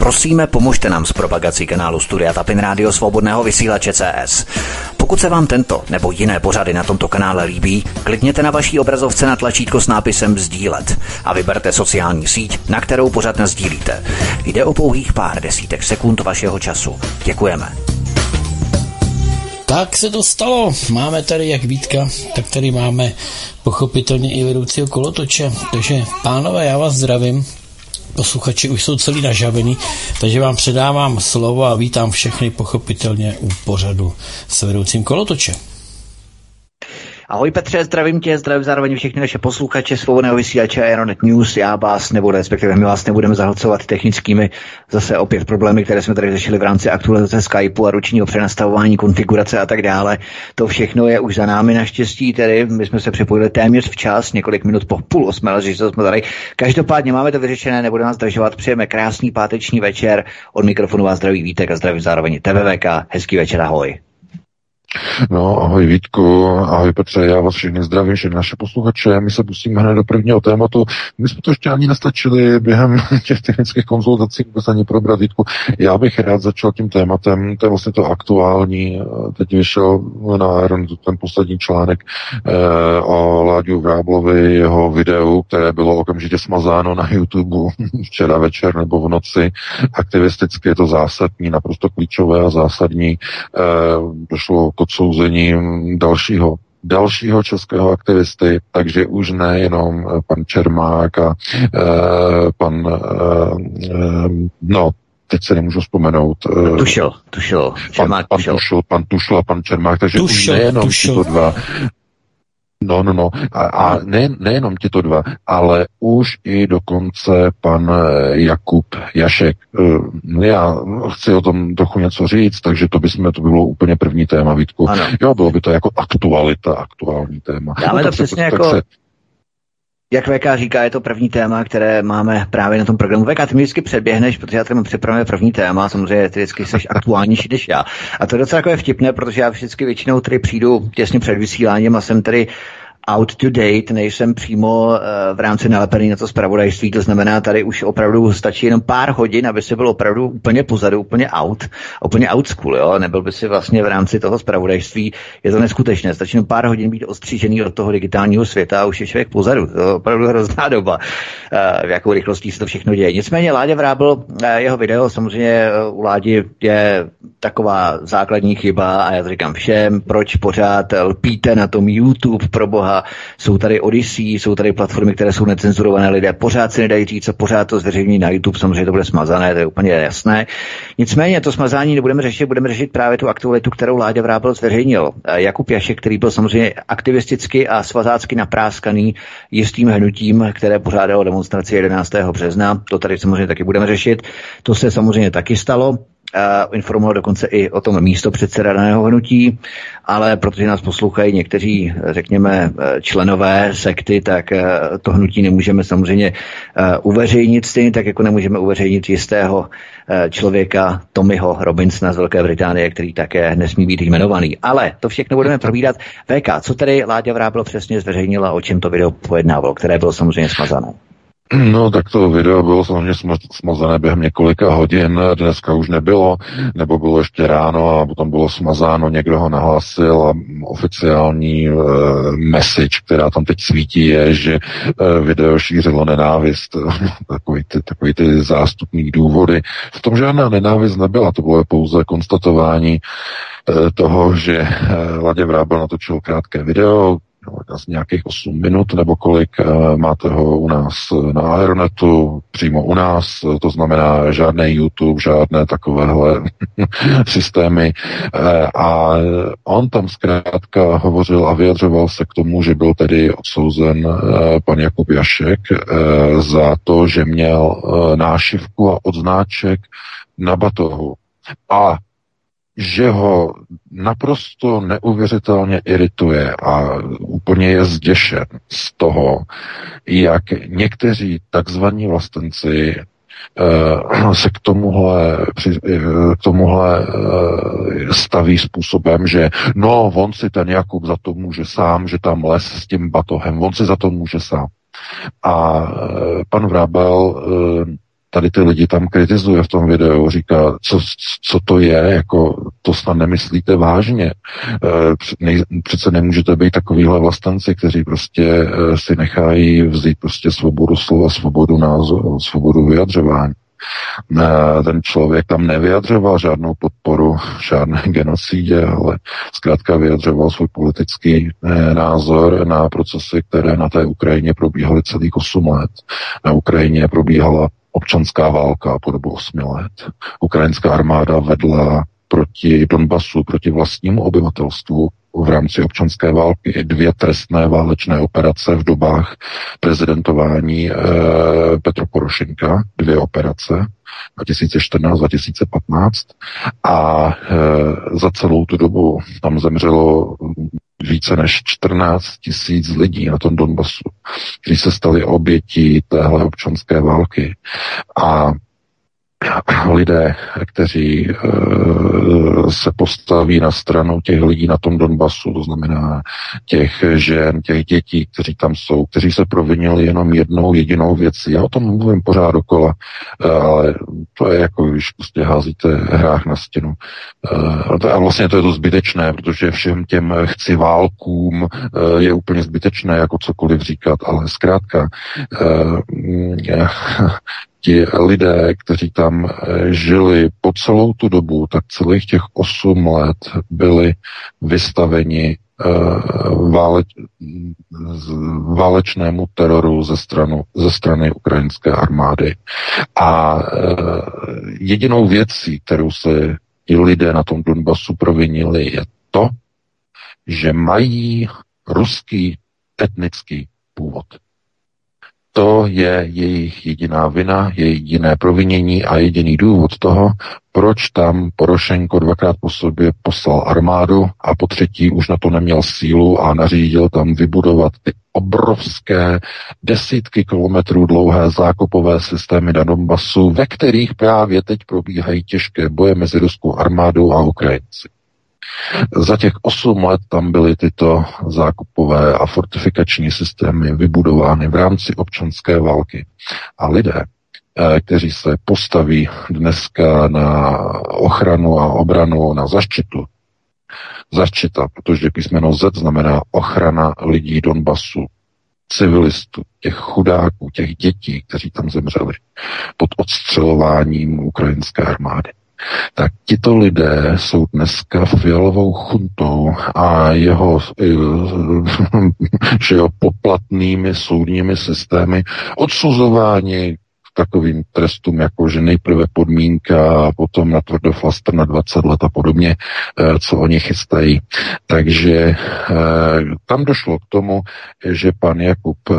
Prosíme, pomožte nám s propagací kanálu Studia Tapin Rádio Svobodného vysílače CS. Pokud se vám tento nebo jiné pořady na tomto kanále líbí, klikněte na vaší obrazovce na tlačítko s nápisem Sdílet a vyberte sociální síť, na kterou pořád sdílíte. Jde o pouhých pár desítek sekund vašeho času. Děkujeme. Tak se to stalo. Máme tady jak Vítka, tak tady máme pochopitelně i vedoucího kolotoče. Takže pánové, já vás zdravím. Posluchači už jsou celý nažavený, takže vám předávám slovo a vítám všechny pochopitelně u pořadu s vedoucím kolotoče. Ahoj Petře, zdravím tě, zdravím zároveň všechny naše posluchače svobodného vysílače Aeronet News. Já vás nebudu, respektive my vás nebudeme zahlcovat technickými zase opět problémy, které jsme tady řešili v rámci aktualizace Skypeu a ručního přenastavování, konfigurace a tak dále. To všechno je už za námi naštěstí, tedy my jsme se připojili téměř včas, několik minut po půl osmé, že jsme tady. Každopádně máme to vyřešené, nebudeme nás zdržovat, přejeme krásný páteční večer. Od mikrofonu vás zdraví Vítek a zdravím zároveň TVVK. Hezký večer, ahoj. No, ahoj Vítku, ahoj Petře, já vás všechny zdravím, všechny naše posluchače. My se pustíme hned do prvního tématu. My jsme to ještě ani nestačili během těch technických konzultací vůbec ani probrat Vítku. Já bych rád začal tím tématem, to je vlastně to aktuální. Teď vyšel na ten poslední článek eh, o Láďu Vráblovi, jeho videu, které bylo okamžitě smazáno na YouTube včera večer nebo v noci. Aktivisticky je to zásadní, naprosto klíčové a zásadní. Eh, došlo k odsouzením dalšího dalšího českého aktivisty, takže už nejenom pan Čermák a e, pan, e, no, teď se nemůžu vzpomenout. Tušil, tušil. Čermák pan, tušil. pan Tušil, pan Tušil a pan Čermák, takže tušil, už nejenom tušil. tyto dva No, no, no. A, a ne, nejenom tyto dva, ale už i dokonce pan eh, Jakub Jašek. Eh, já chci o tom trochu něco říct, takže to by jsme, to bylo úplně první téma, Vítku. Ano. Jo, bylo by to jako aktualita, aktuální téma. Dáme no, to přesně se, jako... Se, jak VK říká, je to první téma, které máme právě na tom programu. VK, ty mi vždycky předběhneš, protože já tady mám připravené první téma, samozřejmě ty vždycky jsi aktuálnější než já. A to je docela takové vtipné, protože já vždycky většinou tady přijdu těsně před vysíláním a jsem tady out to date, nejsem přímo uh, v rámci nalepený na to zpravodajství, to znamená, tady už opravdu stačí jenom pár hodin, aby si byl opravdu úplně pozadu, úplně out, úplně out school, jo? nebyl by si vlastně v rámci toho zpravodajství, je to neskutečné, stačí jenom pár hodin být ostřížený od toho digitálního světa a už je člověk pozadu, to je opravdu hrozná doba, uh, v jakou rychlostí se to všechno děje. Nicméně Láďa Vrábel, uh, jeho video, samozřejmě u Ládi je taková základní chyba a já to říkám všem, proč pořád lpíte na tom YouTube pro boha, jsou tady Odyssey, jsou tady platformy, které jsou necenzurované, lidé pořád si nedají říct, co pořád to zveřejní na YouTube, samozřejmě to bude smazané, to je úplně jasné. Nicméně to smazání nebudeme řešit, budeme řešit právě tu aktualitu, kterou Láďa Vrábel zveřejnil. Jakub Jašek, který byl samozřejmě aktivisticky a svazácky napráskaný jistým hnutím, které pořádalo demonstraci 11. března, to tady samozřejmě taky budeme řešit. To se samozřejmě taky stalo informoval dokonce i o tom místo předseda daného hnutí, ale protože nás poslouchají někteří, řekněme, členové sekty, tak eh, to hnutí nemůžeme samozřejmě eh, uveřejnit stejně tak, jako nemůžeme uveřejnit jistého eh, člověka Tommyho Robinsona z Velké Británie, který také nesmí být jmenovaný. Ale to všechno budeme probírat. VK, co tedy Láďa Vrábel přesně zveřejnila, o čem to video pojednávalo, které bylo samozřejmě smazané? No, tak to video bylo samozřejmě smazané během několika hodin, dneska už nebylo, nebo bylo ještě ráno a potom bylo smazáno, někdo ho nahlásil a oficiální e, message, která tam teď svítí, je, že e, video šířilo nenávist, takový ty, takový ty zástupní důvody. V tom žádná nenávist nebyla, to bylo pouze konstatování e, toho, že Ladě Vrábel natočil krátké video, z nějakých 8 minut nebo kolik. Eh, máte ho u nás eh, na Aeronetu, přímo u nás, eh, to znamená žádné YouTube, žádné takovéhle systémy. A on tam zkrátka hovořil a vyjadřoval se k tomu, že byl tedy odsouzen pan Jakub Jašek za to, že měl nášivku a odznáček na batohu. A že ho naprosto neuvěřitelně irituje a úplně je zděšen z toho, jak někteří takzvaní vlastenci eh, se k tomuhle, eh, k tomuhle eh, staví způsobem, že no, on si ten Jakub za to může sám, že tam les s tím batohem, on si za to může sám. A pan Vrábel tady ty lidi tam kritizuje v tom videu, říká, co, co to je, jako to snad nemyslíte vážně. Ne, přece nemůžete být takovýhle vlastenci, kteří prostě si nechají vzít prostě svobodu slova, svobodu názoru, svobodu vyjadřování ten člověk tam nevyjadřoval žádnou podporu žádné genocidě, ale zkrátka vyjadřoval svůj politický názor na procesy, které na té Ukrajině probíhaly celých 8 let. Na Ukrajině probíhala občanská válka po dobu 8 let. Ukrajinská armáda vedla proti Donbasu, proti vlastnímu obyvatelstvu v rámci občanské války dvě trestné válečné operace v dobách prezidentování e, Petro Porošenka, dvě operace 2014-2015 a e, za celou tu dobu tam zemřelo více než 14 tisíc lidí na tom Donbasu, kteří se stali obětí téhle občanské války. A lidé, kteří e, se postaví na stranu těch lidí na tom Donbasu, to znamená těch žen, těch dětí, kteří tam jsou, kteří se provinili jenom jednou jedinou věcí. Já o tom mluvím pořád dokola, e, ale to je jako, když prostě házíte hrách na stěnu. E, a vlastně to je to zbytečné, protože všem těm chci válkům je úplně zbytečné jako cokoliv říkat, ale zkrátka ti lidé, kteří tam eh, žili po celou tu dobu, tak celých těch osm let byli vystaveni uh, vále, válečnému teroru ze, stranu, ze strany ukrajinské armády. A uh, jedinou věcí, kterou se ti lidé na tom Donbasu provinili, je to, že mají ruský etnický původ. To je jejich jediná vina, jediné provinění a jediný důvod toho, proč tam Porošenko dvakrát po sobě poslal armádu a po třetí už na to neměl sílu a nařídil tam vybudovat ty obrovské desítky kilometrů dlouhé zákopové systémy na Donbasu, ve kterých právě teď probíhají těžké boje mezi ruskou armádou a Ukrajinci. Za těch osm let tam byly tyto zákupové a fortifikační systémy vybudovány v rámci občanské války. A lidé, eh, kteří se postaví dneska na ochranu a obranu, na zaštitu, zaštita, protože písmeno Z znamená ochrana lidí Donbasu, civilistů, těch chudáků, těch dětí, kteří tam zemřeli pod odstřelováním ukrajinské armády tak tito lidé jsou dneska fialovou chuntou a jeho že jo, poplatnými soudními systémy odsuzování k takovým trestům, jako že nejprve podmínka a potom na tvrdoflaster na 20 let a podobně, eh, co oni chystají. Takže eh, tam došlo k tomu, že pan Jakub eh,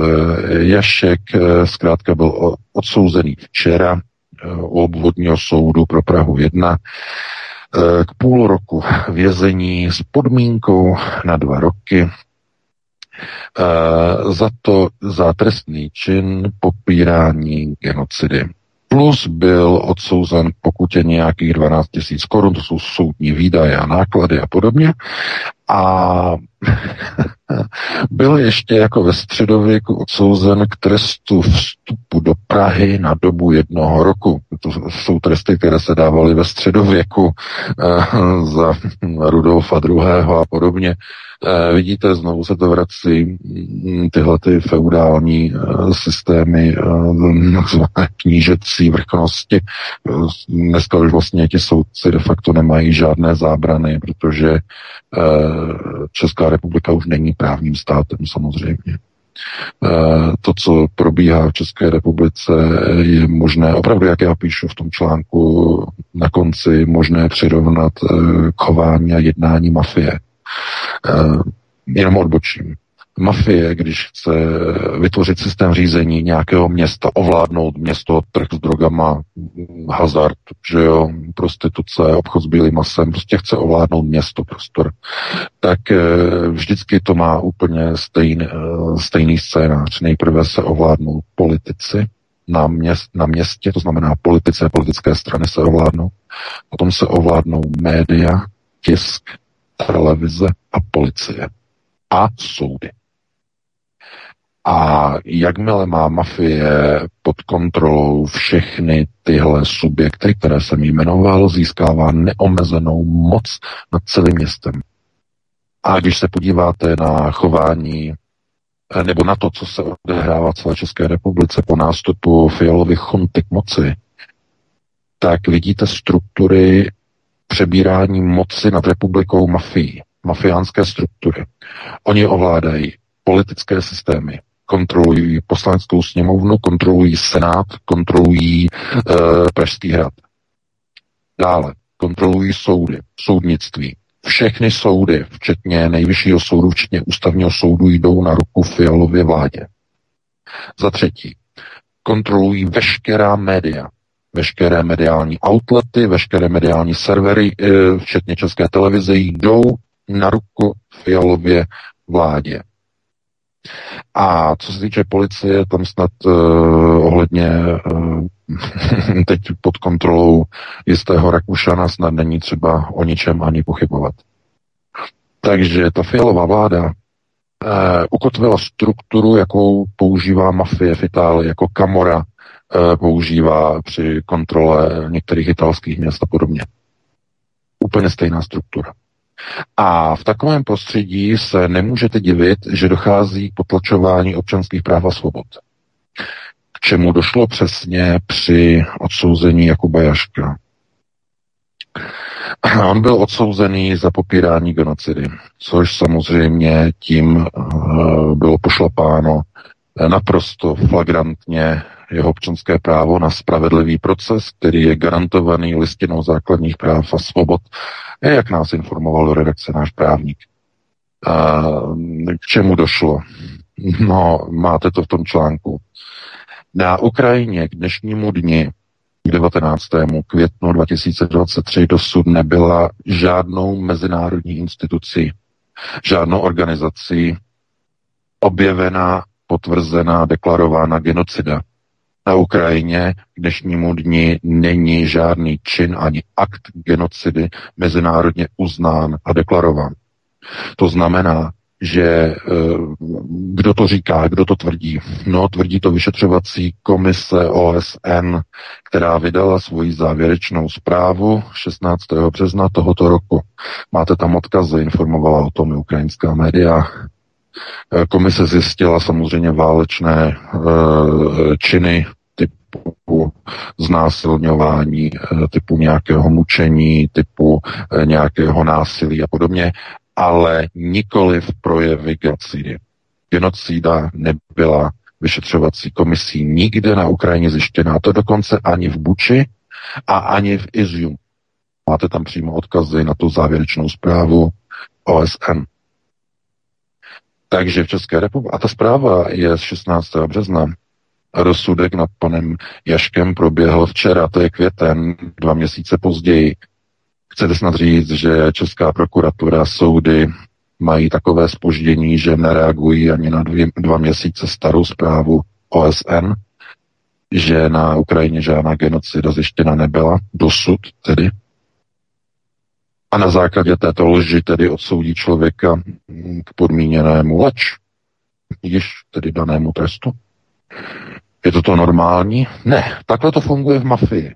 Jašek zkrátka byl odsouzený včera u obvodního soudu pro Prahu 1 eh, k půl roku vězení s podmínkou na dva roky eh, za to za trestný čin popírání genocidy. Plus byl odsouzen pokutě nějakých 12 tisíc korun, to jsou soudní výdaje a náklady a podobně. A byl ještě jako ve středověku odsouzen k trestu vstupu do Prahy na dobu jednoho roku. To jsou tresty, které se dávaly ve středověku eh, za Rudolfa II. a podobně. Eh, vidíte, znovu se to vrací mm, tyhle ty feudální eh, systémy knížecí vrchnosti. Dneska už vlastně ti soudci de facto nemají žádné zábrany, protože Česká republika už není právním státem samozřejmě. Eh, to, co probíhá v České republice, je možné, opravdu, jak já píšu v tom článku, na konci možné přirovnat eh, chování a jednání mafie. Eh, jenom odbočím mafie, když chce vytvořit systém řízení nějakého města, ovládnout město, trh s drogama, hazard, že jo, prostituce, obchod s bílým masem, prostě chce ovládnout město, prostor, tak eh, vždycky to má úplně stejný, eh, stejný scénář. Nejprve se ovládnou politici, na, měst, na městě, to znamená politice, politické strany se ovládnou, potom se ovládnou média, tisk, televize a policie a soudy. A jakmile má mafie pod kontrolou všechny tyhle subjekty, které jsem jmenoval, získává neomezenou moc nad celým městem. A když se podíváte na chování eh, nebo na to, co se odehrává v celé České republice po nástupu Fialových chunty k moci, tak vidíte struktury přebírání moci nad republikou mafií, mafiánské struktury. Oni ovládají politické systémy, kontrolují poslaneckou sněmovnu, kontrolují senát, kontrolují e, Pražský hrad. Dále kontrolují soudy, soudnictví. Všechny soudy, včetně nejvyššího soudu, včetně ústavního soudu, jdou na ruku Fialově vládě. Za třetí, kontrolují veškerá média, veškeré mediální outlety, veškeré mediální servery, e, včetně české televize, jdou na ruku Fialově vládě. A co se týče policie, tam snad uh, ohledně uh, teď pod kontrolou jistého Rakušana snad není třeba o ničem ani pochybovat. Takže ta fialová vláda uh, ukotvila strukturu, jakou používá mafie v Itálii, jako Kamora uh, používá při kontrole některých italských měst a podobně. Úplně stejná struktura. A v takovém prostředí se nemůžete divit, že dochází k potlačování občanských práv a svobod. K čemu došlo přesně při odsouzení Jakuba Jaška. On byl odsouzený za popírání genocidy, což samozřejmě tím uh, bylo pošlapáno naprosto flagrantně jeho občanské právo na spravedlivý proces, který je garantovaný listinou základních práv a svobod jak nás informoval redakce náš právník. A k čemu došlo? No, máte to v tom článku. Na Ukrajině k dnešnímu dni, k 19. květnu 2023, dosud nebyla žádnou mezinárodní institucí, žádnou organizací objevena, potvrzená, deklarována genocida na Ukrajině k dnešnímu dni není žádný čin ani akt genocidy mezinárodně uznán a deklarován. To znamená, že eh, kdo to říká, kdo to tvrdí? No, tvrdí to vyšetřovací komise OSN, která vydala svoji závěrečnou zprávu 16. března tohoto roku. Máte tam odkazy, informovala o tom i ukrajinská média. Eh, komise zjistila samozřejmě válečné uh, činy typu znásilňování, uh, typu nějakého mučení, typu nějakého násilí a podobně, ale nikoli v projevy genocidy. Genocída nebyla vyšetřovací komisí nikde na Ukrajině zjištěná, to dokonce ani v Buči a ani v Izium. Máte tam přímo odkazy na tu závěrečnou zprávu OSN. Takže v České republice, a ta zpráva je z 16. března, rozsudek nad panem Jaškem proběhl včera, to je květen, dva měsíce později. Chcete snad říct, že Česká prokuratura, soudy mají takové spoždění, že nereagují ani na dvě, dva měsíce starou zprávu OSN, že na Ukrajině žádná genocida zjištěna nebyla, dosud tedy. A na základě této lži tedy odsoudí člověka k podmíněnému leč, již tedy danému trestu. Je to to normální? Ne, takhle to funguje v mafii.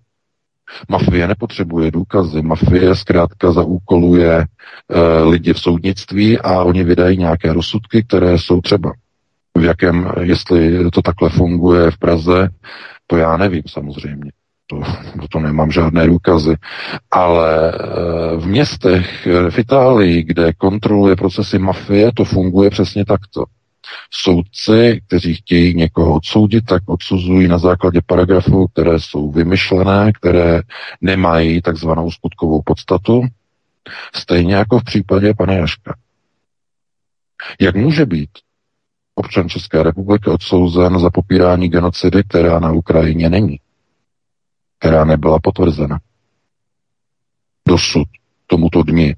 Mafie nepotřebuje důkazy, mafie zkrátka zaúkoluje e, lidi v soudnictví a oni vydají nějaké rozsudky, které jsou třeba. V jakém, jestli to takhle funguje v Praze, to já nevím samozřejmě. To, to nemám žádné důkazy. Ale eh, v městech eh, v Itálii, kde kontroluje procesy mafie, to funguje přesně takto. Soudci, kteří chtějí někoho odsoudit, tak odsuzují na základě paragrafů, které jsou vymyšlené, které nemají takzvanou skutkovou podstatu, stejně jako v případě pana Jaška. Jak může být občan České republiky odsouzen za popírání genocidy, která na Ukrajině není? Která nebyla potvrzena. Dosud tomuto dni.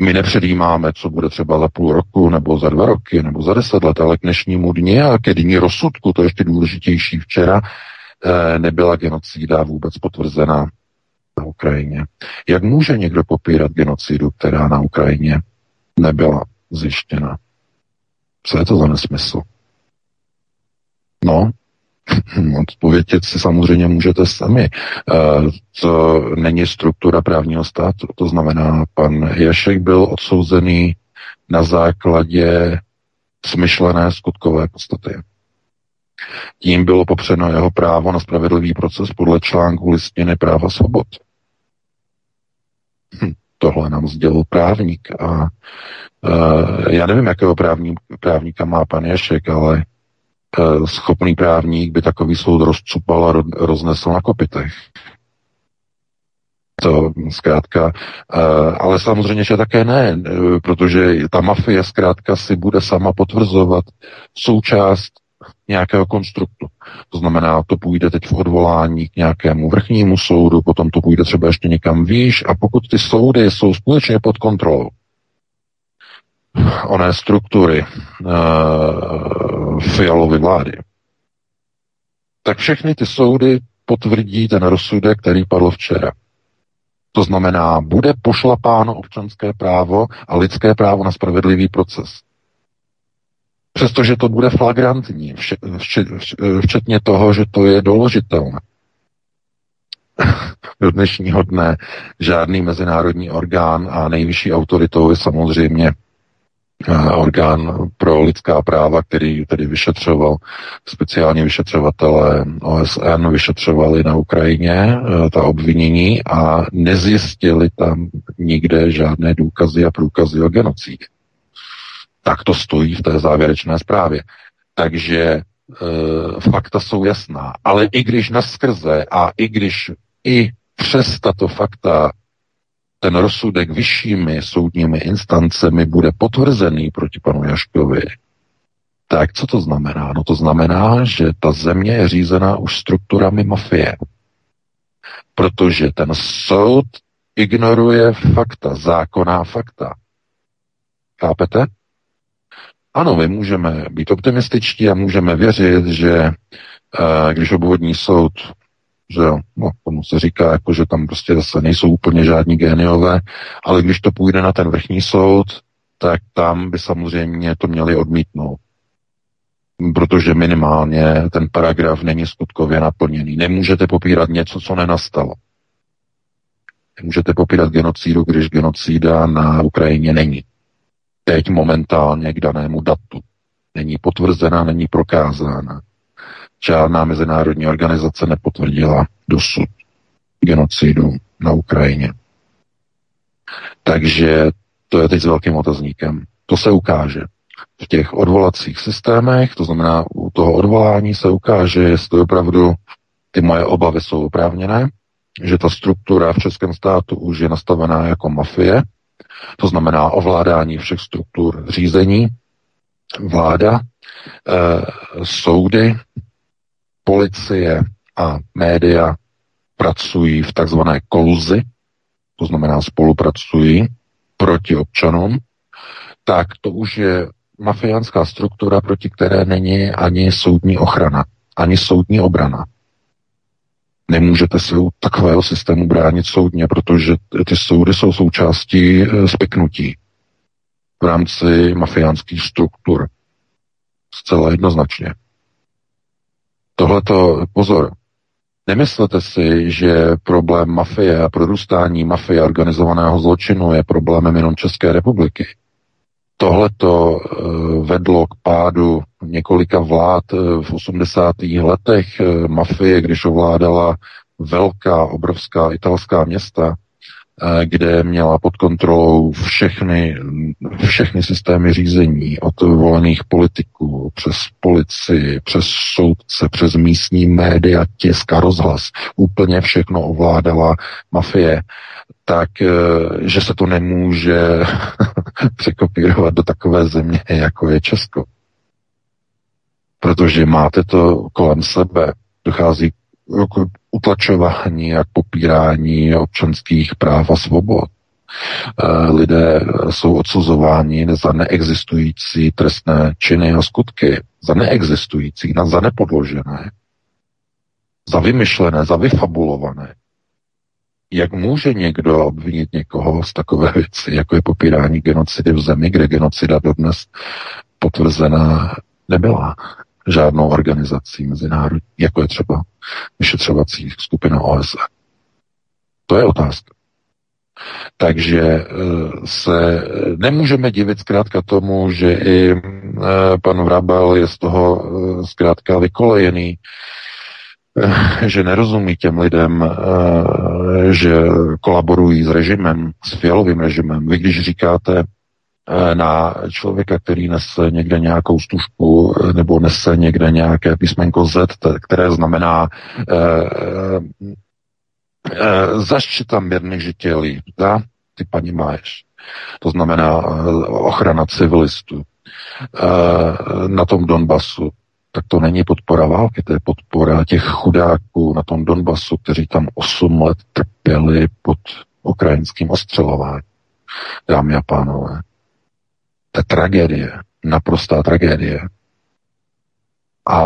My nepředjímáme, co bude třeba za půl roku, nebo za dva roky, nebo za deset let, ale k dnešnímu dni a ke dní rozsudku, to je ještě důležitější včera, eh, nebyla genocída vůbec potvrzena na Ukrajině. Jak může někdo popírat genocidu, která na Ukrajině nebyla zjištěna? Co je to za nesmysl? No, odpovědět si samozřejmě můžete sami. Eh, to není struktura právního státu. To znamená, pan Jašek byl odsouzený na základě smyšlené skutkové podstaty. Tím bylo popřeno jeho právo na spravedlivý proces podle článku listiny práva svobod. Hm, tohle nám sdělil právník a uh, já nevím, jakého právník, právníka má pan Ješek, ale schopný právník by takový soud rozcupal a roznesl na kopitech. To zkrátka, uh, ale samozřejmě, že také ne, protože ta mafie zkrátka si bude sama potvrzovat součást nějakého konstruktu. To znamená, to půjde teď v odvolání k nějakému vrchnímu soudu, potom to půjde třeba ještě někam výš a pokud ty soudy jsou skutečně pod kontrolou oné struktury uh, Fialovy vlády, tak všechny ty soudy potvrdí ten rozsudek, který padl včera. To znamená, bude pošlapáno občanské právo a lidské právo na spravedlivý proces. Přestože to bude flagrantní, včetně toho, že to je doložitelné. Do dnešního dne žádný mezinárodní orgán a nejvyšší autoritou je samozřejmě eh, orgán pro lidská práva, který tedy vyšetřoval, speciálně vyšetřovatele OSN vyšetřovali na Ukrajině eh, ta obvinění a nezjistili tam nikde žádné důkazy a průkazy o genocídě. Tak to stojí v té závěrečné zprávě. Takže e, fakta jsou jasná. Ale i když naskrze a i když i přes tato fakta ten rozsudek vyššími soudními instancemi bude potvrzený proti panu Jaškovi, tak co to znamená? No to znamená, že ta země je řízená už strukturami mafie. Protože ten soud ignoruje fakta, zákonná fakta. Chápete? Ano, my můžeme být optimističtí a můžeme věřit, že uh, když obvodní soud, že jo, no, tomu se říká, jako, že tam prostě zase nejsou úplně žádní géniové, ale když to půjde na ten vrchní soud, tak tam by samozřejmě to měli odmítnout. Protože minimálně ten paragraf není skutkově naplněný. Nemůžete popírat něco, co nenastalo. Nemůžete popírat genocídu, když genocída na Ukrajině není teď momentálně k danému datu. Není potvrzená, není prokázána. Žádná mezinárodní organizace nepotvrdila dosud genocidu na Ukrajině. Takže to je teď s velkým otazníkem. To se ukáže. V těch odvolacích systémech, to znamená u toho odvolání se ukáže, jestli opravdu ty moje obavy jsou oprávněné, že ta struktura v českém státu už je nastavená jako mafie, to znamená ovládání všech struktur řízení, vláda, e, soudy, policie a média pracují v takzvané koluzi, to znamená spolupracují proti občanům, tak to už je mafiánská struktura, proti které není ani soudní ochrana, ani soudní obrana. Nemůžete se u takového systému bránit soudně, protože ty soudy jsou součástí eh, spiknutí v rámci mafiánských struktur. Zcela jednoznačně. Tohleto, pozor, nemyslete si, že problém mafie a prorůstání mafie organizovaného zločinu je problémem jenom České republiky. Tohle to eh, vedlo k pádu několika vlád eh, v 80. letech eh, mafie, když ovládala velká, obrovská italská města, kde měla pod kontrolou všechny, všechny systémy řízení, od volených politiků, přes policii, přes soudce, přes místní média, tisk a rozhlas. Úplně všechno ovládala mafie tak eh, že se to nemůže překopírovat do takové země, jako je Česko. Protože máte to kolem sebe, dochází utlačování a popírání občanských práv a svobod. Eh, lidé jsou odsuzováni za neexistující trestné činy a skutky, za neexistující, za nepodložené, za vymyšlené, za vyfabulované. Jak může někdo obvinit někoho z takové věci, jako je popírání genocidy v zemi, kde genocida dodnes potvrzená nebyla? Žádnou organizací mezinárodní, jako je třeba vyšetřovací skupina OSN. To je otázka. Takže eh, se nemůžeme divit zkrátka tomu, že i eh, pan Vrabel je z toho eh, zkrátka vykolejený, že nerozumí těm lidem, že kolaborují s režimem, s fialovým režimem. Vy když říkáte na člověka, který nese někde nějakou stužku nebo nese někde nějaké písmenko Z, které znamená E, zaštita mírných žitelí, da? ty paní máš. To znamená ochrana civilistů na tom Donbasu. Tak to není podpora války, to je podpora těch chudáků na tom Donbasu, kteří tam 8 let trpěli pod ukrajinským ostřelováním. Dámy a pánové, je tragédie, naprostá tragédie. A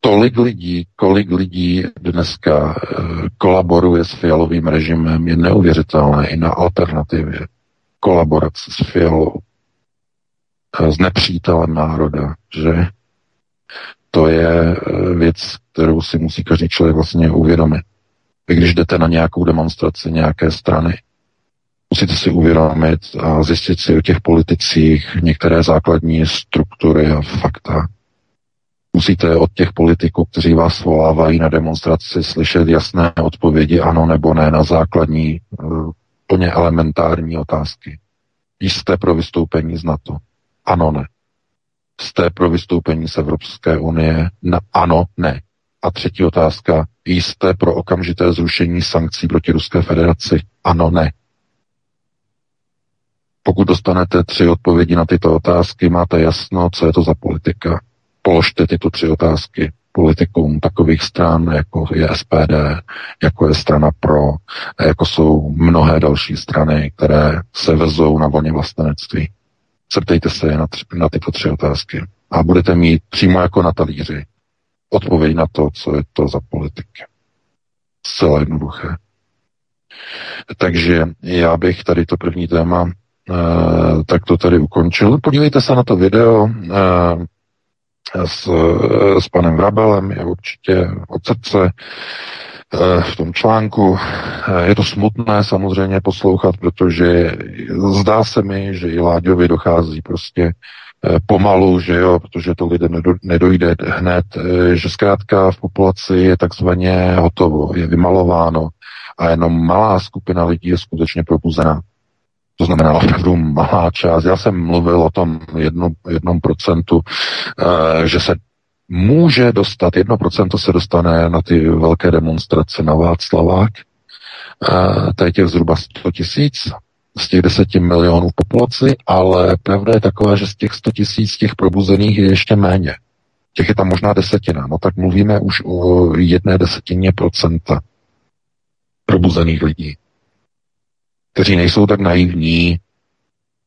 tolik lidí, kolik lidí dneska eh, kolaboruje s fialovým režimem, je neuvěřitelné i na alternativě kolaborace s fialou, eh, s nepřítelem národa, že to je eh, věc, kterou si musí každý člověk vlastně uvědomit. Vy když jdete na nějakou demonstraci nějaké strany, musíte si uvědomit a zjistit si o těch politicích některé základní struktury a fakta, Musíte od těch politiků, kteří vás volávají na demonstraci, slyšet jasné odpovědi ano nebo ne na základní, eh, plně elementární otázky. Jste pro vystoupení z NATO? Ano, ne. Jste pro vystoupení z Evropské unie? Na, ano, ne. A třetí otázka. Jste pro okamžité zrušení sankcí proti Ruské federaci? Ano, ne. Pokud dostanete tři odpovědi na tyto otázky, máte jasno, co je to za politika položte tyto tři otázky politikům takových stran, jako je SPD, jako je strana PRO, jako jsou mnohé další strany, které se vezou na vlně vlastenectví. Zeptejte se na, tři, na tyto tři otázky a budete mít přímo jako na talíři odpověď na to, co je to za politiky. Zcela jednoduché. Takže já bych tady to první téma tak to tady ukončil. Podívejte se na to video. Eh, s, s panem Vrabelem je určitě od srdce eh, v tom článku. Eh, je to smutné samozřejmě poslouchat, protože zdá se mi, že i Láďovi dochází prostě eh, pomalu, že jo, protože to lidem nedojde hned, že zkrátka v populaci je takzvaně hotovo, je vymalováno a jenom malá skupina lidí je skutečně probuzená. To znamená opravdu malá část. Já jsem mluvil o tom jedno, jednom procentu, eh, že se může dostat, jedno procento se dostane na ty velké demonstrace na Václavák, eh, to je zhruba 100 tisíc z těch 10 milionů populaci, ale pravda je taková, že z těch 100 tisíc těch probuzených je ještě méně. Těch je tam možná desetina. No tak mluvíme už o jedné desetině procenta probuzených lidí kteří nejsou tak naivní,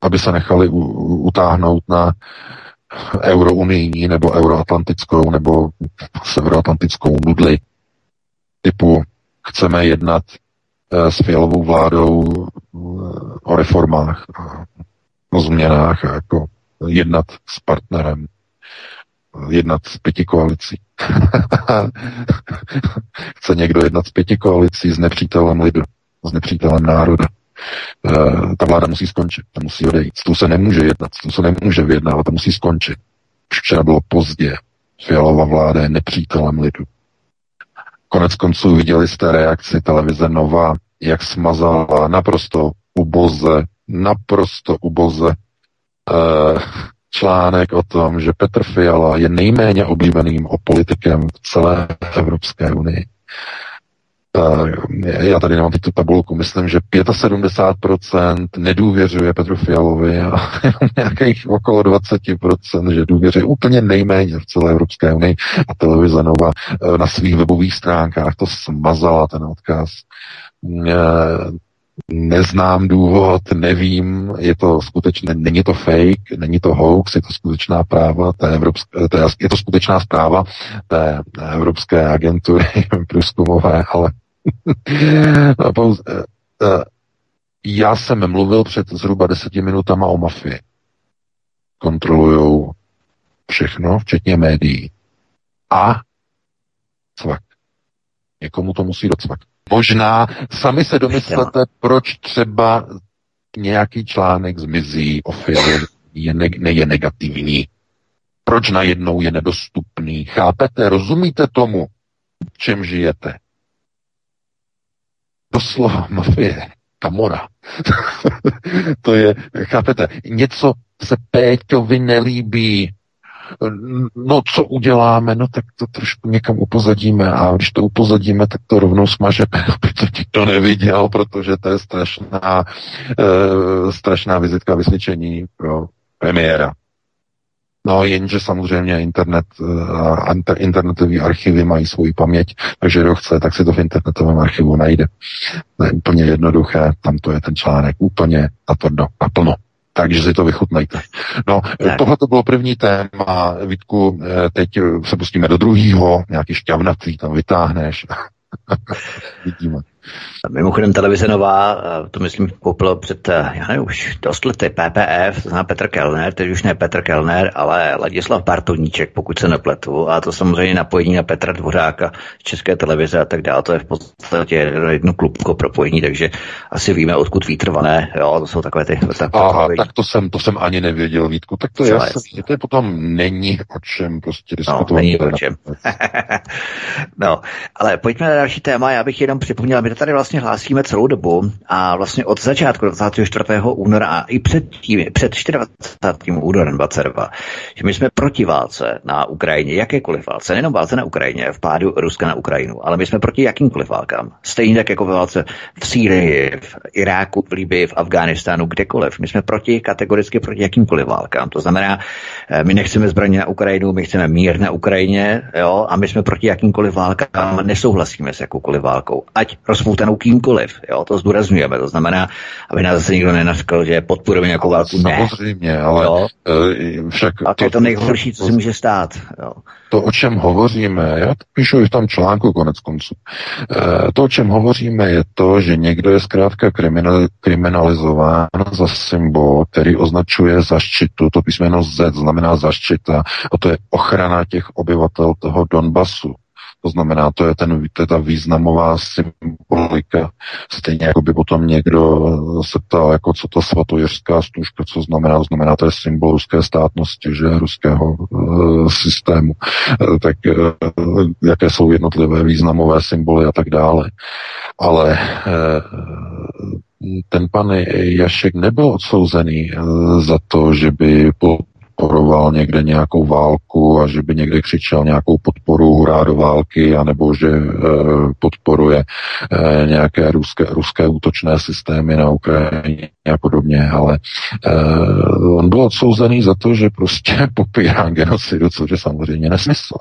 aby se nechali utáhnout na eurounijní nebo euroatlantickou nebo severoatlantickou nudli typu chceme jednat eh, s fialovou vládou eh, o reformách, o změnách, jako jednat s partnerem, jednat s pěti koalicí. Chce někdo jednat s pěti koalicí s nepřítelem lidu, s nepřítelem národa. Uh, ta vláda musí skončit, ta musí odejít. Tu se nemůže jednat, tu se nemůže vyjednávat, ta musí skončit. Už včera bylo pozdě. Fialová vláda je nepřítelem lidu. Konec konců viděli jste reakci televize Nova, jak smazala naprosto uboze, naprosto uboze uh, článek o tom, že Petr Fiala je nejméně oblíbeným politikem v celé Evropské unii. Eh, já tady nemám teď tu tabulku, myslím, že 75% nedůvěřuje Petru Fialovi a nějakých okolo 20%, že důvěřuje úplně nejméně v celé Evropské unii a televize Nova eh, na svých webových stránkách to smazala ten odkaz. Eh, neznám důvod, nevím, je to skutečně, není to fake, není to hoax, je to skutečná práva, té evropské, té, je to skutečná zpráva té Evropské agentury průzkumové, ale já jsem mluvil před zhruba deseti minutama o mafii. Kontrolují všechno, včetně médií. A cvak. Někomu to musí docvak. Možná sami se domyslete, proč třeba nějaký článek zmizí o je, ne, je negativní. Proč najednou je nedostupný? Chápete, rozumíte tomu, v čem žijete? Doslova mafie, kamora. to je, chápete, něco se Péťovi nelíbí, no co uděláme, no tak to trošku někam upozadíme a když to upozadíme, tak to rovnou smaže, aby to nikdo neviděl, protože to je strašná, uh, strašná vizitka vysvědčení pro premiéra. No jenže samozřejmě internet a uh, internetové archivy mají svoji paměť, takže kdo chce, tak si to v internetovém archivu najde. To je úplně jednoduché, tam to je ten článek úplně natvrdo, naplno. Takže si to vychutnejte. No, tohle to bylo první téma. Vítku, eh, teď se pustíme do druhého, nějaký šťavnatý tam vytáhneš. Vidíme. Mimochodem televize nová, to myslím koupilo před, eh, já nevím, už dost lety, PPF, to znamená Petr Kellner, teď už ne Petr Kellner, ale Ladislav Bartoníček, pokud se nepletu, a to samozřejmě napojení na Petra Dvořáka z České televize a tak dále, to je v podstatě jedno klubko propojení, takže asi víme, odkud výtrvané, jo, to jsou takové ty... Tak, Aha, tak to jsem, to jsem ani nevěděl, Vítku, tak to je to je potom není o čem prostě diskutovat. No, není o čem. no, ale pojďme na další téma, já bych jenom připomněl, to tady vlastně hlásíme celou dobu a vlastně od začátku 24. února a i před tím, před 24. únorem 22, že my jsme proti válce na Ukrajině, jakékoliv válce, nejenom válce na Ukrajině, v pádu Ruska na Ukrajinu, ale my jsme proti jakýmkoliv válkám. Stejně tak jako ve válce v Sýrii, v Iráku, v Libii, v Afghánistánu, kdekoliv. My jsme proti, kategoricky proti jakýmkoliv válkám. To znamená, eh, my nechceme zbraně na Ukrajinu, my chceme mír na Ukrajině, jo, a my jsme proti jakýmkoliv válkám, nesouhlasíme s jakoukoliv válkou. Ať rozpoutanou kýmkoliv. Jo? To zdůrazňujeme. To znamená, aby nás zase nikdo nenaskl, že podporujeme nějakou válku. Ne. Samozřejmě, ale jo? Eh, však... A to je to nejhorší, co se může stát. Jo? To, o čem hovoříme, já to píšu i v tom článku konec konců, e, to, o čem hovoříme, je to, že někdo je zkrátka kriminal, kriminalizován za symbol, který označuje zaštitu, to písmeno Z znamená zaštita, a to je ochrana těch obyvatel toho Donbasu. To znamená, to je, ten, to je ta významová symbolika. Stejně jako by potom někdo se ptal, jako co to svatojeřská stužka, co znamená, to znamená, to je symbol ruské státnosti, že ruského e, systému. E, tak e, jaké jsou jednotlivé významové symboly a tak dále. Ale e, ten pan Jašek nebyl odsouzený za to, že by podporoval někde nějakou válku a že by někde křičel nějakou podporu hurá do války, anebo že e, podporuje e, nějaké ruské, ruské útočné systémy na Ukrajině a podobně, ale e, on byl odsouzený za to, že prostě popírá genocidu, což je samozřejmě nesmysl.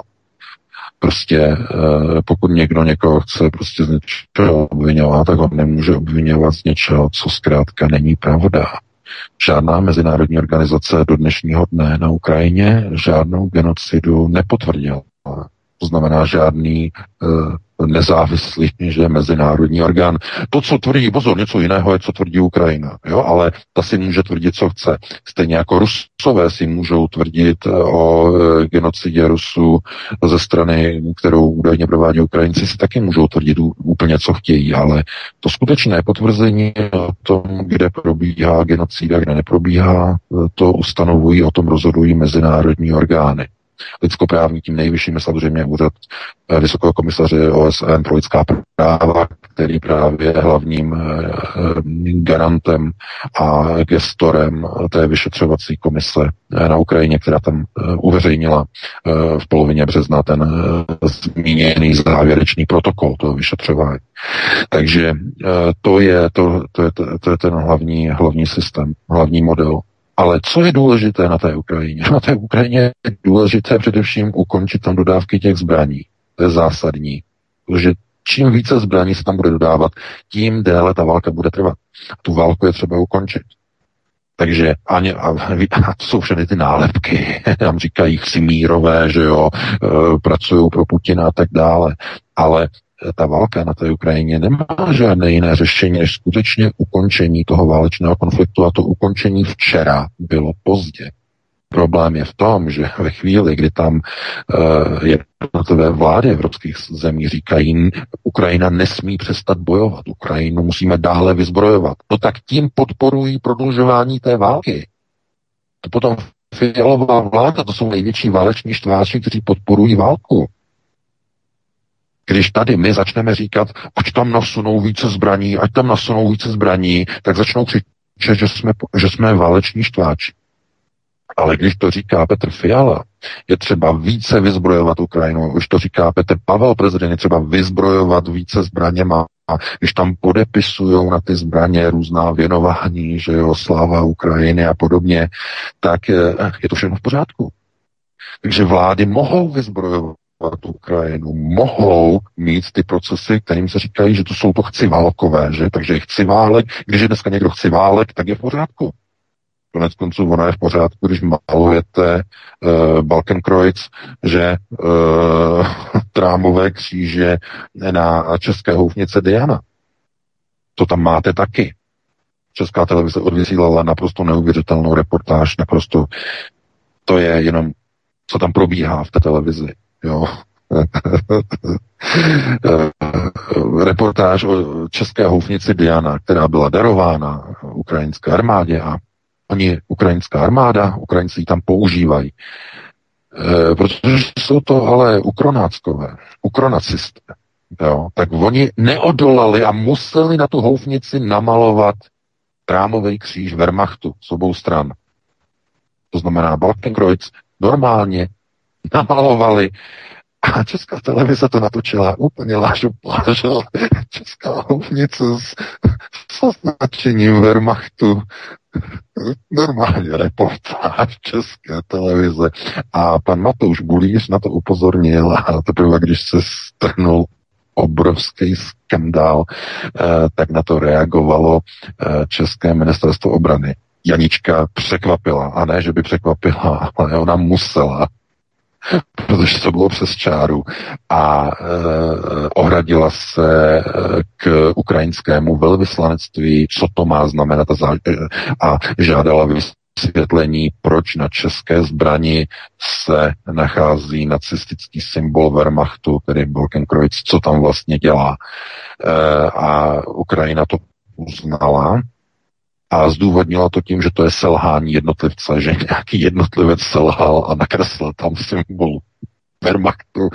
Prostě pokud někdo někoho chce prostě z něčeho obvinovat, tak on nemůže obvinovat z něčeho, co zkrátka není pravda. Žádná mezinárodní organizace do dnešního dne na Ukrajině žádnou genocidu nepotvrdila. To znamená žádný uh, nezávislý, že mezinárodní orgán. To, co tvrdí, pozor, něco jiného je, co tvrdí Ukrajina, jo, ale ta si může tvrdit, co chce. Stejně jako Rusové si můžou tvrdit eh, o eh, genocidě Rusů ze strany, kterou údajně provádí Ukrajinci, si taky můžou tvrdit úplně, co chtějí, ale to skutečné potvrzení o tom, kde probíhá genocida, kde neprobíhá, to ustanovují, o tom rozhodují mezinárodní orgány lidskoprávní, tím nejvyšším je samozřejmě úřad eh, Vysokého komisaře OSN pro lidská práva, který právě je hlavním eh, eh, garantem a gestorem té vyšetřovací komise na Ukrajině, která tam uveřejnila v polovině března ten zmíněný závěrečný protokol toho vyšetřování. Takže to je, to, to je, to je ten hlavní, hlavní systém, hlavní model ale co je důležité na té Ukrajině? Na té Ukrajině je důležité především ukončit tam dodávky těch zbraní. To je zásadní. Protože čím více zbraní se tam bude dodávat, tím déle ta válka bude trvat. A tu válku je třeba ukončit. Takže ani, a, a to jsou všechny ty nálepky, tam říkají si mírové, že jo, e, pracují pro Putina a tak dále. Ale ta válka na té Ukrajině nemá žádné jiné řešení, než skutečně ukončení toho válečného konfliktu a to ukončení včera bylo pozdě. Problém je v tom, že ve chvíli, kdy tam uh, jednotlivé vlády evropských zemí říkají, Ukrajina nesmí přestat bojovat, Ukrajinu musíme dále vyzbrojovat, no tak tím podporují prodlužování té války. To potom fialová vláda, to jsou největší váleční štváči, kteří podporují válku. Když tady my začneme říkat, ať tam nasunou více zbraní, ať tam nasunou více zbraní, tak začnou křičet, že jsme, že jsme váleční štváči. Ale když to říká Petr Fiala, je třeba více vyzbrojovat Ukrajinu. Už to říká Petr Pavel, prezident, je třeba vyzbrojovat více zbraněma. A když tam podepisují na ty zbraně různá věnování, že jo, sláva Ukrajiny a podobně, tak eh, je to všechno v pořádku. Takže vlády mohou vyzbrojovat Ukrajinu, mohou mít ty procesy, kterým se říkají, že to jsou to chci válkové, že? Takže chci válek, když je dneska někdo chci válek, tak je v pořádku. Konec konců ona je v pořádku, když malujete uh, Balkenkreuz, že uh, trámové kříže na české houfnice Diana. To tam máte taky. Česká televize odvysílala naprosto neuvěřitelnou reportáž, naprosto to je jenom, co tam probíhá v té televizi. Jo. reportáž o české houfnici Diana, která byla darována ukrajinské armádě a Oni, ukrajinská armáda, Ukrajinci ji tam používají. E, protože jsou to ale ukronáckové, ukronacisté. Jo, tak oni neodolali a museli na tu houfnici namalovat trámový kříž Wehrmachtu z obou stran. To znamená Balkenkreuz normálně namalovali a česká televize to natočila úplně lážu plážo. Česká houfnice s, s označením Wehrmachtu normálně reportáž České televize. A pan Matouš Bulíř na to upozornil a teprve, když se strhnul obrovský skandál, eh, tak na to reagovalo eh, České ministerstvo obrany. Janička překvapila, a ne, že by překvapila, ale ona musela protože to bylo přes čáru a e, ohradila se e, k ukrajinskému velvyslanectví, co to má znamenat a, zá, e, a žádala vysvětlení, proč na české zbrani se nachází nacistický symbol Wehrmachtu, tedy Balkenkreuz, co tam vlastně dělá. E, a Ukrajina to uznala a zdůvodnila to tím, že to je selhání jednotlivce, že nějaký jednotlivec selhal a nakreslil tam symbol Wehrmachtu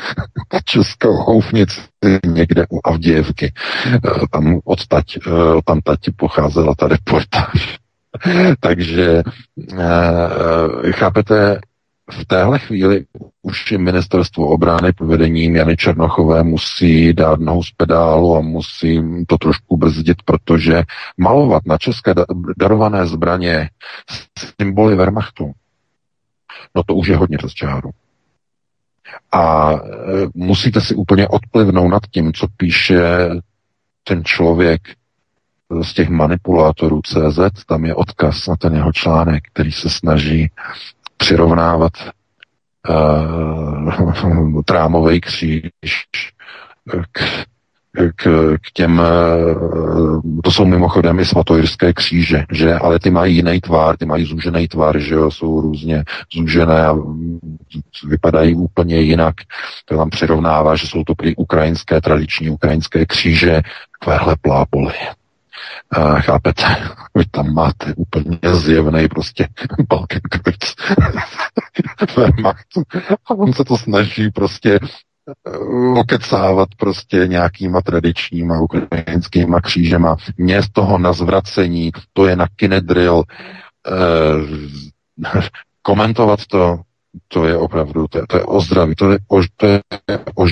na českou houfnici někde u Avdějevky. Eh, tam odtať, eh, tam tati pocházela ta reportáž. Takže eh, chápete, v téhle chvíli už ministerstvo obrany pod vedením Jany Černochové musí dát nohu z pedálu a musí to trošku brzdit, protože malovat na české darované zbraně symboly Wehrmachtu, no to už je hodně přes čáru. A e, musíte si úplně odplivnout nad tím, co píše ten člověk z těch manipulátorů CZ, tam je odkaz na ten jeho článek, který se snaží přirovnávat uh, trámový kříž k, k, k těm, uh, to jsou mimochodem i svatojirské kříže, že, ale ty mají jiný tvar, ty mají zúžený tvar, že jo, jsou různě zúžené a vypadají úplně jinak. To tam přirovnává, že jsou to ukrajinské, tradiční ukrajinské kříže, takovéhle plápoly. Uh, chápete? Vy tam máte úplně zjevný prostě Balkenkreuz a on se to snaží prostě eh, okecávat prostě nějakýma tradičníma ukrajinskýma křížema. Mě z toho na zvracení, to je na kinedril, eh, komentovat to, to je opravdu, to je, to je o zdraví, to je o, to je o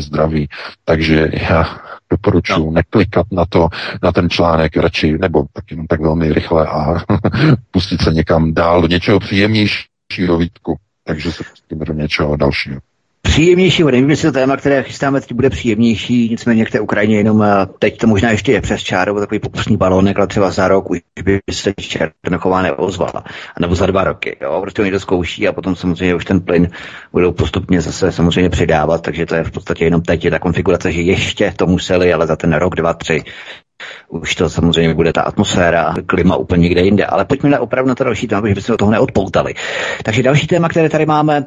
zdraví. Takže já doporučuji no. neklikat na to, na ten článek radši, nebo tak jenom tak velmi rychle a pustit se někam dál do něčeho příjemnějšího výtku. Takže se pustíme do něčeho dalšího příjemnější, nevím, jestli to téma, které chystáme teď bude příjemnější, nicméně k té Ukrajině jenom teď to možná ještě je přes čáru, takový pokusný balónek, ale třeba za rok už by se Černochová neozvala, nebo za dva roky, jo, prostě to zkouší a potom samozřejmě už ten plyn budou postupně zase samozřejmě přidávat, takže to je v podstatě jenom teď je ta konfigurace, že ještě to museli, ale za ten rok, dva, tři už to samozřejmě bude ta atmosféra, klima úplně někde jinde. Ale pojďme na opravdu na to další téma, protože bychom do toho neodpoutali. Takže další téma, které tady máme,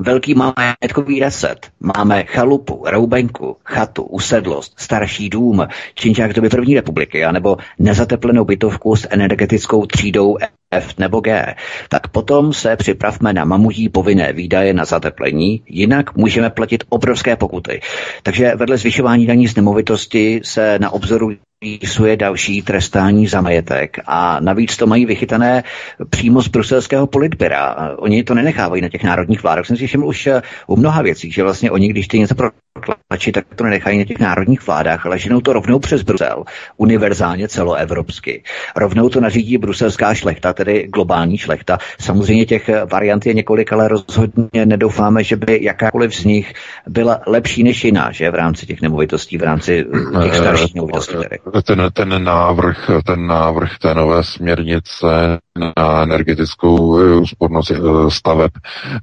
velký majetkový reset. Máme chalupu, roubenku, chatu, usedlost, starší dům, činčák doby první republiky, anebo nezateplenou bytovku s energetickou třídou F nebo G, tak potom se připravme na mamutí povinné výdaje na zateplení, jinak můžeme platit obrovské pokuty. Takže vedle zvyšování daní z nemovitosti se na obzoru rýsuje další trestání za majetek a navíc to mají vychytané přímo z bruselského politběra. Oni to nenechávají na těch národních vládách. Jsem si všiml už eh, u mnoha věcí, že vlastně oni, když ty něco protlačí, tak to nenechají na těch národních vládách, ale ženou to rovnou přes Brusel, univerzálně celoevropsky. Rovnou to nařídí bruselská šlechta, tedy globální šlechta. Samozřejmě těch variant je několik, ale rozhodně nedoufáme, že by jakákoliv z nich byla lepší než jiná, že v rámci těch nemovitostí, v rámci těch starších nemovitostí. Tedy ten, ten návrh, ten návrh té nové směrnice na energetickou eh, úspornost eh, staveb,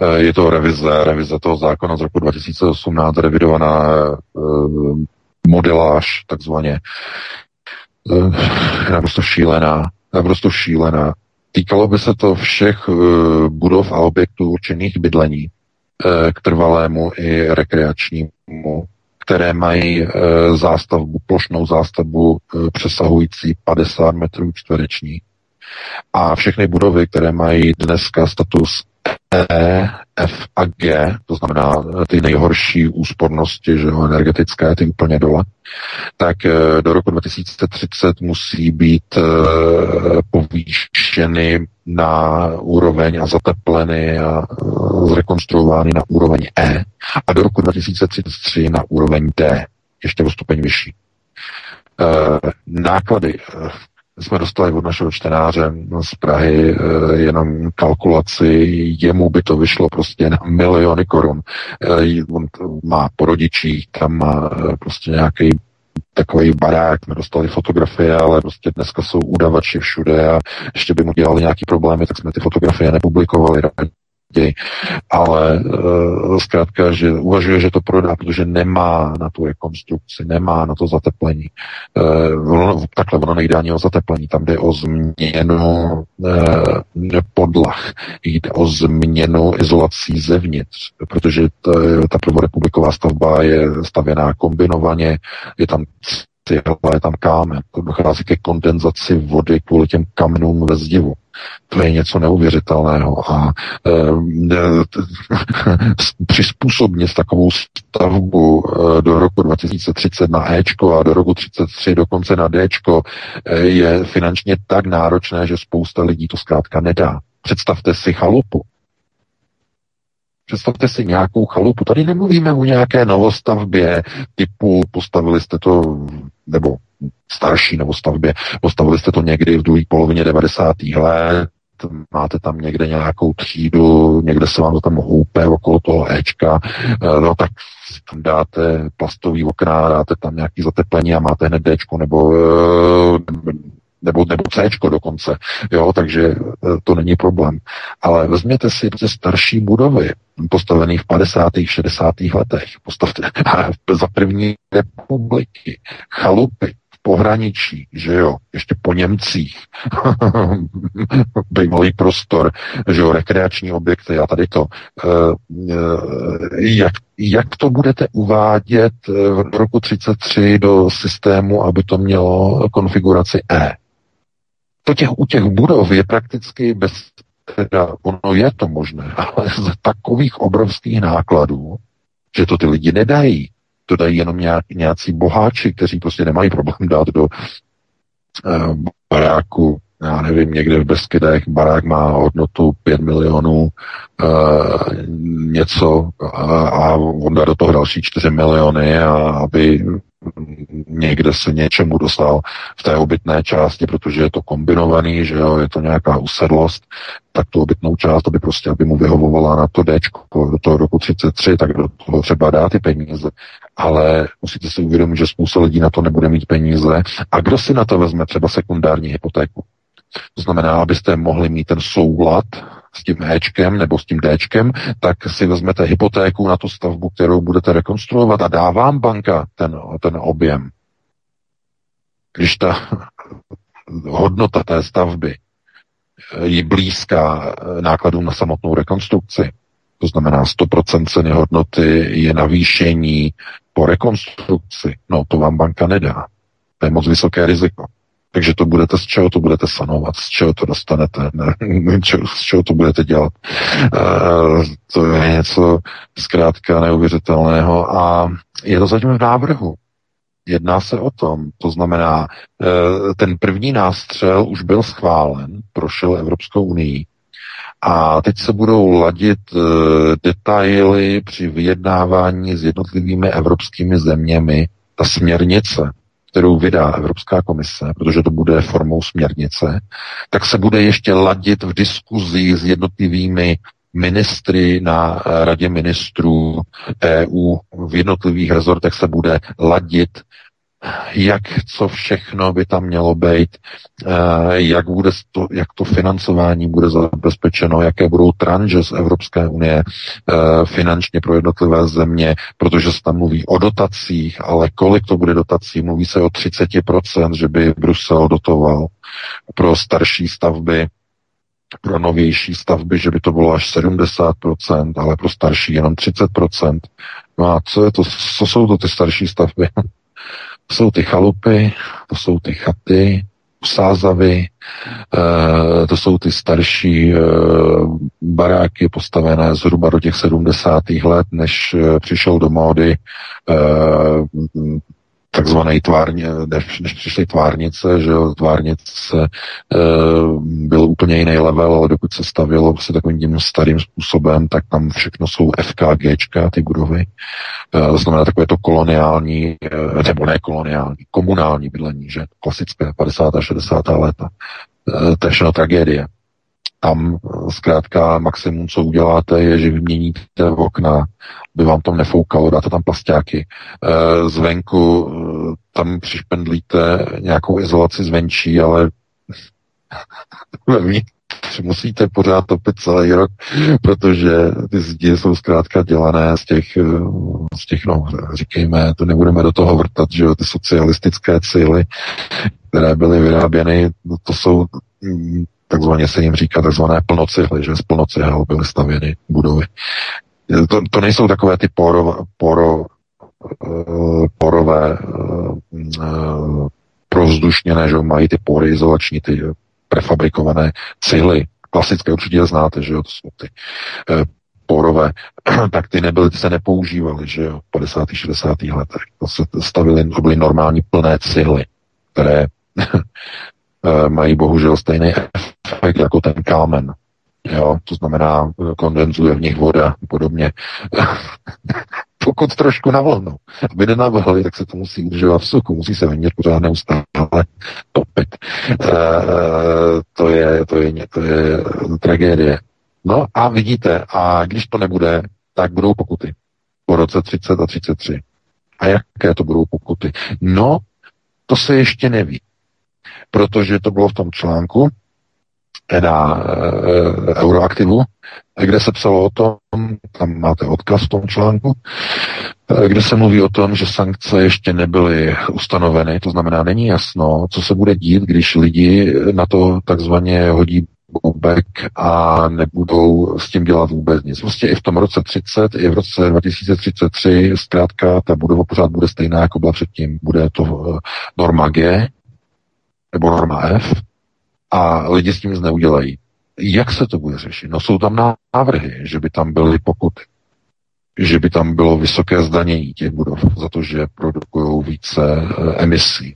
eh, je to revize, revize toho zákona z roku 2018, revidovaná modeláž takzvaně. Naprosto šílená, naprosto šílená. Týkalo by se to všech budov a objektů určených bydlení k trvalému i rekreačnímu které mají zástavbu, plošnou zástavbu přesahující 50 metrů čtvereční. A všechny budovy, které mají dneska status E, F a G, to znamená e, ty nejhorší úspornosti, že jo, energetické, ty úplně dole, tak e, do roku 2030 musí být e, povýšeny na úroveň a zatepleny a zrekonstruovány na úroveň E a do roku 2033 na úroveň D, ještě o stupeň vyšší. Náklady jsme dostali od našeho čtenáře z Prahy eh, jenom kalkulaci, jemu by to vyšlo prostě na miliony korun. Eh, on má po rodičích, tam má eh, prostě nějaký takový barák, jsme dostali fotografie, ale prostě dneska jsou udavači všude a ještě by mu dělali nějaký problémy, tak jsme ty fotografie nepublikovali raději. Ale uh, zkrátka, že uvažuje, že to prodá, protože nemá na tu rekonstrukci, nemá na to zateplení. Ono, takhle, ono nejde ani o zateplení, tam jde o změnu uh, podlah, jde o změnu izolací zevnitř, protože ta prvorepubliková stavba je stavěná kombinovaně, je tam cihla, je tam kámen. To dochází ke kondenzaci vody kvůli těm kamenům ve zdivu. To je něco neuvěřitelného a e, přizpůsobit takovou stavbu e, do roku 2030 na Ečko a do roku 33 dokonce na Dčko e, je finančně tak náročné, že spousta lidí to zkrátka nedá. Představte si chalupu. Představte si nějakou chalupu. Tady nemluvíme o nějaké novostavbě typu postavili jste to, nebo starší novostavbě, postavili jste to někdy v druhé polovině 90. let, máte tam někde nějakou třídu, někde se vám to tam houpe okolo toho Ečka, no tak tam dáte plastový okna, dáte tam nějaký zateplení a máte hned Dčko nebo eh, nebo, nebo C dokonce, jo, takže e, to není problém. Ale vezměte si ty starší budovy, postavené v 50. 60. letech, postavte za první republiky, chalupy, pohraničí, že jo, ještě po Němcích, bývalý prostor, že jo, rekreační objekty a tady to. E, e, jak, jak to budete uvádět v roku 33 do systému, aby to mělo konfiguraci E? To těch, u těch budov je prakticky bez, teda ono je to možné, ale z takových obrovských nákladů, že to ty lidi nedají. To dají jenom nějak, nějací boháči, kteří prostě nemají problém dát do uh, baráku, já nevím, někde v Beskydech barák má hodnotu 5 milionů uh, něco a, a on dá do toho další 4 miliony a aby někde se něčemu dostal v té obytné části, protože je to kombinovaný, že jo, je to nějaká usedlost, tak tu obytnou část, aby prostě, aby mu vyhovovala na to D, do toho roku 33, tak do toho třeba dá ty peníze. Ale musíte si uvědomit, že spousta lidí na to nebude mít peníze. A kdo si na to vezme třeba sekundární hypotéku? To znamená, abyste mohli mít ten soulad s tím Ečkem nebo s tím Dčkem, tak si vezmete hypotéku na tu stavbu, kterou budete rekonstruovat a dá vám banka ten, ten objem. Když ta hodnota té stavby je blízká nákladům na samotnou rekonstrukci, to znamená 100% ceny hodnoty je navýšení po rekonstrukci, no to vám banka nedá. To je moc vysoké riziko. Takže to budete, z čeho to budete sanovat, z čeho to dostanete, ne, z čeho to budete dělat. Uh, to je něco zkrátka neuvěřitelného a je to zatím v návrhu. Jedná se o tom, to znamená, uh, ten první nástřel už byl schválen, prošel Evropskou unii a teď se budou ladit uh, detaily při vyjednávání s jednotlivými evropskými zeměmi, ta směrnice, kterou vydá Evropská komise, protože to bude formou směrnice, tak se bude ještě ladit v diskuzi s jednotlivými ministry na radě ministrů EU v jednotlivých rezortech se bude ladit jak co všechno by tam mělo být, eh, jak, bude to, jak to financování bude zabezpečeno, jaké budou tranže z Evropské unie eh, finančně pro jednotlivé země, protože se tam mluví o dotacích, ale kolik to bude dotací? Mluví se o 30%, že by Brusel dotoval pro starší stavby, pro novější stavby, že by to bylo až 70%, ale pro starší jenom 30%. No a co, je to, co jsou to ty starší stavby? To jsou ty chalupy, to jsou ty chaty, sázavy, eh, to jsou ty starší eh, baráky postavené zhruba do těch 70. let, než eh, přišel do módy takzvané tvárně, než, než přišly tvárnice, že jo, tvárnice e, byl úplně jiný level, ale dokud se stavilo prostě takovým tím starým způsobem, tak tam všechno jsou FKGčka, ty budovy. E, to znamená takové to koloniální, e, nebo ne koloniální, komunální bydlení, že klasické 50. a 60. léta. E, to je všechno tragédie. Tam zkrátka maximum, co uděláte, je, že vyměníte okna, by vám tam nefoukalo, dáte tam plastáky. E, zvenku e, tam přišpendlíte nějakou izolaci zvenčí, ale musíte pořád topit celý rok, protože ty zdi jsou zkrátka dělané z těch, e, z těch no, říkejme, to nebudeme do toho vrtat, že jo, ty socialistické cíly, které byly vyráběny, no, to jsou takzvaně se jim říká takzvané plnocihly, že z plnocihel byly stavěny budovy. To, to nejsou takové ty poro, poro, eh, porové eh, provzdušněné, že mají ty pory izolační, ty prefabrikované cihly. Klasické určitě znáte, že jo, to jsou ty eh, porové, tak ty nebyly, ty se nepoužívaly, že jo, v 50. 60. letech. To se stavily, to byly normální plné cihly, které mají bohužel stejný efekt jako ten kámen. Jo, to znamená, kondenzuje v nich voda a podobně. Pokud trošku navlhnou. Aby nenavlhli, tak se to musí udržovat v suku, musí se venit pořád neustále topit. E, to, je, to, je, to je tragédie. No a vidíte, a když to nebude, tak budou pokuty. Po roce 30 a 33. A jaké to budou pokuty? No, to se ještě neví. Protože to bylo v tom článku, teda e, Euroaktivu, kde se psalo o tom, tam máte odkaz v tom článku, e, kde se mluví o tom, že sankce ještě nebyly ustanoveny, to znamená, není jasno, co se bude dít, když lidi na to takzvaně hodí bobek a nebudou s tím dělat vůbec nic. Prostě i v tom roce 30, i v roce 2033 zkrátka ta budova pořád bude stejná, jako byla předtím. Bude to norma G nebo norma F, a lidi s tím nic neudělají. Jak se to bude řešit? No jsou tam návrhy, že by tam byly pokuty, že by tam bylo vysoké zdanění těch budov za to, že produkují více e, emisí.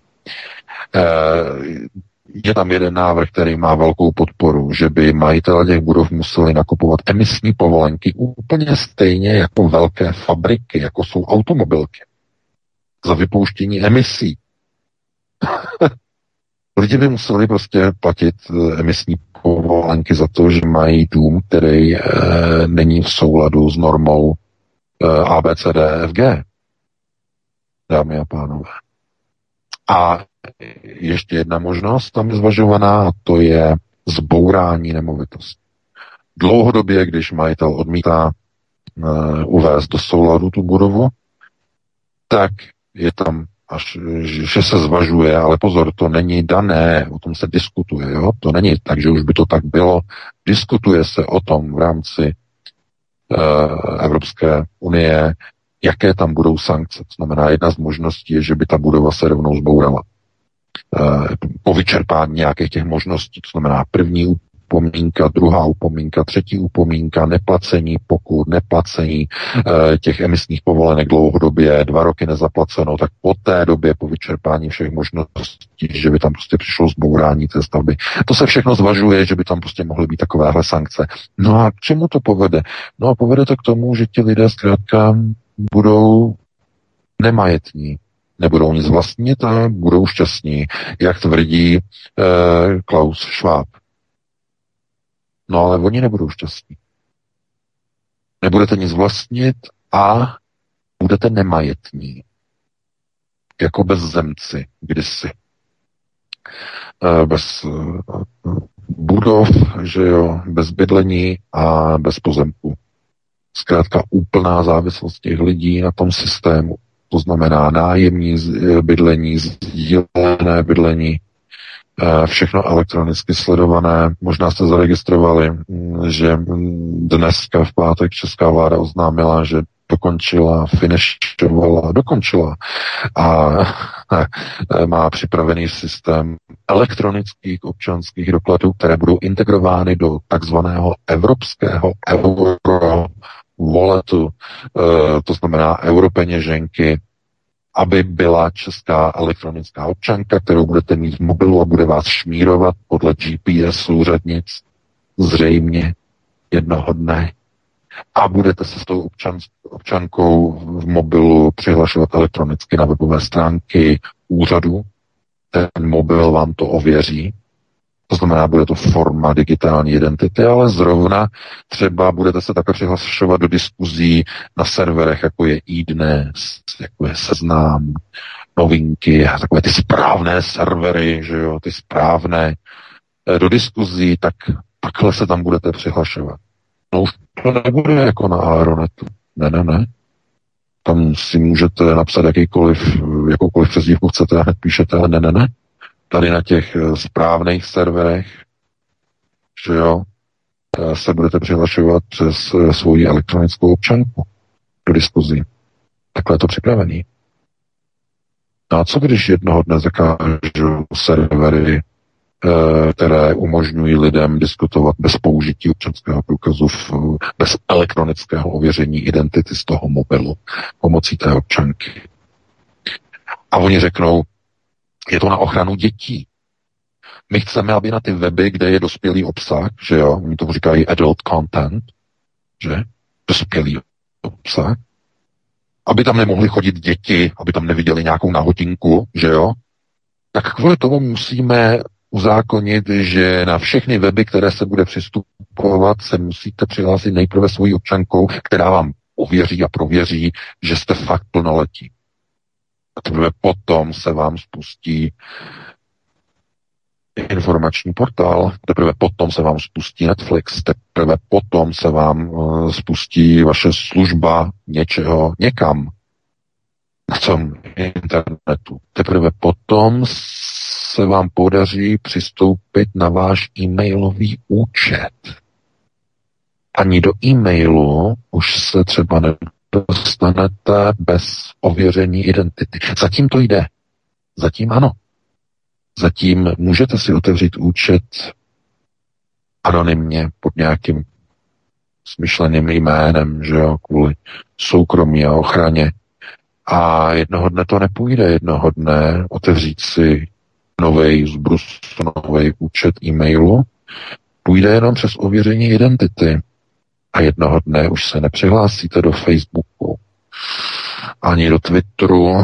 E, je tam jeden návrh, který má velkou podporu, že by majitelé těch budov museli nakupovat emisní povolenky úplně stejně jako velké fabriky, jako jsou automobilky. za vypouštění emisí. Lidi by museli prostě platit eh, emisní povolenky za to, že mají dům, který e, není v souladu s normou e, ABCDFG. Dámy a pánové. A ještě jedna možnost tam je zvažovaná, a to je zbourání nemovitosti. Dlouhodobě, když majitel odmítá uh, uvést do souladu tu budovu, tak je tam až, že se zvažuje, ale pozor, to není dané, o tom se diskutuje, jo? to není tak, že už by to tak bylo, diskutuje se o tom v rámci uh, Evropské unie, jaké tam budou sankce. To znamená, jedna z možností je, že by ta budova se rovnou zbourala. Uh, po vyčerpání nějakých těch možností, to znamená první upomínka, druhá upomínka, třetí upomínka, neplacení pokud, neplacení e, těch emisních povolenek dlouhodobě, dva roky nezaplaceno, tak po té době, po vyčerpání všech možností, že by tam prostě přišlo zbourání té stavby. To se všechno zvažuje, že by tam prostě mohly být takovéhle sankce. No a k čemu to povede? No a povede to k tomu, že ti lidé zkrátka budou nemajetní, nebudou nic vlastnit a budou šťastní, jak tvrdí e, Klaus Schwab. No ale oni nebudou šťastní. Nebudete nic vlastnit a budete nemajetní. Jako bezzemci kdysi. Eh, bez eh, budov, že jo, bez bydlení a bez pozemku. Zkrátka úplná závislost těch lidí na tom systému. To znamená nájemní bydlení, sdílené bydlení, Eh, všechno elektronicky sledované. Možná jste zaregistrovali, mm, že dneska v pátek česká vláda oznámila, že dokončila, finishovala, dokončila a eh, má připravený systém elektronických občanských dokladů, které budou integrovány do takzvaného evropského euro walletu, eh, to znamená europeněženky, aby byla česká elektronická občanka, kterou budete mít v mobilu a bude vás šmírovat podle GPS úřadnic, zřejmě jednoho dne. A budete se s tou občan, občankou v mobilu přihlašovat elektronicky na webové stránky úřadu. Ten mobil vám to ověří, to znamená, bude to forma digitální identity, ale zrovna třeba budete se také přihlašovat do diskuzí na serverech, jako je iDnes, jako je Seznám, novinky, takové ty správné servery, že jo, ty správné eh, do diskuzí, tak takhle se tam budete přihlašovat. No už to nebude jako na Aeronetu. Ne, ne, ne. Tam si můžete napsat jakýkoliv, jakoukoliv přezdívku chcete a hned píšete, ale ne, ne, ne tady na těch eh, správných serverech, že jo, eh, se budete přihlašovat přes eh, svoji elektronickou občanku do diskuzí. Takhle je to připravený. No a co když jednoho dne zakážu servery, které umožňují lidem diskutovat bez použití občanského průkazu, bez elektronického ověření identity z toho mobilu pomocí té občanky. A oni řeknou, je to na ochranu dětí. My chceme, aby na ty weby, kde je dospělý obsah, že jo, oni tomu říkají adult content, že, dospělý obsah, aby tam nemohli chodit děti, aby tam neviděli nějakou nahodinku, že jo, tak kvůli tomu musíme uzákonit, že na všechny weby, které se bude přistupovat, se musíte přihlásit nejprve svojí občankou, která vám ověří a prověří, že jste fakt plnoletí. A teprve potom se vám spustí informační portál, teprve potom se vám spustí Netflix, teprve potom se vám uh, spustí vaše služba něčeho někam na tom internetu. Teprve potom se vám podaří přistoupit na váš e-mailový účet. Ani do e-mailu už se třeba dostanete bez ověření identity. Zatím to jde. Zatím ano. Zatím můžete si otevřít účet anonymně pod nějakým smyšleným jménem, že jo, kvůli soukromí a ochraně. A jednoho dne to nepůjde, jednoho dne otevřít si nový zbrus, nový účet e-mailu, půjde jenom přes ověření identity a jednoho dne už se nepřihlásíte do Facebooku, ani do Twitteru,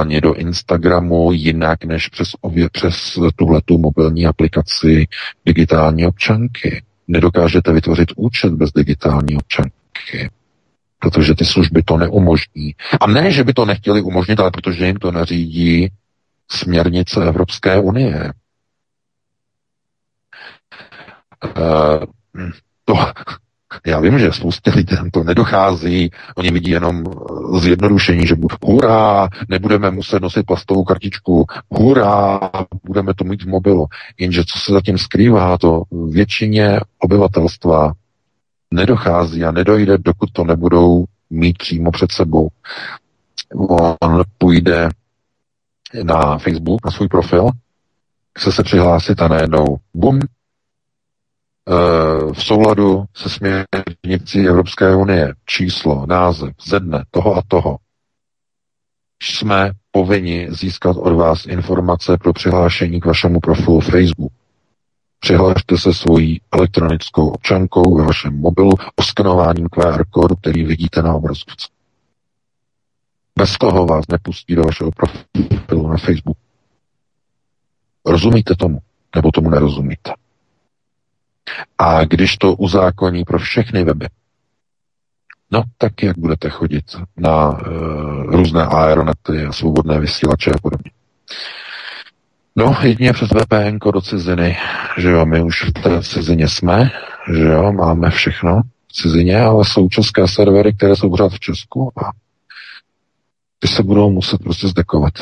ani do Instagramu jinak než přes, přes tuhletu mobilní aplikaci digitální občanky. Nedokážete vytvořit účet bez digitální občanky, protože ty služby to neumožní. A ne, že by to nechtěli umožnit, ale protože jim to nařídí směrnice Evropské unie. Uh, to, já vím, že spoustě lidem to nedochází, oni vidí jenom eh, zjednodušení, že hurá, nebudeme muset nosit plastovou kartičku, hurá, budeme to mít v mobilu. Jenže co se zatím skrývá, to většině obyvatelstva nedochází a nedojde, dokud to nebudou mít přímo před sebou. On půjde na Facebook, na svůj profil, chce se přihlásit a najednou bum, v souladu se směrnicí Evropské unie číslo, název, ze dne toho a toho, jsme povinni získat od vás informace pro přihlášení k vašemu profilu Facebook. Přihlašte se svojí elektronickou občankou ve vašem mobilu oskanováním QR kódu, který vidíte na obrazovce. Bez toho vás nepustí do vašeho profilu na Facebook. Rozumíte tomu? Nebo tomu nerozumíte? A když to uzákoní pro všechny weby, no tak jak budete chodit na uh, různé aeronety a svobodné vysílače a podobně. No, jedině přes VPN do ciziny, že jo, my už v té cizině jsme, že jo, máme všechno v cizině, ale jsou české servery, které jsou pořád v Česku a ty se budou muset prostě zdekovat.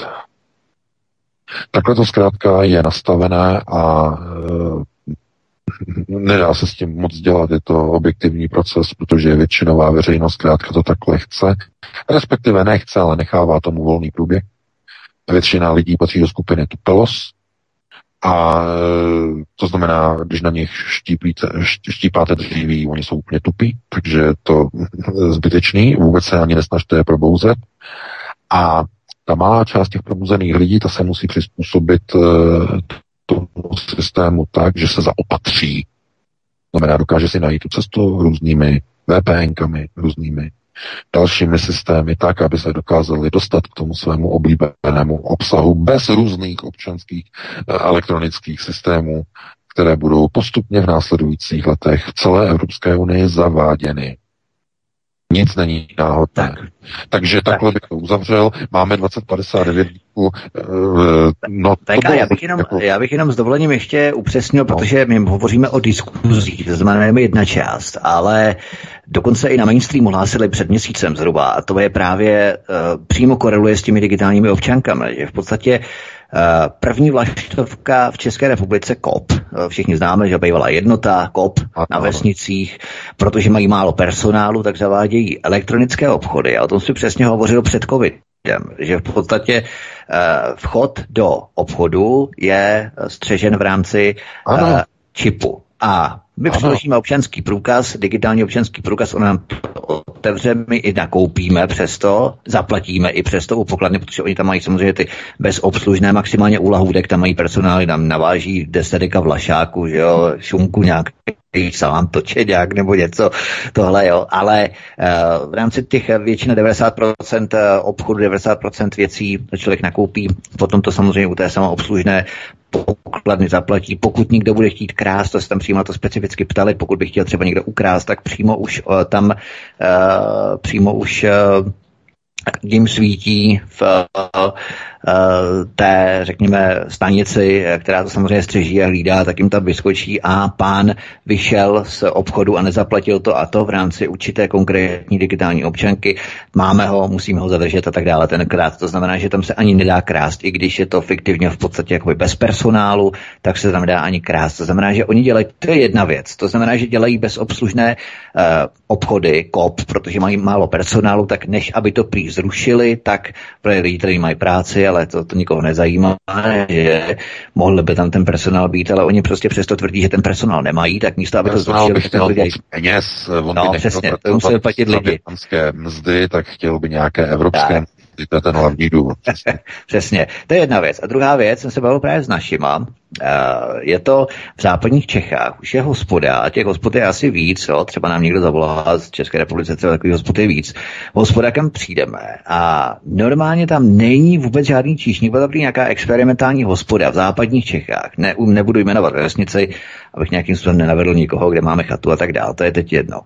Takhle to zkrátka je nastavené a e, nedá se s tím moc dělat, je to objektivní proces, protože většinová veřejnost zkrátka to takhle chce, respektive nechce, ale nechává tomu volný průběh. Většina lidí patří do skupiny tupelos, a to znamená, když na nich štípíte, štípáte dříví, oni jsou úplně tupí, takže je to zbytečný, vůbec se ani nesnažte je probouzet. A ta malá část těch probuzených lidí, ta se musí přizpůsobit eh, tomu systému tak, že se zaopatří. Znamená, dokáže si najít tu cestu různými VPNkami, různými dalšími systémy, tak, aby se dokázali dostat k tomu svému oblíbenému obsahu bez různých občanských eh, elektronických systémů, které budou postupně v následujících letech v celé Evropské unii zaváděny. Nic není náhodné. Tak. Takže tak. takhle bych to uzavřel. Máme 2059 uh, no, tak, já, bych jenom, jako... já bych jenom s dovolením ještě upřesnil, no. protože my hovoříme o diskuzích, to znamená jedna část, ale dokonce i na mainstreamu hlásili před měsícem zhruba a to je právě uh, přímo koreluje s těmi digitálními občankami, že v podstatě uh, Eh, první vlaštovka v České republice KOP. Eh, všichni známe, že bývala jednota KOP na vesnicích, protože mají málo personálu, tak zavádějí elektronické obchody. A o tom si přesně hovořil před covidem, že v podstatě eh, vchod do obchodu je střežen v rámci ano. čipu. A my předložíme občanský průkaz, digitální občanský průkaz, on nám otevře, my i nakoupíme přesto, zaplatíme i přesto u pokladny, protože oni tam mají samozřejmě ty bezobslužné maximálně úlahůdek, tam mají personály, tam naváží desedeka vlašáku, že jo, šunku nějak salám točeďák nebo něco, tohle jo, ale uh, v rámci těch většina 90% eh, obchodu, 90% věcí člověk nakoupí, potom to samozřejmě u té samoobslužné pokladny zaplatí. Pokud někdo bude chtít krást, to se tam přímo to specificky ptali, pokud by chtěl třeba někdo ukrást, tak přímo už tam přímo už jim svítí v té, řekněme, stanici, která to samozřejmě střeží a hlídá, tak jim tam vyskočí a pán vyšel z obchodu a nezaplatil to a to v rámci určité konkrétní digitální občanky. Máme ho, musíme ho zadržet a tak dále tenkrát. To znamená, že tam se ani nedá krást, i když je to fiktivně v podstatě jakoby bez personálu, tak se tam nedá ani krást. To znamená, že oni dělají, to je jedna věc. To znamená, že dělají bezobslužné uh, obchody, kop, protože mají málo personálu, tak než aby to prý zrušili, tak pro lidi, kteří mají práci, ale to, to nikoho nezajímá, že mohl by tam ten personál být, ale oni prostě přesto tvrdí, že ten personál nemají, tak místo, aby personál to zrušili, tak lidi... peněz, on no, by přesně, to musí platit lidi. mzdy, tak chtěl by nějaké evropské tak To je ten hlavní důvod. Přesně. To je jedna věc. A druhá věc, jsem se bavil právě s našima, je to v západních Čechách. Už je hospoda, těch hospod je asi víc, jo? třeba nám někdo zavolá z České republice, třeba takový hospod je víc. Hospoda, kam přijdeme. A normálně tam není vůbec žádný číšník, byla to nějaká experimentální hospoda v západních Čechách. Ne, nebudu jmenovat vesnici, abych nějakým způsobem nenavedl nikoho, kde máme chatu a tak dále. To je teď jedno.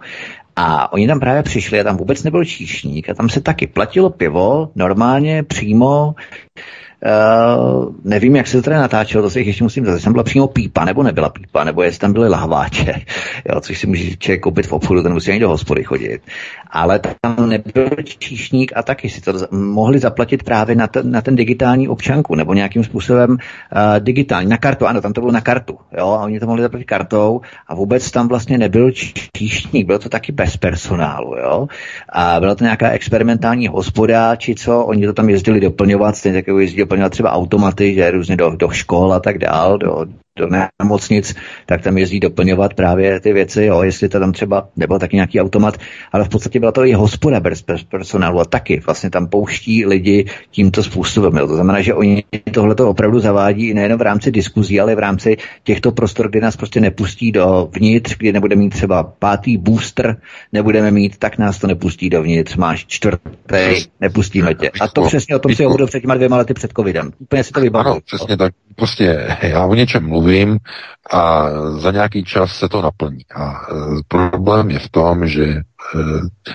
A oni tam právě přišli a tam vůbec nebyl číšník a tam se taky platilo pivo normálně přímo Uh, nevím, jak se to tady natáčelo, to se ještě musím zase. Tam byla přímo pípa, nebo nebyla pípa, nebo jestli tam byly lahváče, jo, což si může člověk koupit v obchodu, ten musí ani do hospody chodit. Ale tam nebyl číšník a taky si to mohli zaplatit právě na ten, na ten digitální občanku, nebo nějakým způsobem uh, digitální, na kartu, ano, tam to bylo na kartu, jo, a oni to mohli zaplatit kartou a vůbec tam vlastně nebyl číšník, bylo to taky bez personálu, jo, a byla to nějaká experimentální hospoda, či co, oni to tam jezdili doplňovat, stejně jako jezdili doplňovat třeba automaty, že různě do, do škol a tak dál, do, do nemocnic, tak tam jezdí doplňovat právě ty věci, jo, jestli to tam třeba nebyl taky nějaký automat, ale v podstatě byla to i hospoda bez personálu a taky vlastně tam pouští lidi tímto způsobem. Jo. To znamená, že oni tohle to opravdu zavádí nejen v rámci diskuzí, ale v rámci těchto prostor, kdy nás prostě nepustí do vnitř, kdy nebudeme mít třeba pátý booster, nebudeme mít, tak nás to nepustí dovnitř, máš čtvrtý, nepustíme tě. A to přesně o tom si hovořil před těma dvěma lety před covidem. Úplně si to vybavil. Ano, přesně tak. Prostě já o něčem mluvím a za nějaký čas se to naplní. A e, problém je v tom, že e,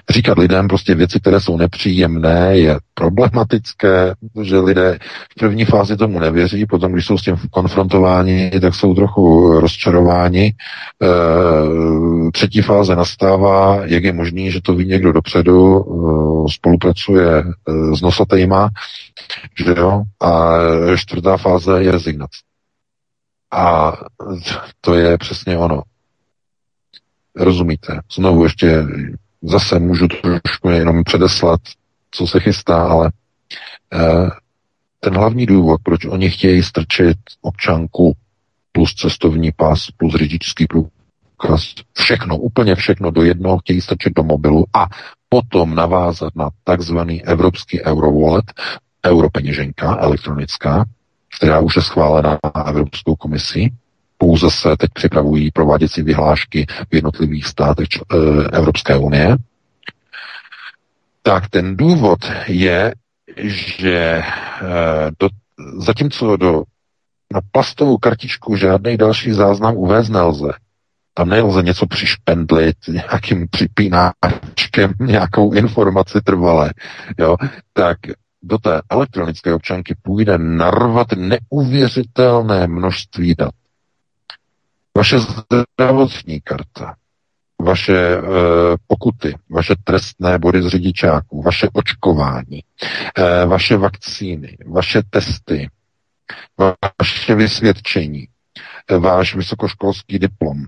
říkat lidem prostě věci, které jsou nepříjemné, je problematické, že lidé v první fázi tomu nevěří, potom, když jsou s tím konfrontováni, tak jsou trochu rozčarováni. E, třetí fáze nastává, jak je možný, že to ví někdo dopředu, spolupracuje s nosatejma, že jo, a čtvrtá fáze je rezignace. A to je přesně ono. Rozumíte? Znovu ještě zase můžu trošku jenom předeslat, co se chystá, ale eh, ten hlavní důvod, proč oni chtějí strčit občanku plus cestovní pas, plus řidičský průkaz, všechno, úplně všechno do jednoho chtějí strčit do mobilu a potom navázat na takzvaný evropský eurovolet, europeněženka elektronická, která už je schválena Evropskou komisí. Pouze se teď připravují prováděcí vyhlášky v jednotlivých státech e, Evropské unie. Tak ten důvod je, že e, do, zatímco do, na plastovou kartičku žádný další záznam uvést nelze, tam nelze něco přišpendlit nějakým připínáčkem, nějakou informaci trvalé, jo, tak do té elektronické občanky půjde narvat neuvěřitelné množství dat. Vaše zdravotní karta, vaše e, pokuty, vaše trestné body z řidičáků, vaše očkování, e, vaše vakcíny, vaše testy, vaše vysvědčení, e, váš vysokoškolský diplom,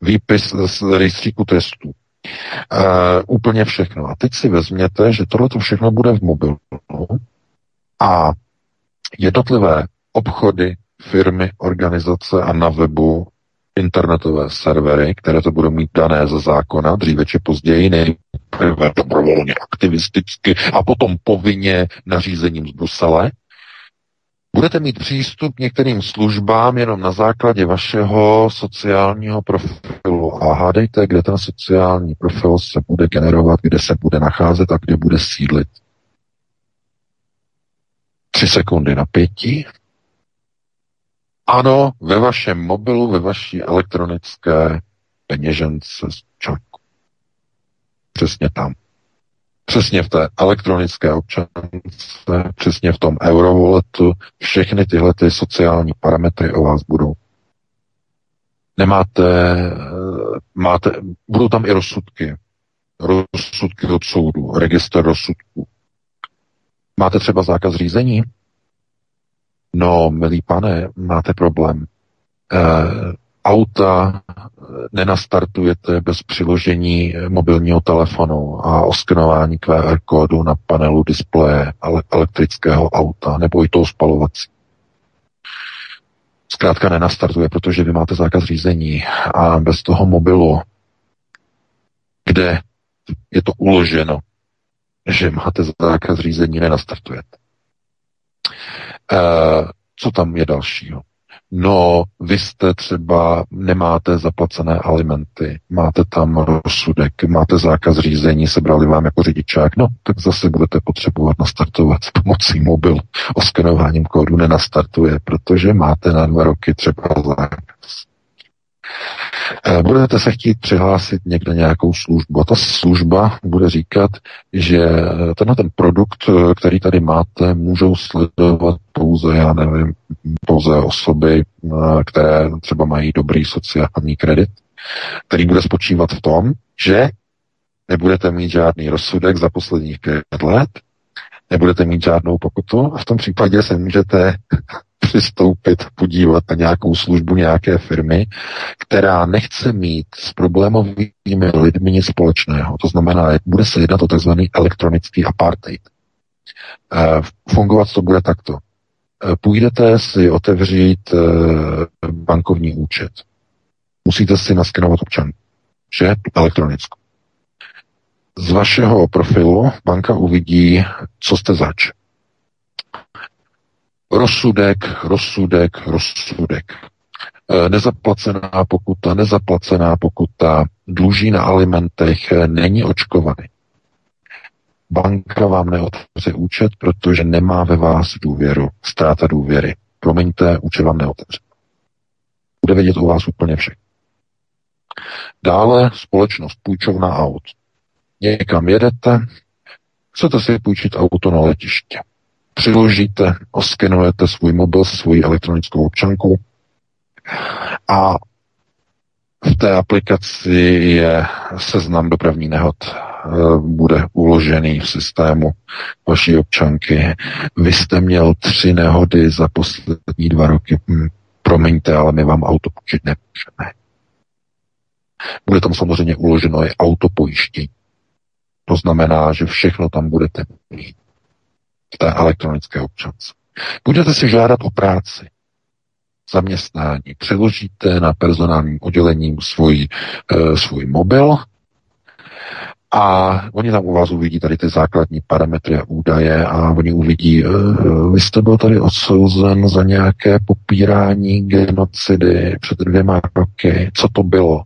výpis z rejstříku testů, Uh, úplně všechno. A teď si vezměte, že tohle všechno bude v mobilu a jednotlivé obchody, firmy, organizace a na webu internetové servery, které to budou mít dané ze zákona, dříve či později, nejprve dobrovolně aktivisticky a potom povinně nařízením z Brusele, Budete mít přístup k některým službám jenom na základě vašeho sociálního profilu. A hádejte, kde ten sociální profil se bude generovat, kde se bude nacházet a kde bude sídlit. Tři sekundy na pěti. Ano, ve vašem mobilu, ve vaší elektronické peněžence z čaku. Přesně tam. Přesně v té elektronické občance, přesně v tom eurovoletu, všechny tyhle ty sociální parametry o vás budou. Nemáte, máte, budou tam i rozsudky. Rozsudky od soudu, registr rozsudků. Máte třeba zákaz řízení? No, milý pane, máte problém. E, auta nenastartujete bez přiložení mobilního telefonu a oskenování QR kódu na panelu displeje elektrického auta nebo i toho spalovací. Zkrátka nenastartuje, protože vy máte zákaz řízení a bez toho mobilu, kde je to uloženo, že máte zákaz řízení, nenastartujete. E, co tam je dalšího? No, vy jste třeba, nemáte zaplacené alimenty, máte tam rozsudek, máte zákaz řízení, sebrali vám jako řidičák, no, tak zase budete potřebovat nastartovat s pomocí mobilu. Oskenováním kódu nenastartuje, protože máte na dva roky třeba zákaz. Eh, budete se chtít přihlásit někde nějakou službu? A ta služba bude říkat, že tenhle ten produkt, eh, který tady máte, můžou sledovat pouze, já nevím, pouze osoby, eh, které třeba mají dobrý sociální kredit, který bude spočívat v tom, že nebudete mít žádný rozsudek za posledních pět let, nebudete mít žádnou pokutu a v tom případě se můžete přistoupit, podívat na nějakou službu nějaké firmy, která nechce mít s problémovými lidmi nic společného. To znamená, bude se jednat o tzv. elektronický apartheid. Eh, fungovat to bude takto. Eh, půjdete si otevřít eh, bankovní účet. Musíte si naskenovat občanku, že? Elektronickou. Z vašeho profilu banka uvidí, co jste zač rozsudek, rozsudek, rozsudek. E, nezaplacená pokuta, nezaplacená pokuta, dluží na alimentech, e, není očkovaný. Banka vám neotevře účet, protože nemá ve vás důvěru, ztráta důvěry. Promiňte, účet vám neotevře. Bude vědět o vás úplně vše. Dále společnost půjčovna aut. Někam jedete, chcete si půjčit auto na letiště přiložíte, oskenujete svůj mobil, svou elektronickou občanku a v té aplikaci je seznam dopravní nehod, e, bude uložený v systému vaší občanky. Vy jste měl tři nehody za poslední dva roky. Hm, promiňte, ale my vám auto půjčit nemůžeme. Bude tam samozřejmě uloženo i autopojištění. To znamená, že všechno tam budete mít té elektronické občance. Budete si žádat o práci, zaměstnání, přeložíte na personálním oddělení svůj, e, svůj mobil a oni tam u vás uvidí tady ty základní parametry a údaje a oni uvidí, uh, vy jste byl tady odsouzen za nějaké popírání genocidy před dvěma roky. Co to bylo?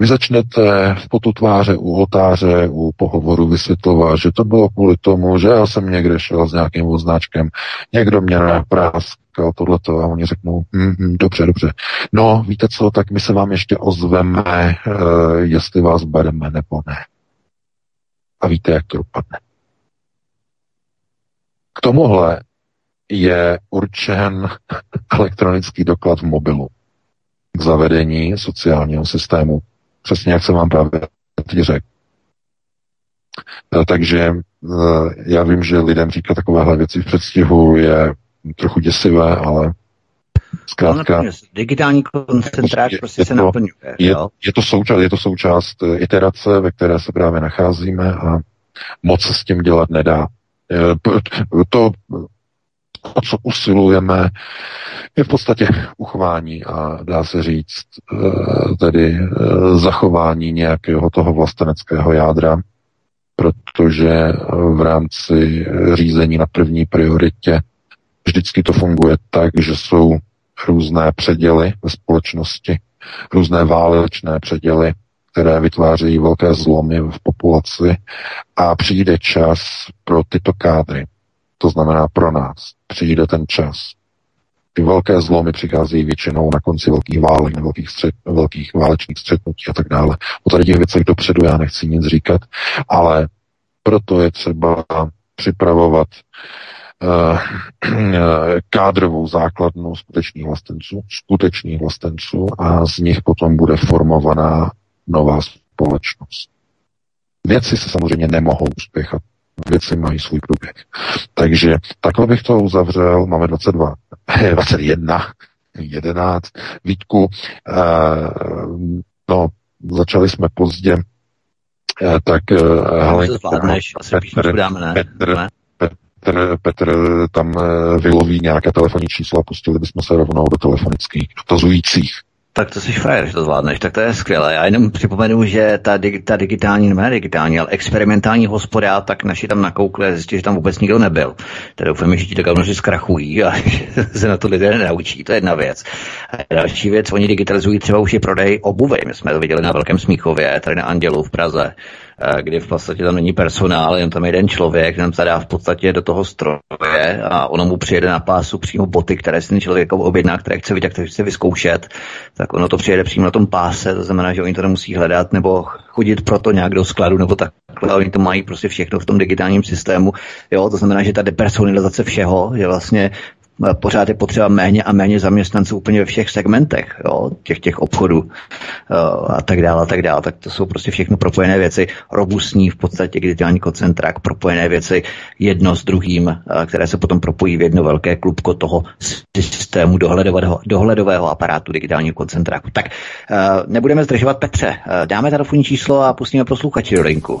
Vy začnete v potu tváře u oltáře, u pohovoru vysvětlovat, že to bylo kvůli tomu, že já jsem někde šel s nějakým označkem, někdo mě napráskal tohleto a oni řeknou, mm, dobře, dobře. No, víte co, tak my se vám ještě ozveme, uh, jestli vás bereme nebo ne a víte, jak to dopadne. K tomuhle je určen elektronický doklad v mobilu k zavedení sociálního systému. Přesně jak jsem vám právě teď řekl. Takže eh, já vím, že lidem říkat takovéhle věci v předstihu je trochu děsivé, ale Zkrátka, no, digitální koncentráč prostě se naplňuje. Je, je, to součást, je to součást eh, iterace, ve které se právě nacházíme a moc se s tím dělat nedá. To, o co usilujeme, je v podstatě uchování a dá se říct eh, tedy eh, zachování nějakého toho vlasteneckého jádra, protože v rámci řízení na první prioritě vždycky to funguje tak, že jsou různé předěly ve společnosti, různé válečné předěly, které vytvářejí velké zlomy v populaci a přijde čas pro tyto kádry. To znamená pro nás. Přijde ten čas. Ty velké zlomy přicházejí většinou na konci velkých válek, velkých, střed, velkých válečných střetnutí a tak dále. O tady těch věcech dopředu já nechci nic říkat, ale proto je třeba připravovat kádrovou základnu skutečných vlastenců, skutečných vlastenců a z nich potom bude formovaná nová společnost. Věci se samozřejmě nemohou uspěchat. Věci mají svůj průběh. Takže takhle bych to uzavřel. Máme 22, 21, 11. Vítku, uh, no, začali jsme pozdě, tak Helenka, Petr, Petr? Petr, Petr tam eh, vyloví nějaké telefonní číslo a pustili bychom se rovnou do telefonických dotazujících. Tak to jsi frajer, že to zvládneš, tak to je skvělé. Já jenom připomenu, že ta, ta digitální, ne digitální, ale experimentální hospoda, tak naši tam nakoukli a zjistili, že tam vůbec nikdo nebyl. Tedy doufám, že ti dokážu zkrachují a se na to lidé nenaučí. To je jedna věc. A další věc, oni digitalizují třeba už i prodej obuvy. My jsme to viděli na Velkém Smíchově, tady na Andělu v Praze kdy v podstatě tam není personál, jen tam jeden člověk, ten zadá v podstatě do toho stroje a ono mu přijede na pásu přímo boty, které si ten člověk jako objedná, které chce vidět, které chce vyzkoušet, tak ono to přijede přímo na tom páse, to znamená, že oni to nemusí hledat nebo chodit proto nějak do skladu nebo takhle, oni to mají prostě všechno v tom digitálním systému, jo, to znamená, že ta depersonalizace všeho je vlastně pořád je potřeba méně a méně zaměstnanců úplně ve všech segmentech, jo, těch, těch obchodů a tak dále, a tak dále. Tak to jsou prostě všechno propojené věci, robustní v podstatě digitální koncentrak, propojené věci jedno s druhým, které se potom propojí v jedno velké klubko toho systému dohledového, dohledového aparátu digitálního koncentráku. Tak nebudeme zdržovat Petře, dáme telefonní číslo a pustíme posluchači do linku.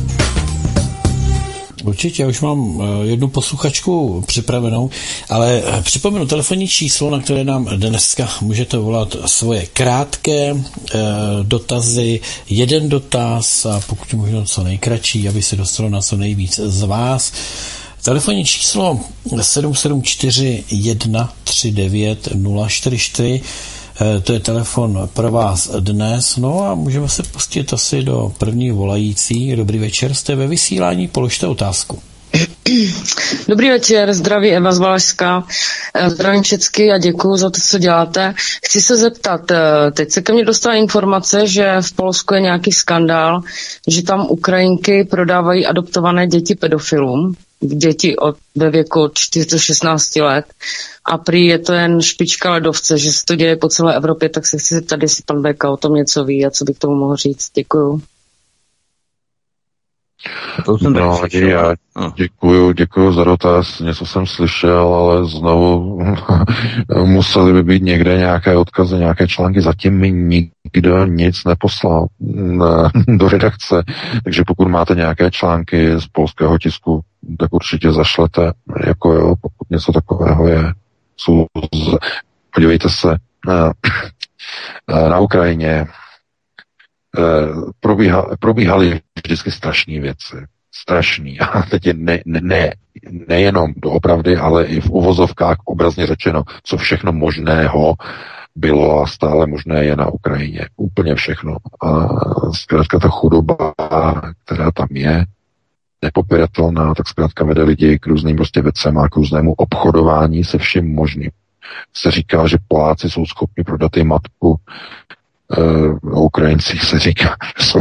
Určitě, už mám eh, jednu posluchačku připravenou, ale eh, připomenu telefonní číslo, na které nám dneska můžete volat svoje krátké eh, dotazy, jeden dotaz a pokud možno co nejkratší, aby se dostalo na co nejvíc z vás. Telefonní číslo 774 139 044 Eh, to je telefon pro vás dnes. No a můžeme se pustit asi do první volající. Dobrý večer, jste ve vysílání, položte otázku. Dobrý večer, zdraví Eva z Valašska. Eh, zdravím všechny a děkuji za to, co děláte. Chci se zeptat, eh, teď se ke mně dostala informace, že v Polsku je nějaký skandál, že tam Ukrajinky prodávají adoptované děti pedofilům děti od ve věku 4-16 let a prý je to jen špička ledovce, že se to děje po celé Evropě, tak se chci zeptat, jestli pan Beka o tom něco ví a co bych tomu mohl říct. Děkuju. To jsem no, já děkuju, děkuju za dotaz, něco jsem slyšel, ale znovu museli by být někde nějaké odkazy, nějaké články, zatím mi nikdo nic neposlal do redakce, takže pokud máte nějaké články z polského tisku, tak určitě zašlete, jako jo, pokud něco takového je. Jsou, podívejte se, na, na Ukrajině. eh, probíha, probíhaly vždycky strašné věci. Strašný. A teď je ne, ne, ne, nejenom doopravdy, ale i v uvozovkách obrazně řečeno, co všechno možného bylo a stále možné je na Ukrajině. Úplně všechno. A zkrátka ta chudoba, která tam je, nepopiratelná, tak zkrátka vede lidi k různým prostě věcem a k různému obchodování se vším možným. Se říká, že Poláci jsou schopni prodat i matku, uh, Ukrajinci se říká, že jsou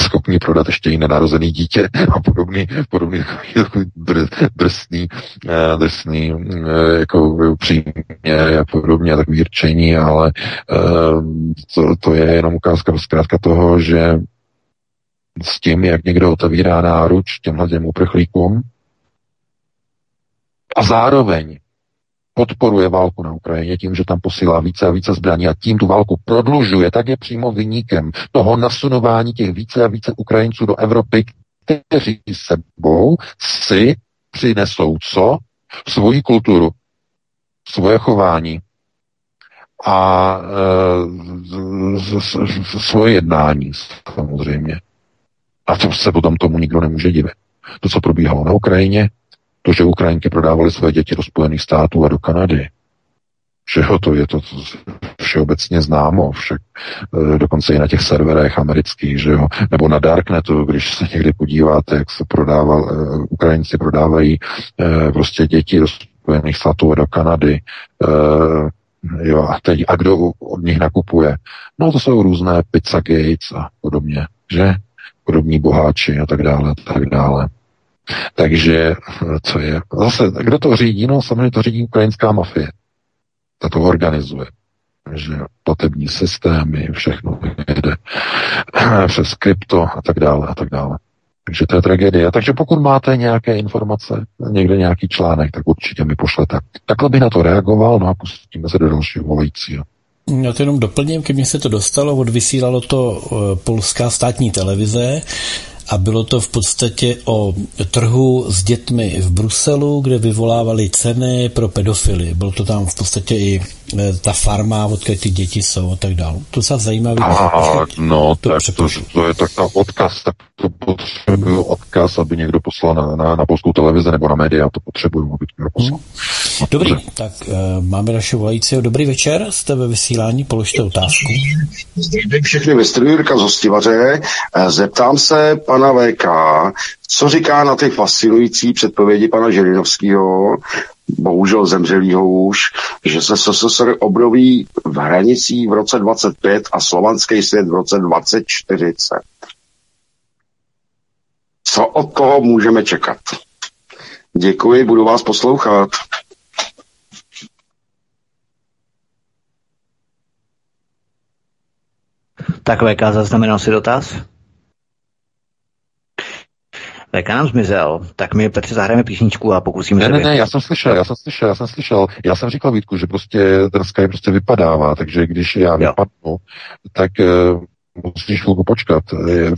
schopni prodat ještě i nenarozený dítě a podobný, podobný takový drsný, uh, drsný uh, jako přímě a podobně, takový rčení, ale to, to je jenom ukázka zkrátka toho, že s tím, jak někdo otevírá náruč těmhle těm uprchlíkům a zároveň podporuje válku na Ukrajině tím, že tam posílá více a více zbraní a tím tu válku prodlužuje, tak je přímo vyníkem toho nasunování těch více a více Ukrajinců do Evropy, kteří sebou si přinesou co? Svoji kulturu, svoje chování a e, svoje jednání samozřejmě. A to se potom tomu nikdo nemůže divit. To, co probíhalo na Ukrajině, to, že Ukrajinky prodávaly své děti do Spojených států a do Kanady, všeho to je to všeobecně známo, však e, dokonce i na těch serverech amerických, že jo, nebo na Darknetu, když se někdy podíváte, jak se prodával, e, Ukrajinci prodávají e, prostě děti do Spojených států a do Kanady, jo, a teď, a kdo od nich nakupuje? No to jsou různé pizza gates a podobně, že? podobní boháči a tak dále, a tak dále. Takže co je? Zase, kdo to řídí? No samozřejmě to řídí ukrajinská mafie. Ta to organizuje. Že platební systémy, všechno jde přes krypto a tak dále a tak dále. Takže to je tragédie. Takže pokud máte nějaké informace, někde nějaký článek, tak určitě mi pošlete. Takhle by na to reagoval, no a pustíme se do dalšího volajícího. Já to jenom doplním, ke mně se to dostalo, odvysílalo to eh, polská státní televize a bylo to v podstatě o trhu s dětmi v Bruselu, kde vyvolávali ceny pro pedofily. Bylo to tam v podstatě i ta farma, odkud ty děti jsou a tak dále. To se zajímavé. A, no, to, tak to, to, je tak na odkaz, tak to potřebuju odkaz, aby někdo poslal na, na, na polskou televizi nebo na média, to potřebuju, aby to poslal. Hmm. Dobrý, tak uh, máme naše volajícího. Dobrý večer, jste ve vysílání, položte otázku. Zdravím všechny ve studiu Jirka z Hostivaře. E, zeptám se pana VK, co říká na ty fascinující předpovědi pana Žirinovského, bohužel zemřelýho už, že se SSSR obnoví v hranicích v roce 25 a slovanský svět v roce 2040. Co od toho můžeme čekat? Děkuji, budu vás poslouchat. Tak VK zaznamenal si dotaz? VK nám zmizel, tak my Petře zahrajeme písničku a pokusíme ne, se... Ne, ne, já jsem slyšel, já jsem slyšel, já jsem slyšel. Já jsem říkal Vítku, že prostě ten Skype prostě vypadává, takže když já jo. vypadnu, tak uh, musíš chvilku počkat.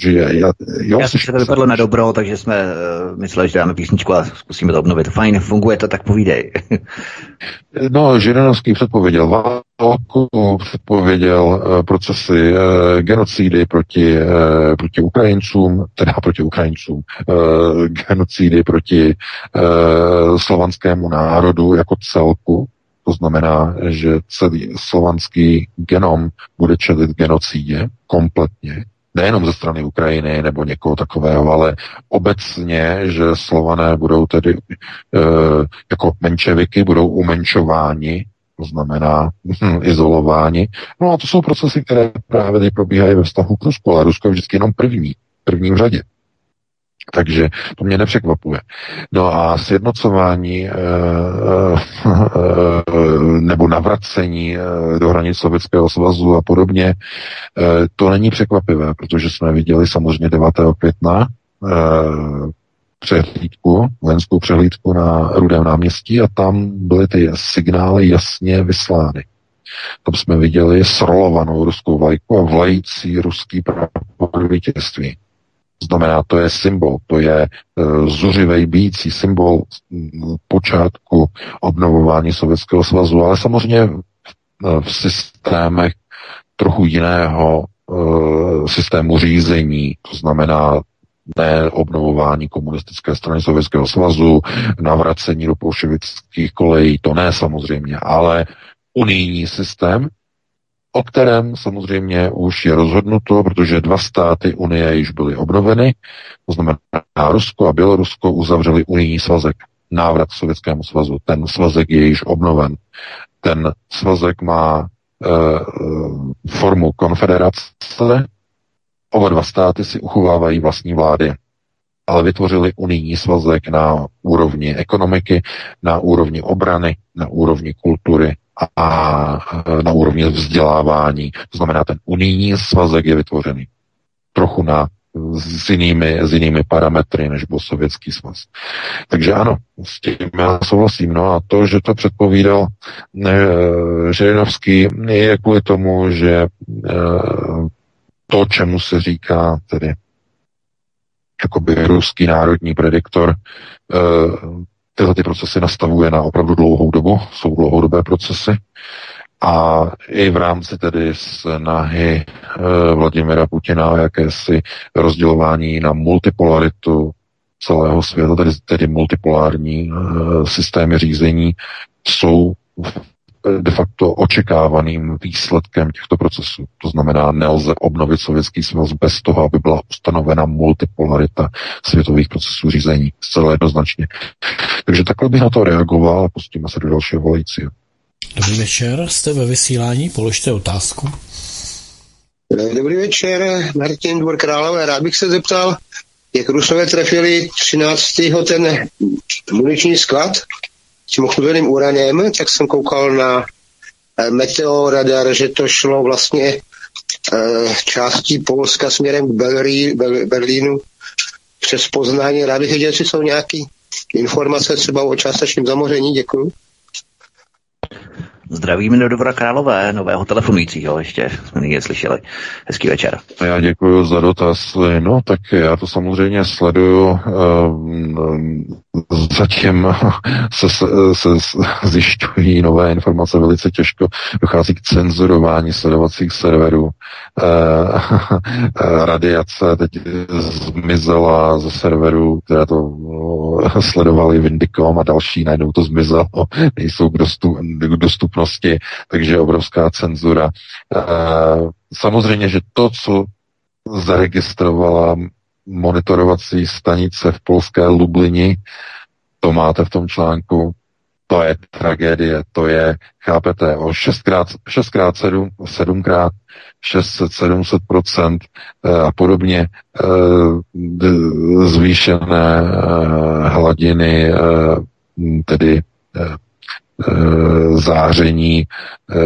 Že já, já, jo, já jsem se to vypadlo na dobro, takže jsme uh, mysleli, že dáme písničku a zkusíme to obnovit. Fajn, funguje to, tak povídej. no, Žirinovský předpověděl válku, předpověděl uh, procesy uh, genocidy proti, uh, proti Ukrajincům, teda proti Ukrajincům, genocidy proti slovanskému národu jako celku, to znamená, že celý slovanský genom bude čelit genocidě kompletně, nejenom ze strany Ukrajiny nebo někoho takového, ale obecně, že Slované budou tedy e, jako menševiky, budou umenšováni, to znamená hm, izolováni. No a to jsou procesy, které právě teď probíhají ve vztahu k Rusku, ale Rusko je vždycky jenom první, prvním řadě. Takže to mě nepřekvapuje. No a sjednocování e, e, nebo navracení e, do hranic Sovětského svazu a podobně, to není překvapivé, protože jsme viděli samozřejmě 9. května přehlídku, vojenskou přehlídku na Rudém náměstí a tam byly ty signály jasně vyslány. Tam jsme viděli srolovanou ruskou vlajku a vlající ruský prapor vítězství. Znamená, to je symbol, to je uh, zuřivej bící symbol mm, počátku obnovování Sovětského svazu, ale samozřejmě v, e, v systémech trochu jiného uh, systému řízení, to znamená ne obnovování komunistické strany Sovětského svazu, navracení do bolševických kolejí, to ne samozřejmě, ale unijní systém, o kterém samozřejmě už je rozhodnuto, protože dva státy Unie již byly obnoveny, to znamená Rusko a Bělorusko uzavřeli unijní svazek, návrat Sovětskému svazu. Ten svazek je již obnoven. Ten svazek má e, formu konfederace, oba dva státy si uchovávají vlastní vlády, ale vytvořili unijní svazek na úrovni ekonomiky, na úrovni obrany, na úrovni kultury a na úrovni vzdělávání. To znamená, ten unijní svazek je vytvořený trochu na s jinými, s jinými parametry, než byl sovětský svaz. Takže ano, s tím já souhlasím. No a to, že to předpovídal ne, Žirinovský, je kvůli tomu, že e, to, čemu se říká tedy jakoby ruský národní prediktor, e, tyhle ty procesy nastavuje na opravdu dlouhou dobu, jsou dlouhodobé procesy. A i v rámci tedy snahy e, Vladimira Putina jakési rozdělování na multipolaritu celého světa, tedy, tedy multipolární e, systémy řízení, jsou de facto očekávaným výsledkem těchto procesů. To znamená, nelze obnovit Sovětský svaz bez toho, aby byla ustanovena multipolarita světových procesů řízení. Zcela jednoznačně. Takže takhle bych na to reagoval a pustíme se do dalšího volajícího. Dobrý večer, jste ve vysílání, položte otázku. Dobrý večer, Martin Dvor Králové. Rád bych se zeptal, jak Rusové trefili 13. ten muniční sklad tím ochluveným uranem, tak jsem koukal na eh, meteoradar, že to šlo vlastně eh, částí Polska směrem k Berlí, Berlínu přes poznání. Rád bych věděl, jestli jsou nějaké informace třeba o částečném zamoření. Děkuji. Zdravíme do Dobra Králové, nového telefonujícího, ještě jsme nyní slyšeli. Hezký večer. Já děkuji za dotaz. No, tak já to samozřejmě sleduju. Ehm, zatím se, se, se zjišťují nové informace velice těžko. Dochází k cenzurování sledovacích serverů. Ehm, radiace teď zmizela ze serverů, které to no, sledovali Vindicom a další, najednou to zmizelo, nejsou k, dostup, k dostupnosti, takže obrovská cenzura. Ehm, samozřejmě, že to, co zaregistrovala monitorovací stanice v polské Lublini, to máte v tom článku, to je tragédie, to je, chápete, o 6x, 6x7, 7x 600, 700 procent a podobně eh, zvýšené eh, hladiny, eh, tedy záření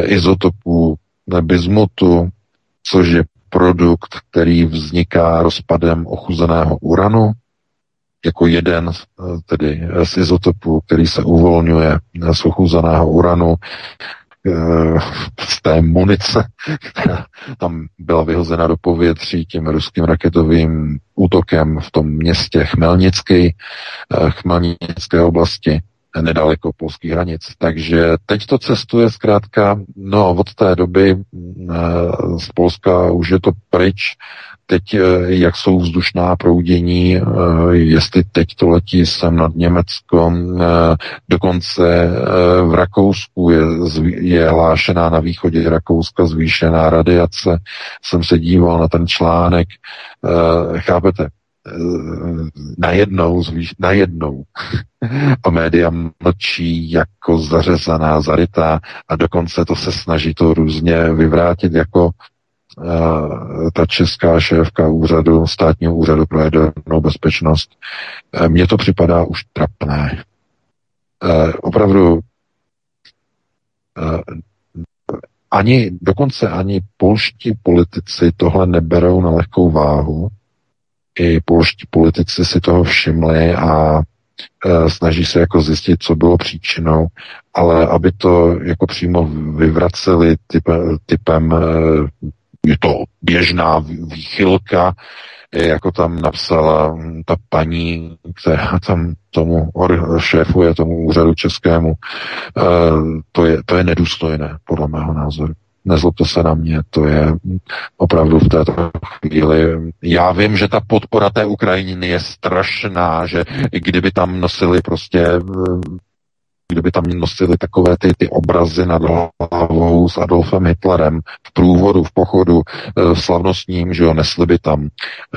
izotopů bismutu, což je produkt, který vzniká rozpadem ochuzeného uranu, jako jeden tedy z izotopů, který se uvolňuje z ochuzeného uranu eh, z té munice, která tam byla vyhozena do povětří tím ruským raketovým útokem v tom městě Chmelnický, eh, Chmelnické oblasti nedaleko polských hranic. Takže teď to cestuje zkrátka, no od té doby eh, z Polska už je to pryč, teď, eh, jak jsou vzdušná proudění, eh, jestli teď to letí sem nad Německo, dokonce v Rakousku je, je hlášená na východě Rakouska zvýšená radiace. Jsem se díval na ten článek, chápete, najednou, najednou a média mlčí jako zařezaná, zarytá a dokonce to se snaží to různě vyvrátit jako uh, ta česká šéfka úřadu, státního úřadu pro jadernou bezpečnost. Uh, Mně to připadá už trapné. Opravdu ani, dokonce ani polští politici tohle neberou na lehkou váhu i polští politici si toho všimli a e, snaží se jako zjistit, co bylo příčinou, ale aby to jako přímo vyvraceli typ, typem, e, je to běžná výchylka, jako tam napsala ta paní, která tam tomu šéfuje, tomu úřadu českému, e, to je, to je nedůstojné, podle mého názoru nezlobte se na mě, to je opravdu v této chvíli. Já vím, že ta podpora té Ukrajiny je strašná, že kdyby tam nosili prostě kdyby tam nosili takové ty, ty obrazy nad hlavou s Adolfem Hitlerem v průvodu, v pochodu e, slavnostním, že jo, nesli by tam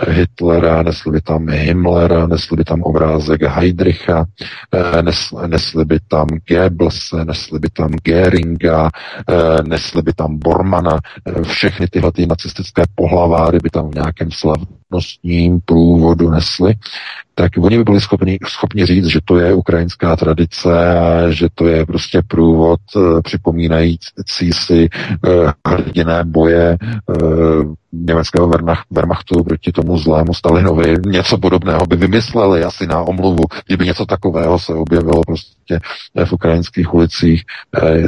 Hitlera, nesli by tam Himmlera, nesli by tam obrázek Heidricha, e, nesli, nesli by tam Goebbelse, nesli by tam Geringa, e, nesli by tam Bormana, všechny tyhle ty nacistické pohlaváry by tam v nějakém slavnostním průvodu nesli tak oni by byli schopni, schopni říct, že to je ukrajinská tradice a že to je prostě průvod e, připomínající si e, hrdiné boje e, německého Wehrmachtu proti tomu zlému Stalinovi. Něco podobného by vymysleli asi na omluvu, kdyby něco takového se objevilo prostě v ukrajinských ulicích. E,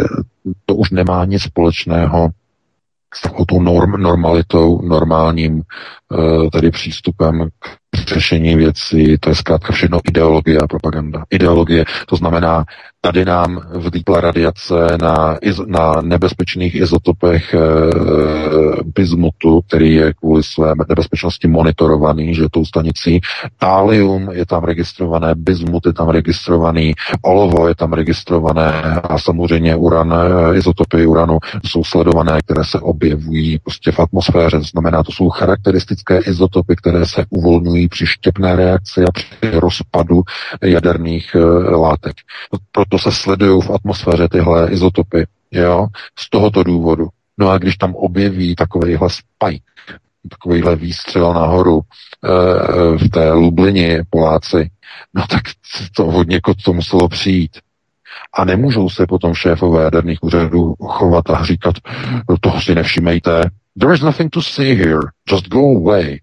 to už nemá nic společného s takovou norm, normalitou, normálním e, tedy přístupem k řešení věcí, to je zkrátka všechno ideologie a propaganda. Ideologie, to znamená, tady nám vlípla radiace na, na nebezpečných izotopech e, bismutu, který je kvůli své nebezpečnosti monitorovaný, že tou stanicí. Tálium je tam registrované, bismut je tam registrovaný, olovo je tam registrované a samozřejmě uran, eh, izotopy uranu jsou sledované, které se objevují prostě v atmosféře. To znamená, to jsou charakteristické izotopy, které se uvolňují při štěpné reakci a při rozpadu jaderných e, látek. Se sledují v atmosféře tyhle izotopy. Jo? Z tohoto důvodu. No a když tam objeví takovýhle spike, takovýhle výstřel nahoru e, v té Lublini Poláci, no tak to hodně to muselo přijít. A nemůžou se potom šéfové jaderných úřadů chovat a říkat, toho si nevšimejte, there is nothing to see here, just go away.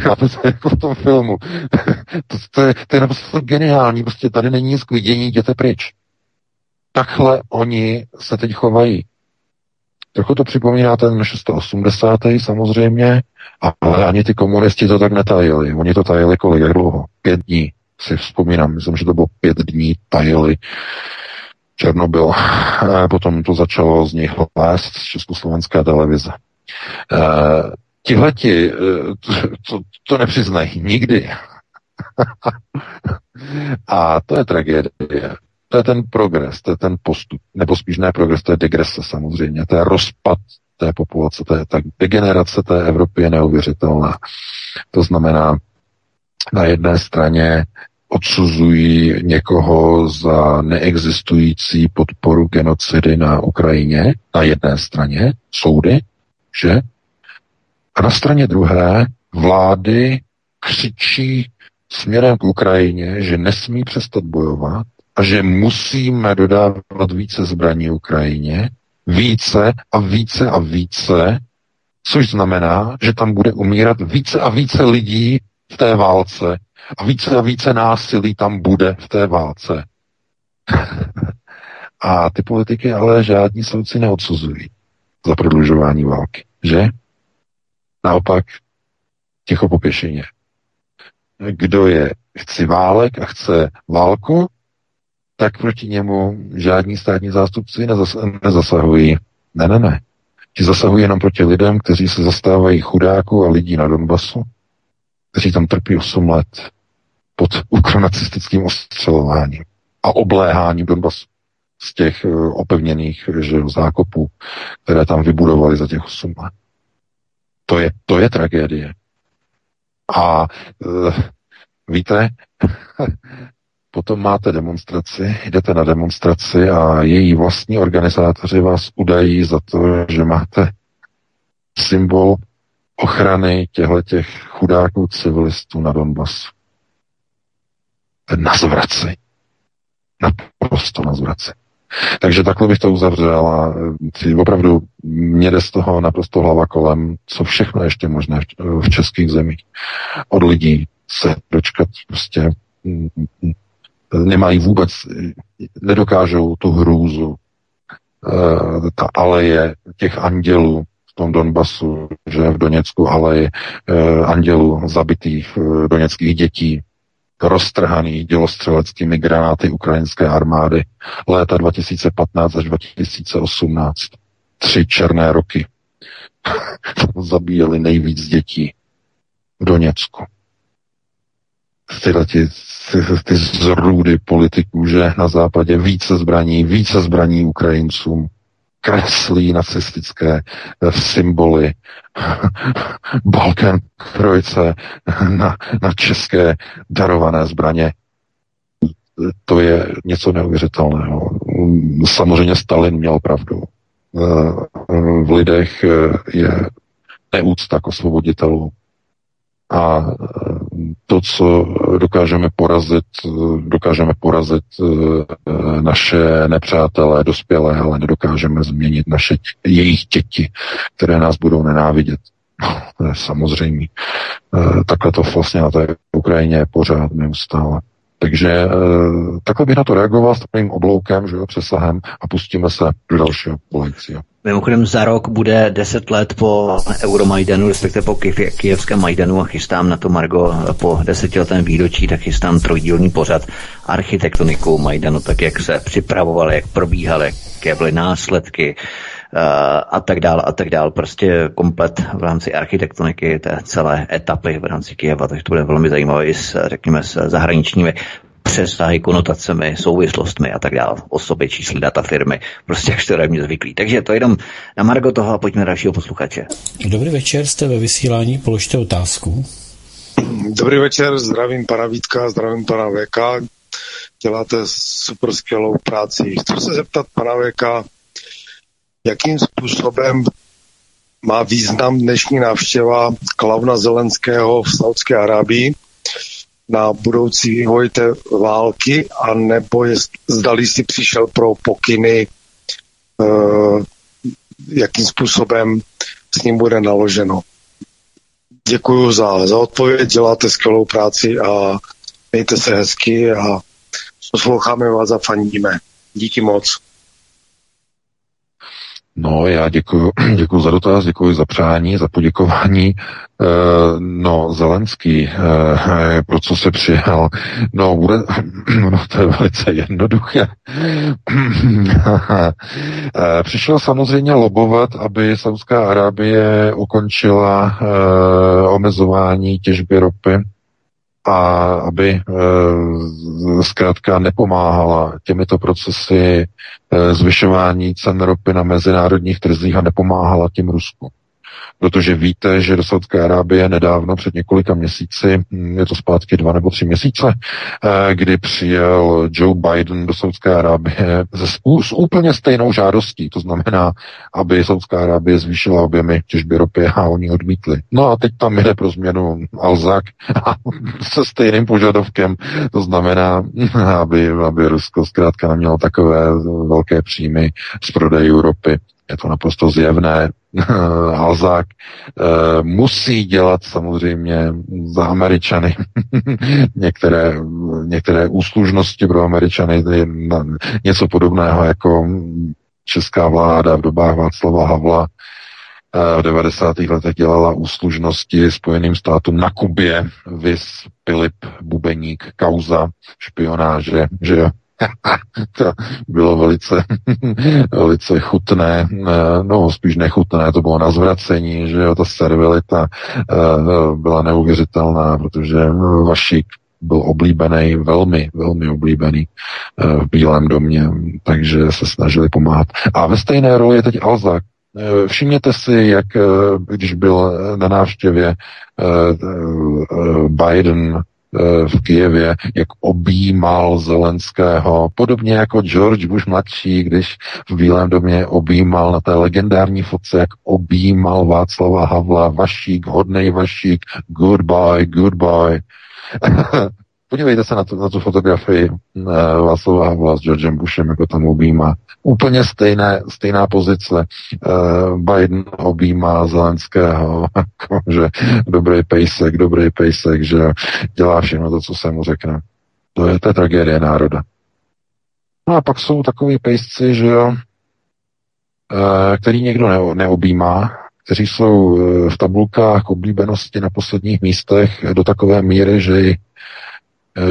Chápete, jako v tom filmu. to, to, je, to je naprosto geniální, prostě tady není nic k vidění, jděte pryč. Takhle oni se teď chovají. Trochu to připomíná ten 680. samozřejmě, ale ani ty komunisti to tak netajili. Oni to tajili kolik, jak dlouho? Pět dní si vzpomínám, myslím, že to bylo pět dní tajili Černobyl. Potom to začalo z nich lézt z československé televize. Tihleti e, to, to nepřiznají nikdy. A to je tragédie. To je ten progres, to je ten postup, nebo spíš ne progres, to je degrese samozřejmě, to je rozpad té populace, to je ta degenerace té Evropy je neuvěřitelná. To znamená, na jedné straně odsuzují někoho za neexistující podporu genocidy na Ukrajině, na jedné straně soudy, že? A na straně druhé vlády křičí směrem k Ukrajině, že nesmí přestat bojovat a že musíme dodávat více zbraní Ukrajině, více a více a více, což znamená, že tam bude umírat více a více lidí v té válce a více a více násilí tam bude v té válce. a ty politiky ale žádní soudci neodsuzují za prodlužování války, že? Naopak ticho popěšeně. Kdo je chci válek a chce válku, tak proti němu žádní státní zástupci nezas- nezasahují. Ne, ne, ne. Ti zasahují jenom proti lidem, kteří se zastávají chudáků a lidí na Donbasu, kteří tam trpí 8 let pod ukronacistickým ostřelováním a obléháním Donbasu z těch uh, opevněných že, zákopů, které tam vybudovali za těch 8 let. To je, to je tragédie. A uh, víte, potom máte demonstraci, jdete na demonstraci a její vlastní organizátoři vás udají za to, že máte symbol ochrany těchto těch chudáků civilistů na Donbasu. Na zvraci. Naprosto na zvraci. Takže takhle bych to uzavřel a e, opravdu mě jde z toho naprosto hlava kolem, co všechno ještě možné v českých zemích. Od lidí se dočkat prostě nemají vůbec, nedokážou tu hrůzu, ta aleje těch andělů v tom Donbasu, že v Doněcku aleje e, andělů zabitých doněckých dětí, roztrhaný dělostřeleckými granáty ukrajinské armády léta 2015 až 2018. Tři černé roky. Zabíjeli nejvíc dětí v Doněcku. Tyhle ty, ty, ty zrůdy politiků, že na západě více zbraní, více zbraní Ukrajincům, kreslí nacistické eh, symboly Balkan krojce na, na české darované zbraně. To je něco neuvěřitelného. Samozřejmě Stalin měl pravdu. Eh, v lidech eh, je neúcta k osvoboditelům. A e, to, co dokážeme porazit, dokážeme porazit e, naše nepřátelé, dospělé, ale nedokážeme změnit naše, jejich děti, které nás budou nenávidět. Samozřejmě. Takhle to vlastně na té Ukrajině je pořád neustále. Takže takhle bych na to reagoval s takovým obloukem, že jo, přesahem a pustíme se do dalšího volajícího. Mimochodem za rok bude 10 let po Euromajdanu, respektive po kijevském Majdanu a chystám na to Margo po desetiletém výročí, tak chystám trojdílný pořad architektonikou Majdanu, tak jak se připravovaly, jak probíhaly, jaké byly následky, a tak dál a tak dál. Prostě komplet v rámci architektoniky té celé etapy v rámci Kijeva, takže to bude velmi zajímavé i s, řekněme, s zahraničními přesahy, konotacemi, souvislostmi a tak dále. Osoby, čísly, data firmy, prostě jak to mě zvyklý. Takže to jenom na Margo toho a pojďme na dalšího posluchače. Dobrý večer, jste ve vysílání, položte otázku. Dobrý večer, zdravím pana Vítka, zdravím pana VK. Děláte super skvělou práci. Chci se zeptat pana VK, jakým způsobem má význam dnešní návštěva Klavna Zelenského v Saudské Arábii na budoucí vývoj té války, a nebo je, zdali si přišel pro pokyny, uh, jakým způsobem s ním bude naloženo. Děkuji za, za odpověď, děláte skvělou práci a mějte se hezky a posloucháme vás a fandíme. Díky moc. No, já děkuji, děkuji za dotaz, děkuji za přání, za poděkování. E, no, Zelenský, e, pro co se přijel? No, bude, no, to je velice jednoduché. e, přišel samozřejmě lobovat, aby Saudská Arábie ukončila e, omezování těžby ropy a aby e, zkrátka nepomáhala těmito procesy e, zvyšování cen ropy na mezinárodních trzích a nepomáhala tím Rusku protože víte, že do Saudské Arábie nedávno před několika měsíci, hm, je to zpátky dva nebo tři měsíce, eh, kdy přijel Joe Biden do Saudské Arábie s úplně stejnou žádostí, to znamená, aby Saudská Arábie zvýšila objemy těžby ropy a oni odmítli. No a teď tam jde pro změnu Alzak se stejným požadavkem, to znamená, aby, aby Rusko zkrátka nemělo takové velké příjmy z prodejů ropy. Je to naprosto zjevné. Alzák e, musí dělat samozřejmě za Američany některé, některé úslužnosti pro Američany, něco podobného jako česká vláda v dobách Václava Havla v 90. letech dělala úslužnosti Spojeným státům na Kubě, vis Filip Bubeník, kauza špionáže, že. to bylo velice, velice chutné, eh, no spíš nechutné, to bylo na zvracení, že jo, ta servilita eh, byla neuvěřitelná, protože Vašik byl oblíbený, velmi, velmi oblíbený eh, v Bílém domě, takže se snažili pomáhat. A ve stejné roli je teď Alzak. Všimněte si, jak když byl na návštěvě Biden v Kijevě, jak objímal Zelenského, podobně jako George Bush mladší, když v Bílém domě objímal na té legendární fotce, jak objímal Václava Havla, Vašík, hodnej Vašík, goodbye, goodbye. Podívejte se na, tu, na tu fotografii uh, Václava Havla s Georgem Bushem, jako tam objímá. Úplně stejné, stejná pozice. Uh, Biden objímá Zelenského, jako, že dobrý pejsek, dobrý pejsek, že dělá všechno to, co se mu řekne. To je, to je tragédie národa. No a pak jsou takový pejsci, že jo, uh, který někdo ne, neobjímá, kteří jsou v tabulkách oblíbenosti na posledních místech do takové míry, že Eh,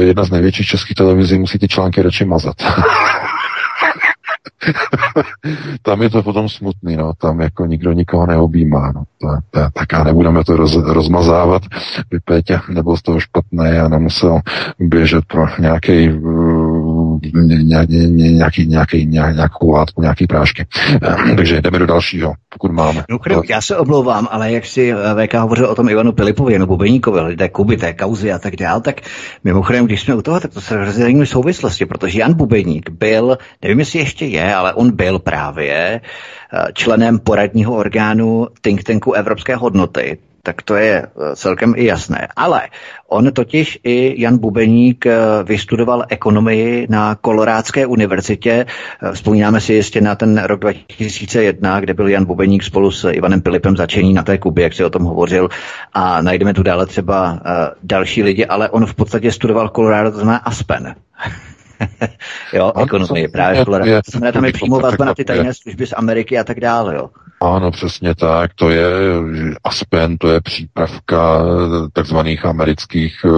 jedna z největších českých televizí musí ty články radši mazat. tam je to potom smutný, no. Tam jako nikdo nikoho neobjímá, no. To, to, tak a nebudeme to roz, rozmazávat. By Pétě nebyl z toho špatný a nemusel běžet pro nějaký, nějaký, nějaký, nějaký, nějakou látku, nějaký prášky. Takže jdeme do dalšího, pokud máme. No, já se omlouvám, ale jak si eh, VK hovořil o tom Ivanu Pilipovi, nebo Bubeníkovi, lidé Kuby, té kauzy a tak dál, tak mimochodem, když jsme u toho, tak to se rozdělíme souvislosti, protože Jan Bubeník byl, nevím, jestli ještě je, ale on byl právě eh, členem poradního orgánu think tanku Evropské hodnoty, tak to je eh, celkem i jasné. Ale on totiž i Jan Bubeník eh, vystudoval ekonomii na Kolorádské univerzitě. Vzpomínáme si jistě na ten rok 2001, kde byl Jan Bubeník spolu s Ivanem Pilipem začení na té Kubě, jak si o tom hovořil. A najdeme tu dále třeba další lidi, ale on v podstatě studoval Colorado, to znamená Aspen. jo, ekonomie, právě je, To znamená, tam je přímo vazba na ty tajné služby z Ameriky a tak dále, jo. Ano, přesně tak. To je Aspen, to je přípravka takzvaných amerických eh,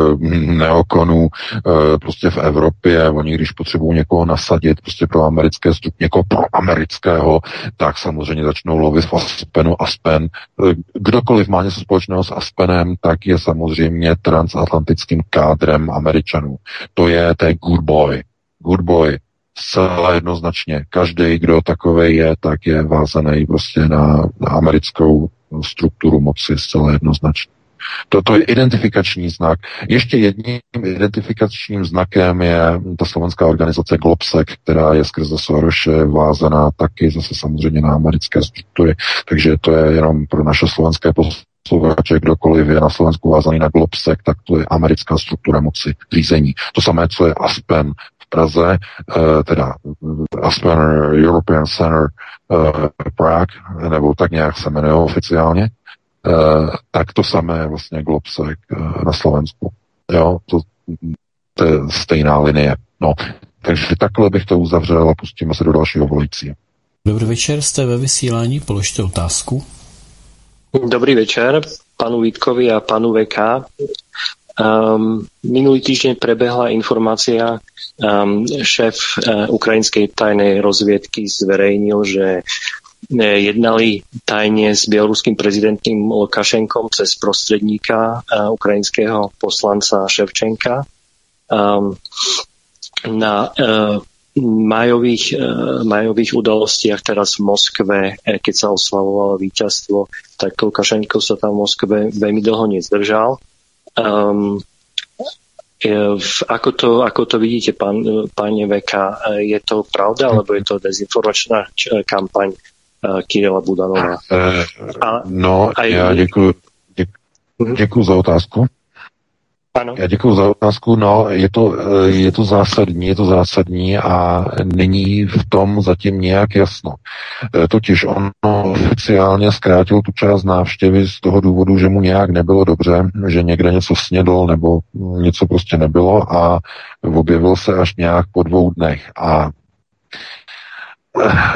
neokonů eh, prostě v Evropě. Oni, když potřebují někoho nasadit prostě pro americké stup, někoho pro amerického, tak samozřejmě začnou lovit v Aspenu. Aspen, eh, kdokoliv má něco společného s Aspenem, tak je samozřejmě transatlantickým kádrem Američanů. To je, to je good boy good boy, zcela jednoznačně. Každý, kdo takový je, tak je vázaný prostě na, na americkou strukturu moci zcela jednoznačně. Toto je identifikační znak. Ještě jedním identifikačním znakem je ta slovenská organizace Globsec, která je skrze Soroše vázaná taky zase samozřejmě na americké struktury. Takže to je jenom pro naše slovenské posluchače, kdokoliv je na Slovensku vázaný na Globsec, tak to je americká struktura moci řízení. To samé, co je Aspen Praze, eh, teda Aspen European Center eh, Prague, nebo tak nějak se jmenuje oficiálně, tak to samé vlastně Globsek na Slovensku. Jo, to, to je stejná linie. No, takže takhle bych to uzavřel a pustíme se do dalšího volající. Dobrý večer, jste ve vysílání, položte otázku. Dobrý večer panu Vítkovi a panu VK. Um, minulý týždeň prebehla informácia, um, šéf uh, ukrajinskej tajnej rozviedky zverejnil, že uh, jednali tajne s bieloruským prezidentom Lukašenkom cez prostredníka uh, ukrajinského poslanca Ševčenka. Um, na uh, majových, majových udalostiach teraz v Moskve, keď sa oslavovalo víťazstvo, tak Lukašenko sa tam v Moskve veľmi dlho nezdržal. Um, v, ako, to, ako to vidíte, pán, páne Veka, je to pravda, alebo je to dezinformačná kampaň Kirila Budanova? A, no, a já děkuji, děkuji, děkuji za otázku. Ano. Já děkuji za otázku. No, je to, eh, je to zásadní, je to zásadní a není v tom zatím nějak jasno. Eh, totiž on oficiálně zkrátil tu část návštěvy z toho důvodu, že mu nějak nebylo dobře, že někde něco snědl nebo něco prostě nebylo a objevil se až nějak po dvou dnech. A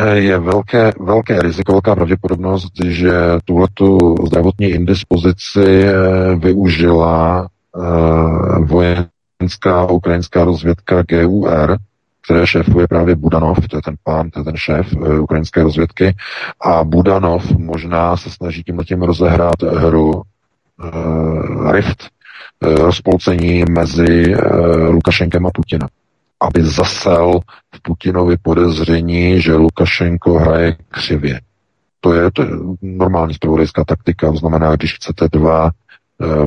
eh, je velké, velké riziko, velká pravděpodobnost, že tuhletu zdravotní indispozici využila vojenská ukrajinská rozvědka GUR, které šéfuje právě Budanov, to je ten pán, to je ten šéf uh, ukrajinské rozvědky, a Budanov možná se snaží tím tím rozehrát hru uh, rift, uh, rozpolcení mezi uh, Lukašenkem a Putinem, aby zasel v Putinovi podezření, že Lukašenko hraje křivě. To je, to je normální spravodajská taktika, to znamená, když chcete dva Eh,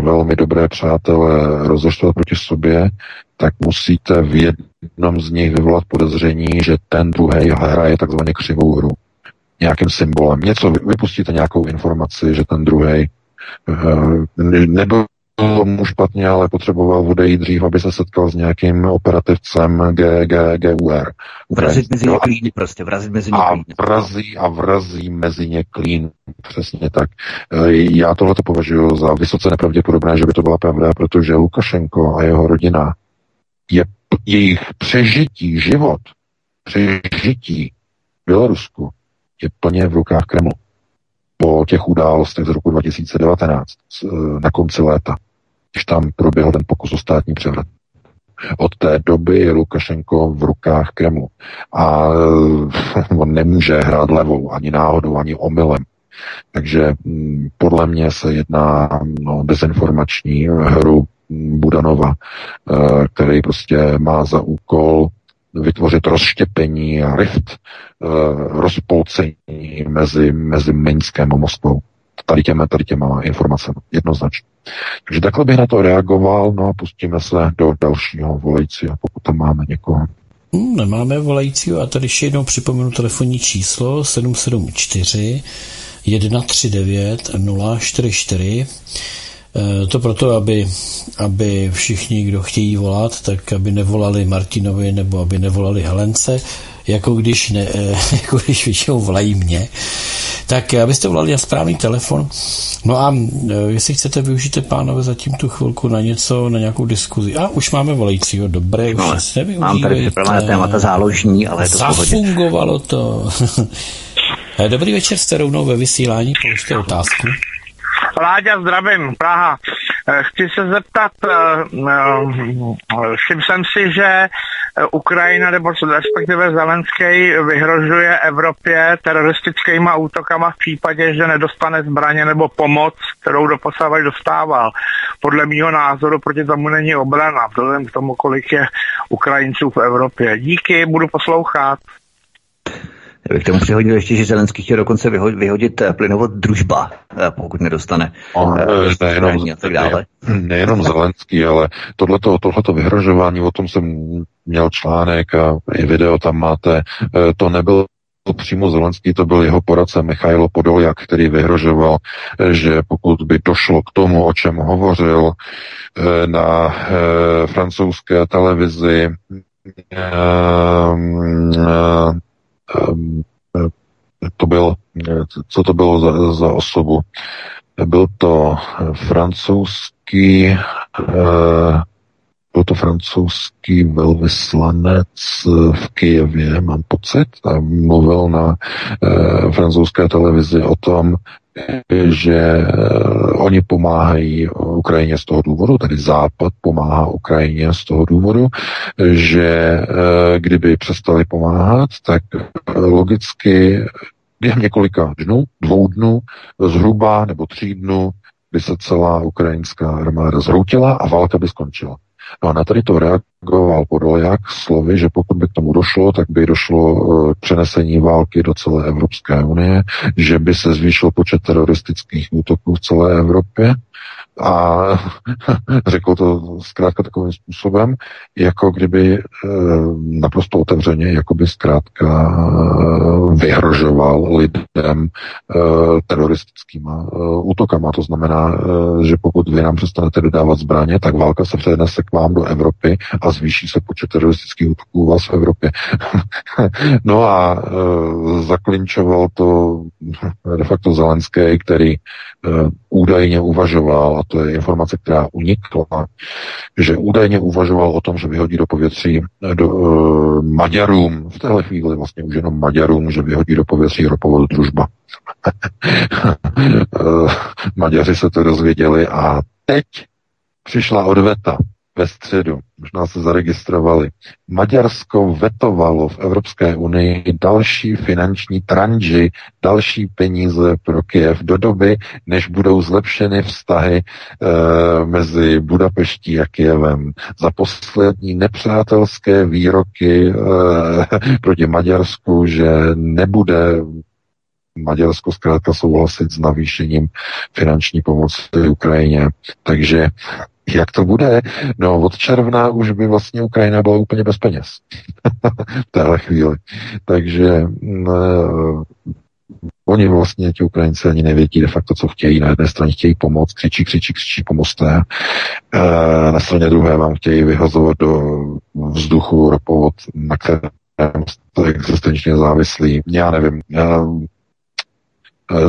velmi dobré přátelé rozeštvat proti sobě, tak musíte v jednom z nich vyvolat podezření, že ten druhý hraje takzvaně křivou hru. Nějakým symbolem. Něco, vypustíte nějakou informaci, že ten druhý eh, nebyl mu špatně, ale potřeboval odejít dřív, aby se setkal s nějakým operativcem G, G, GUR. Vrazit mezi ně klín, prostě vrazit mezi ně A vrazí a vrazí mezi ně klín, přesně tak. E, já tohle to považuji za vysoce nepravděpodobné, že by to byla pravda, protože Lukašenko a jeho rodina je jejich přežití, život, přežití v Bělorusku je plně v rukách Kremlu po těch událostech z roku 2019 e, na konci léta když tam proběhl ten pokus o státní převrat. Od té doby je Lukašenko v rukách Kremlu a eh, on nemůže hrát levou ani náhodou, ani omylem. Takže mm, podle mě se jedná no, dezinformační hru Budanova, eh, který prostě má za úkol vytvořit rozštěpení a rift, eh, rozpolcení mezi, mezi Minskem a Moskvou tady těma, tady těma informacemi, jednoznačně. Takže takhle bych na to reagoval, no a pustíme se do dalšího volajícího, pokud tam máme někoho. Hmm, nemáme volajícího a tady ještě jednou připomenu telefonní číslo 774 139 044 to proto, aby, aby všichni, kdo chtějí volat, tak aby nevolali Martinovi nebo aby nevolali Helence, jako když, ne, jako když většinou volají mě tak abyste volali na správný telefon. No a e, jestli chcete, využijte pánové zatím tu chvilku na něco, na nějakou diskuzi. A už máme volajícího, dobré, už no, se Mám tady připravené témata záložní, ale je to Zafungovalo to. Dobrý večer, jste rovnou ve vysílání, položte otázku. Láďa, zdravím, Praha. Eh, chci se zeptat, eh, eh, všiml jsem si, že Ukrajina nebo respektive Zelenský vyhrožuje Evropě teroristickýma útokama v případě, že nedostane zbraně nebo pomoc, kterou doposávají dostával. Podle mýho názoru proti tomu není obrana, vzhledem k tomu, kolik je Ukrajinců v Evropě. Díky, budu poslouchat. Bych tomu přihodil ještě, že Zelenský chtěl dokonce vyhodit eh, plynovod družba, eh, pokud nedostane On, eh, nejenom, a tak dále. Ne, nejenom Zelenský, ale tohleto, tohleto vyhrožování, o tom jsem měl článek a i video tam máte, to nebyl přímo Zelenský, to byl jeho poradce Michailo Podoljak, který vyhrožoval, že pokud by došlo k tomu, o čem hovořil na francouzské televizi, to byl, eh, co to bylo za, za osobu, Byl to francouzský byl to francouzský velvyslanec v Kijevě, mám pocit, a mluvil na francouzské televizi o tom, že e, oni pomáhají Ukrajině z toho důvodu, tedy Západ pomáhá Ukrajině z toho důvodu, že e, kdyby přestali pomáhat, tak logicky během několika dnů, dvou dnů, zhruba nebo tří dnů, by se celá ukrajinská armáda zhroutila a válka by skončila. No a na tady to reagoval Podolják slovy, že pokud by k tomu došlo, tak by došlo eh, k přenesení války do celé Evropské unie, že by se zvýšil počet teroristických útoků v celé Evropě a řekl to zkrátka takovým způsobem, jako kdyby e, naprosto otevřeně, jako by zkrátka e, vyhrožoval lidem e, teroristickýma útokama. To znamená, že pokud vy nám přestanete dodávat zbraně, tak válka se přenese k vám do Evropy a zvýší se počet teroristických útoků u vás v Evropě. no a zaklinčoval to de facto Zelenský, který údajně uvažoval, a to je informace, která unikla, že údajně uvažoval o tom, že vyhodí do povětří do, uh, Maďarům, v téhle chvíli vlastně už jenom Maďarům, že vyhodí do povětří ropovod družba. Maďaři se to dozvěděli a teď přišla odveta ve středu, možná se zaregistrovali. Maďarsko vetovalo v Evropské unii další finanční tranži, další peníze pro Kiev do doby, než budou zlepšeny vztahy e, mezi Budapeští a Kievem. Za poslední nepřátelské výroky e, proti Maďarsku, že nebude Maďarsko zkrátka souhlasit s navýšením finanční pomoci Ukrajině. Takže jak to bude? No od června už by vlastně Ukrajina byla úplně bez peněz. v téhle chvíli. Takže uh, oni vlastně, ti Ukrajinci, ani nevědí de facto, co chtějí. Na jedné straně chtějí pomoct, křičí, křičí, křičí, pomozte. Uh, na straně druhé vám chtějí vyhazovat do vzduchu ropovod, na kterém jste existenčně závislí. Já nevím. Já, Eh,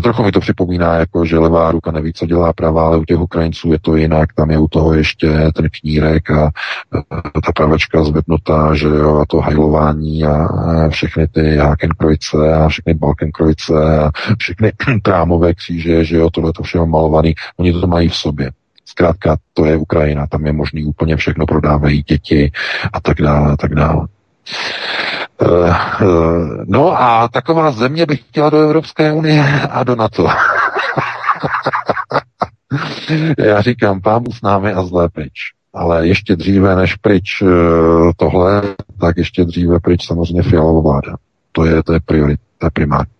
trochu mi to připomíná, jako že levá ruka neví, co dělá pravá, ale u těch Ukrajinců je to jinak. Tam je u toho ještě ten knírek a eh, ta pravačka zvednutá, že jo, a to hajlování a všechny ty Hakenkrojce a všechny Balkenkrojce a všechny trámové kříže, že jo, tohle to všechno malovaný. Oni to mají v sobě. Zkrátka, to je Ukrajina, tam je možný úplně všechno, prodávají děti a tak dále, a tak dále. Uh, uh, no a taková země by chtěla do Evropské unie a do NATO. Já říkám, pámu s námi a zlé pryč. Ale ještě dříve než pryč uh, tohle, tak ještě dříve pryč samozřejmě fialová vláda. To je, to je priorit, to je primární.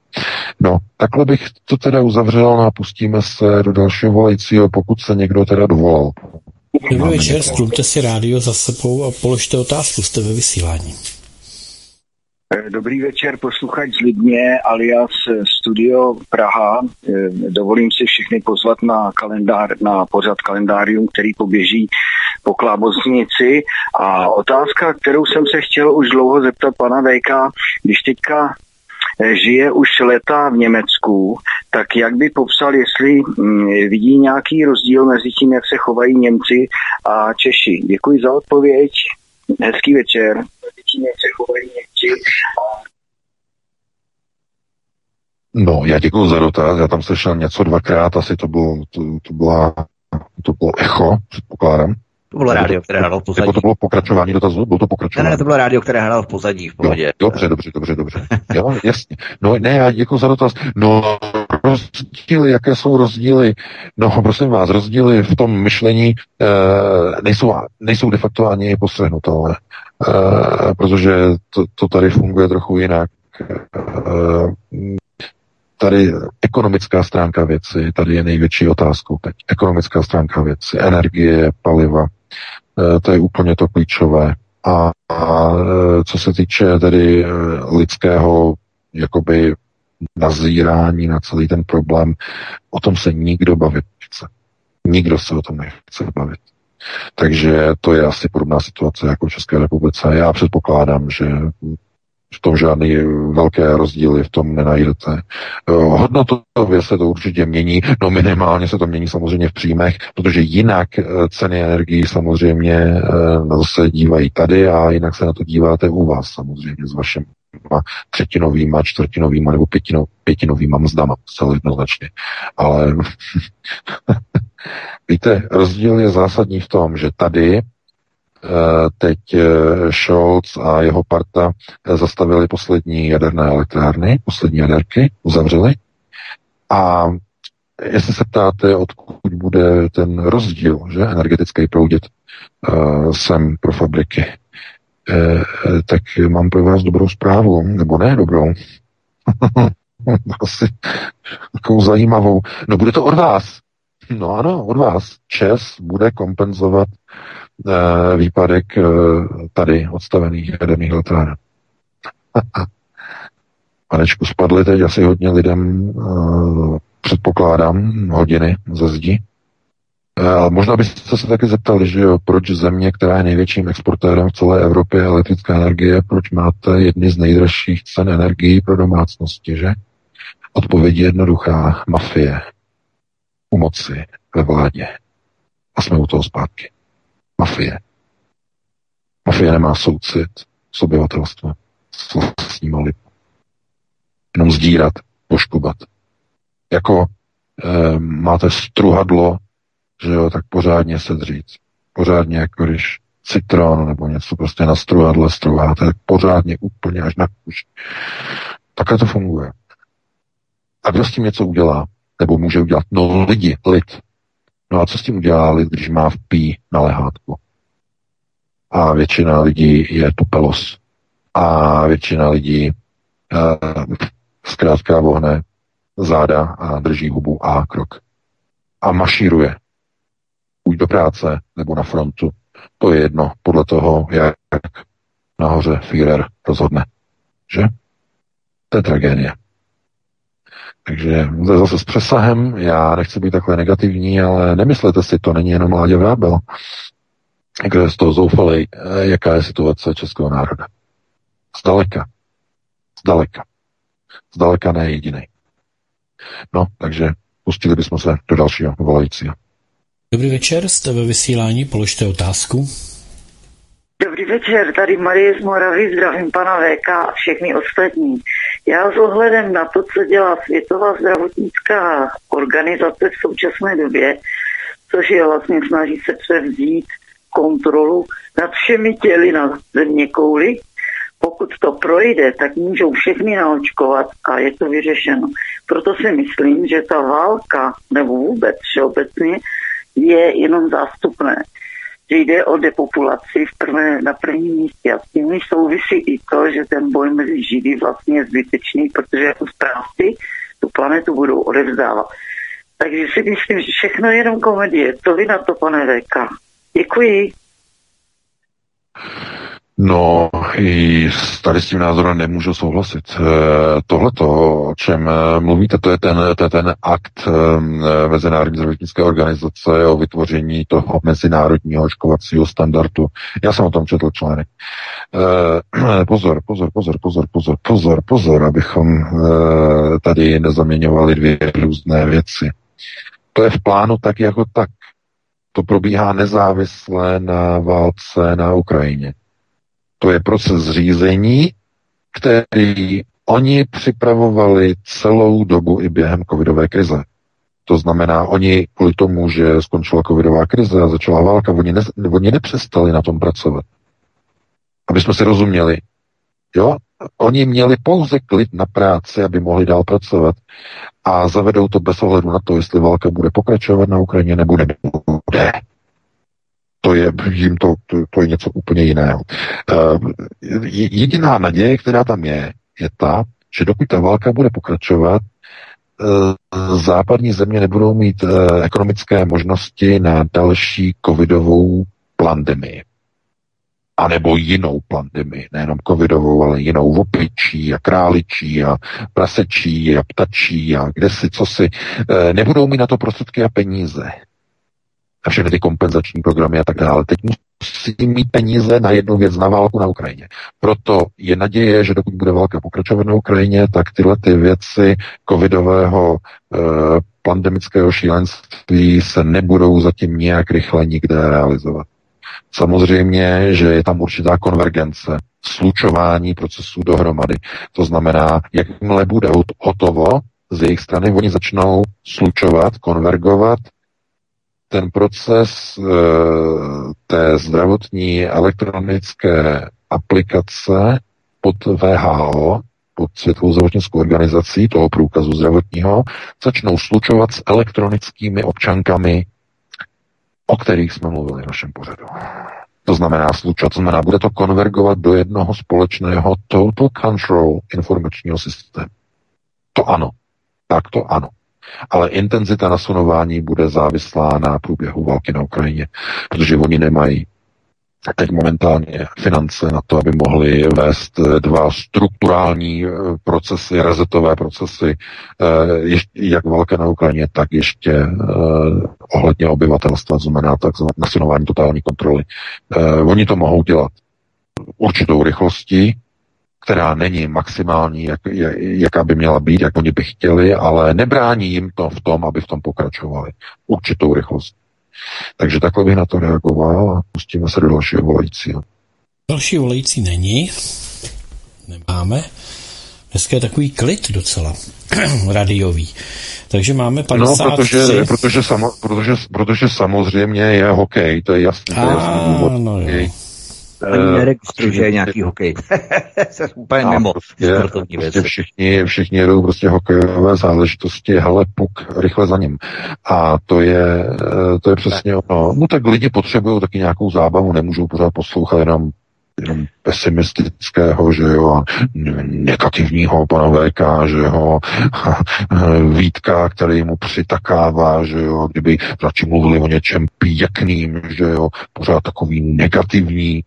No, takhle bych to teda uzavřel a pustíme se do dalšího volajícího, pokud se někdo teda dovolal. Dobrý večer, stlumte si rádio za sebou a položte otázku, jste ve vysílání. Eh, dobrý večer, posluchač z Lidně alias eh, Studio Praha. Eh, dovolím si všechny pozvat na, kalendár, na pořad kalendárium, který poběží po Klábosnici. A otázka, kterou jsem se chtěl už dlouho zeptat pana VK, když teďka žije už leta v Německu, tak jak by popsal, jestli hm, vidí nějaký rozdíl mezi tím, jak se chovají Němci a Češi. Děkuji za odpověď. Hezký večer. No, já děkuji za dotaz. Já tam slyšel něco dvakrát, asi to bylo, to, to byla, to bylo echo, předpokládám. To bylo rádio, které hrálo v pozadí. Jako to bylo pokračování dotazu? Bylo to pokračování? Ne, ne, to bylo rádio, které hrálo v pozadí, v pohodě. Jo, dobře, dobře, dobře, dobře. jo, jasně. No ne, já děkuji za dotaz. No, rozdíly, jaké jsou rozdíly? No, prosím vás, rozdíly v tom myšlení e, nejsou, nejsou de facto ani postřehnutelné, e, protože to, to tady funguje trochu jinak. E, tady ekonomická stránka věci, tady je největší otázkou teď. Ekonomická stránka věci, energie, paliva, e, to je úplně to klíčové. A, a co se týče tedy lidského jakoby nazírání na celý ten problém, o tom se nikdo bavit nechce. Nikdo se o tom nechce bavit. Takže to je asi podobná situace jako v České republice. Já předpokládám, že v tom žádný velké rozdíly v tom nenajdete. Eh, hodnotově se to určitě mění, no minimálně se to mění samozřejmě v příjmech, protože jinak eh, ceny energií samozřejmě eh, zase dívají tady a jinak se na to díváte u vás samozřejmě s vašimi třetinovýma, čtvrtinovýma nebo pětino, pětinovýma mzdama, zcela jednoznačně. Ale víte, rozdíl je zásadní v tom, že tady Eh, teď eh, Scholz a jeho parta eh, zastavili poslední jaderné elektrárny, poslední jaderky, uzavřeli. A jestli se ptáte, odkud bude ten rozdíl, že energetický proudit sem pro fabriky, tak mám pro vás dobrou zprávu, nebo ne dobrou. Asi takovou zajímavou. No bude to od vás. No ano, od vás. Čes bude kompenzovat Eh, výpadek eh, tady odstavených jaderných elektráren. Panečku, spadly teď asi hodně lidem, eh, předpokládám, hodiny ze zdi. Ale možná byste se taky zeptali, že jo, proč země, která je největším exportérem v celé Evropě elektrické energie, proč máte jedny z nejdražších cen energií pro domácnosti, že? Odpověď je jednoduchá. Mafie. U moci ve vládě. A jsme u toho zpátky. Mafie. Mafie nemá soucit s obyvatelstvem, s vlastníma lidmi. Jenom zdírat, poškubat. Jako e, máte struhadlo, že jo, tak pořádně se dřít. Pořádně, jako když citron nebo něco prostě na struhadle struháte, tak pořádně úplně až na kůž. Takhle to funguje. A kdo s tím něco udělá? Nebo může udělat? No lidi, lid. No a co s tím udělá lid, když má v pí na lehátku? A většina lidí je tupelos. A většina lidí uh, zkrátka vohne záda a drží hubu a krok. A mašíruje. Buď do práce, nebo na frontu. To je jedno, podle toho, jak nahoře Führer rozhodne. Že? To je tragédie. Takže zase s přesahem, já nechci být takhle negativní, ale nemyslete si, to není jenom Láďa Vrábel, kdo je z toho zoufalý, eh, jaká je situace českého národa. Zdaleka. Zdaleka. Zdaleka ne jediný. No, takže pustili bychom se do dalšího volajícího. Dobrý večer, jste ve vysílání, položte otázku. Dobrý večer, tady Marie z Moravy, zdravím pana VK a všechny ostatní. Já s ohledem na to, co dělá Světová zdravotnická organizace v současné době, což je vlastně snaží se převzít kontrolu nad všemi těly na země kouli. Pokud to projde, tak můžou všechny naočkovat a je to vyřešeno. Proto si myslím, že ta válka, nebo vůbec všeobecně, je jenom zástupné že jde o depopulaci v prvé, na prvním místě. A s tím souvisí i to, že ten boj mezi Židy vlastně je zbytečný, protože jako správci tu planetu budou odevzdávat. Takže si myslím, že všechno je jenom komedie. Co vy na to, pane VK? Děkuji. No, i tady s tím názorem nemůžu souhlasit. Eh, Tohle to, o čem eh, mluvíte, to je ten, to je ten akt eh, Mezinárodní zdravotnické organizace o vytvoření toho mezinárodního očkovacího standardu. Já jsem o tom četl článek. Pozor, pozor, pozor, pozor, pozor, pozor, pozor, abychom tady nezaměňovali dvě různé věci. To je v plánu tak jako tak. To probíhá nezávisle na válce na Ukrajině. To je proces řízení, který oni připravovali celou dobu i během covidové krize. To znamená, oni kvůli tomu, že skončila covidová krize a začala válka, oni, ne, oni nepřestali na tom pracovat. Aby jsme si rozuměli. Jo? Oni měli pouze klid na práci, aby mohli dál pracovat a zavedou to bez ohledu na to, jestli válka bude pokračovat na Ukrajině nebo nebude to je, jim to, to, to je něco úplně jiného. Uh, jediná naděje, která tam je, je ta, že dokud ta válka bude pokračovat, uh, západní země nebudou mít uh, ekonomické možnosti na další covidovou pandemii. A nebo jinou pandemii, nejenom covidovou, ale jinou vopičí a králičí a prasečí a ptačí a kde si, co si. Nebudou mít na to prostředky a peníze a všechny ty kompenzační programy a tak dále. Teď musí mít peníze na jednu věc, na válku na Ukrajině. Proto je naděje, že dokud bude válka pokračovat na Ukrajině, tak tyhle ty věci covidového eh, pandemického šílenství se nebudou zatím nějak rychle nikde realizovat. Samozřejmě, že je tam určitá konvergence, slučování procesů dohromady. To znamená, jakmile bude hotovo z jejich strany, oni začnou slučovat, konvergovat ten proces e, té zdravotní elektronické aplikace pod VHO, pod Světovou zdravotnickou organizací toho průkazu zdravotního, začnou slučovat s elektronickými občankami, o kterých jsme mluvili v našem pořadu. To znamená slučovat, to znamená, bude to konvergovat do jednoho společného total control informačního systému. To ano. Tak to ano ale intenzita nasunování bude závislá na průběhu války na Ukrajině, protože oni nemají teď momentálně finance na to, aby mohli vést dva strukturální eh, procesy, rezetové procesy, eh, jak válka na Ukrajině, tak ještě eh, ohledně obyvatelstva, znamená tak nasunování totální kontroly. Oni to mohou dělat určitou rychlostí, která není maximální, jak, jaká by měla být, jak oni by chtěli, ale nebrání jim to v tom, aby v tom pokračovali. Určitou rychlost. Takže takhle bych na to reagoval a pustíme se do dalšího volajícího. Další volající není. Nemáme. Dneska je takový klid docela radiový. Takže máme 53. No, protože, protože, samo, protože, protože samozřejmě je hokej, to je jasný, to je jasný důvod. No, jo. Ani neregistruji, že je nějaký hokej. Jsem úplně a mimo prostě, sportovní prostě Všichni, všichni jedou prostě hokejové záležitosti, hele, puk, rychle za ním. A to je, eh, to je přesně ono. No tak lidi potřebují taky nějakou zábavu, nemůžou pořád poslouchat jenom jenom pesimistického, že jo, negativního pana VK, že jo, Vítka, který mu přitakává, že jo, kdyby radši mluvili o něčem pěkným, že jo, pořád takový negativní,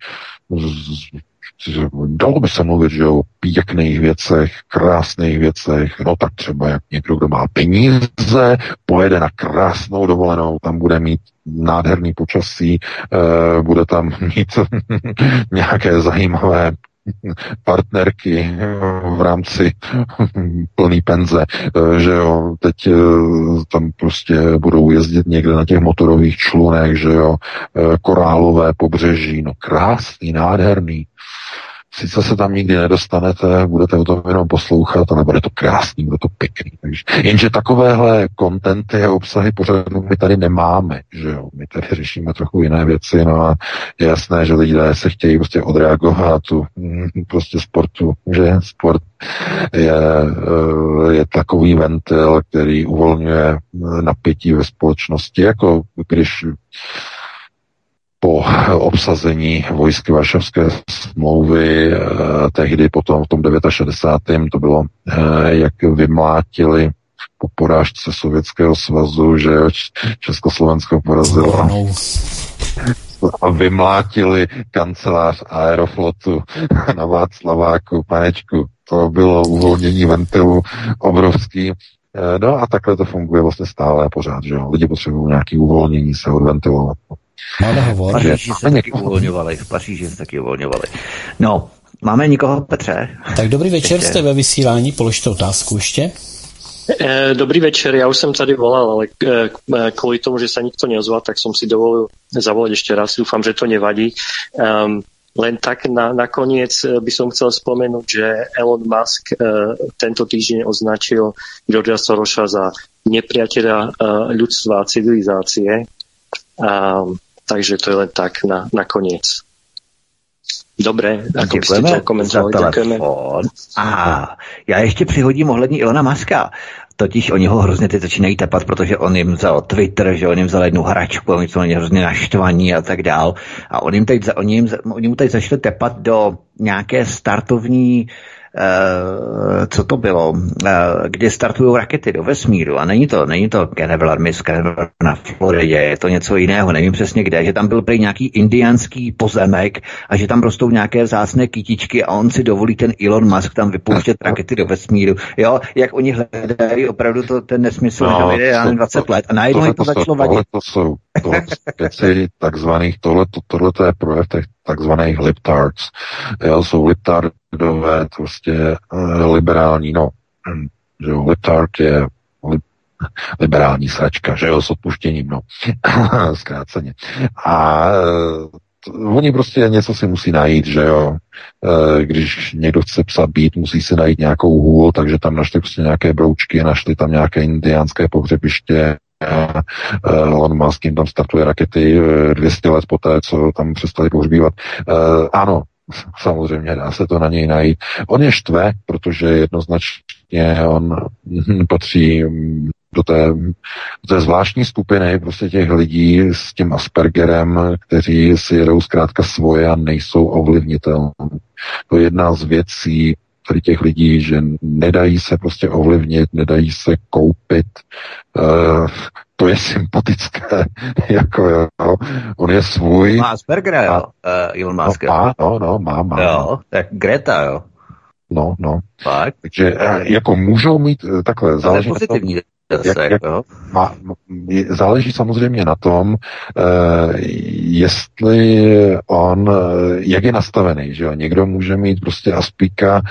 dalo by se mluvit, že o pěkných věcech, krásných věcech, no tak třeba jak někdo, kdo má peníze, pojede na krásnou dovolenou, tam bude mít nádherný počasí, e, bude tam mít nějaké zajímavé partnerky v rámci plný penze, e, že jo, teď tam prostě budou jezdit někde na těch motorových člunech, že jo, korálové pobřeží, no krásný, nádherný, Sice se tam nikdy nedostanete, budete o tom jenom poslouchat, ale bude to krásný, bude to pěkný. Takže, jenže takovéhle kontenty a obsahy pořadu my tady nemáme, že jo. My tady řešíme trochu jiné věci, no a je jasné, že lidé se chtějí prostě odreagovat tu mm, prostě sportu, že sport je, eh, je takový ventil, který uvolňuje napětí ve společnosti, jako když po obsazení vojsky Varšavské smlouvy, eh, tehdy potom v tom 69. to bylo, eh, jak vymlátili po porážce Sovětského svazu, že Československo porazilo a vymlátili kancelář Aeroflotu na Václaváku, panečku. To bylo uvolnění ventilu obrovský. Eh, no a takhle to funguje vlastně stále pořád, že jo. Lidi potřebují nějaký uvolnění se odventilovat. Máme hovor. V Paříži se taky uvolňovali, v Paříži se taky uvolňovali. No, máme nikoho, Petře? Tak dobrý večer, ještě. jste ve vysílání, položte otázku ještě. Eh, dobrý večer, já už jsem tady volal, ale eh, kvůli tomu, že se nikto neozval, tak jsem si dovolil zavolat ještě raz. Doufám, že to nevadí. Um, len tak na, nakoniec by som chcel spomenúť, že Elon Musk uh, tento týždeň označil Georgia Sorosa za nepriateľa uh, ľudstva a civilizácie. Um, takže to je len tak na, na koniec. Dobré, jako byste to komentovali. Děkujeme. A já ještě přihodím ohledně Ilona Maska. Totiž oni ho hrozně teď začínají tepat, protože on jim vzal Twitter, že on jim vzal jednu hračku, oni jsou ně hrozně naštvaní a tak dál. A on jim teď, oni, jim, oni mu teď začali tepat do nějaké startovní co to bylo, kdy startují rakety do vesmíru a není to, není to Canaveral, Miss Canaveral na Floridě, je to něco jiného, nevím přesně kde, že tam byl prý nějaký indiánský pozemek a že tam rostou nějaké vzácné kytičky a on si dovolí ten Elon Musk tam vypouštět rakety do vesmíru. Jo, jak oni hledají opravdu to, ten nesmysl, no, že jde 20 let a najednou to, to začalo vadit. Tohle to jsou věci takzvaných, tohle, to, tohle to je projev těch takzvaných liptards. Jo, jsou liptardové, prostě uh, liberální, no, že jo, liptard je lip, liberální sračka, že jo, s odpuštěním, no, zkráceně. A uh, oni prostě něco si musí najít, že jo. E, když někdo chce psa být, musí si najít nějakou hůl, takže tam našli prostě nějaké broučky, našli tam nějaké indiánské pohřebiště, Elon Musk jim tam startuje rakety 200 let poté, co tam přestali pohřbívat. Ano, samozřejmě dá se to na něj najít. On je štve, protože jednoznačně on patří do té, do té zvláštní skupiny prostě těch lidí s tím Aspergerem, kteří si jedou zkrátka svoje a nejsou ovlivnitelní. To je jedna z věcí, tady těch lidí, že nedají se prostě ovlivnit, nedají se koupit. Uh, to je sympatické, jako jo. On je svůj. Má Aspergera, jo, uh, Elon Musk. No, má, no, no, má, má. Jo, tak Greta, jo. No, no. Tak. Takže jako můžou mít takhle, záleží pozitivní. Jak, jak, má, záleží samozřejmě na tom, uh, jestli on, jak je nastavený, že jo? Někdo může mít prostě aspika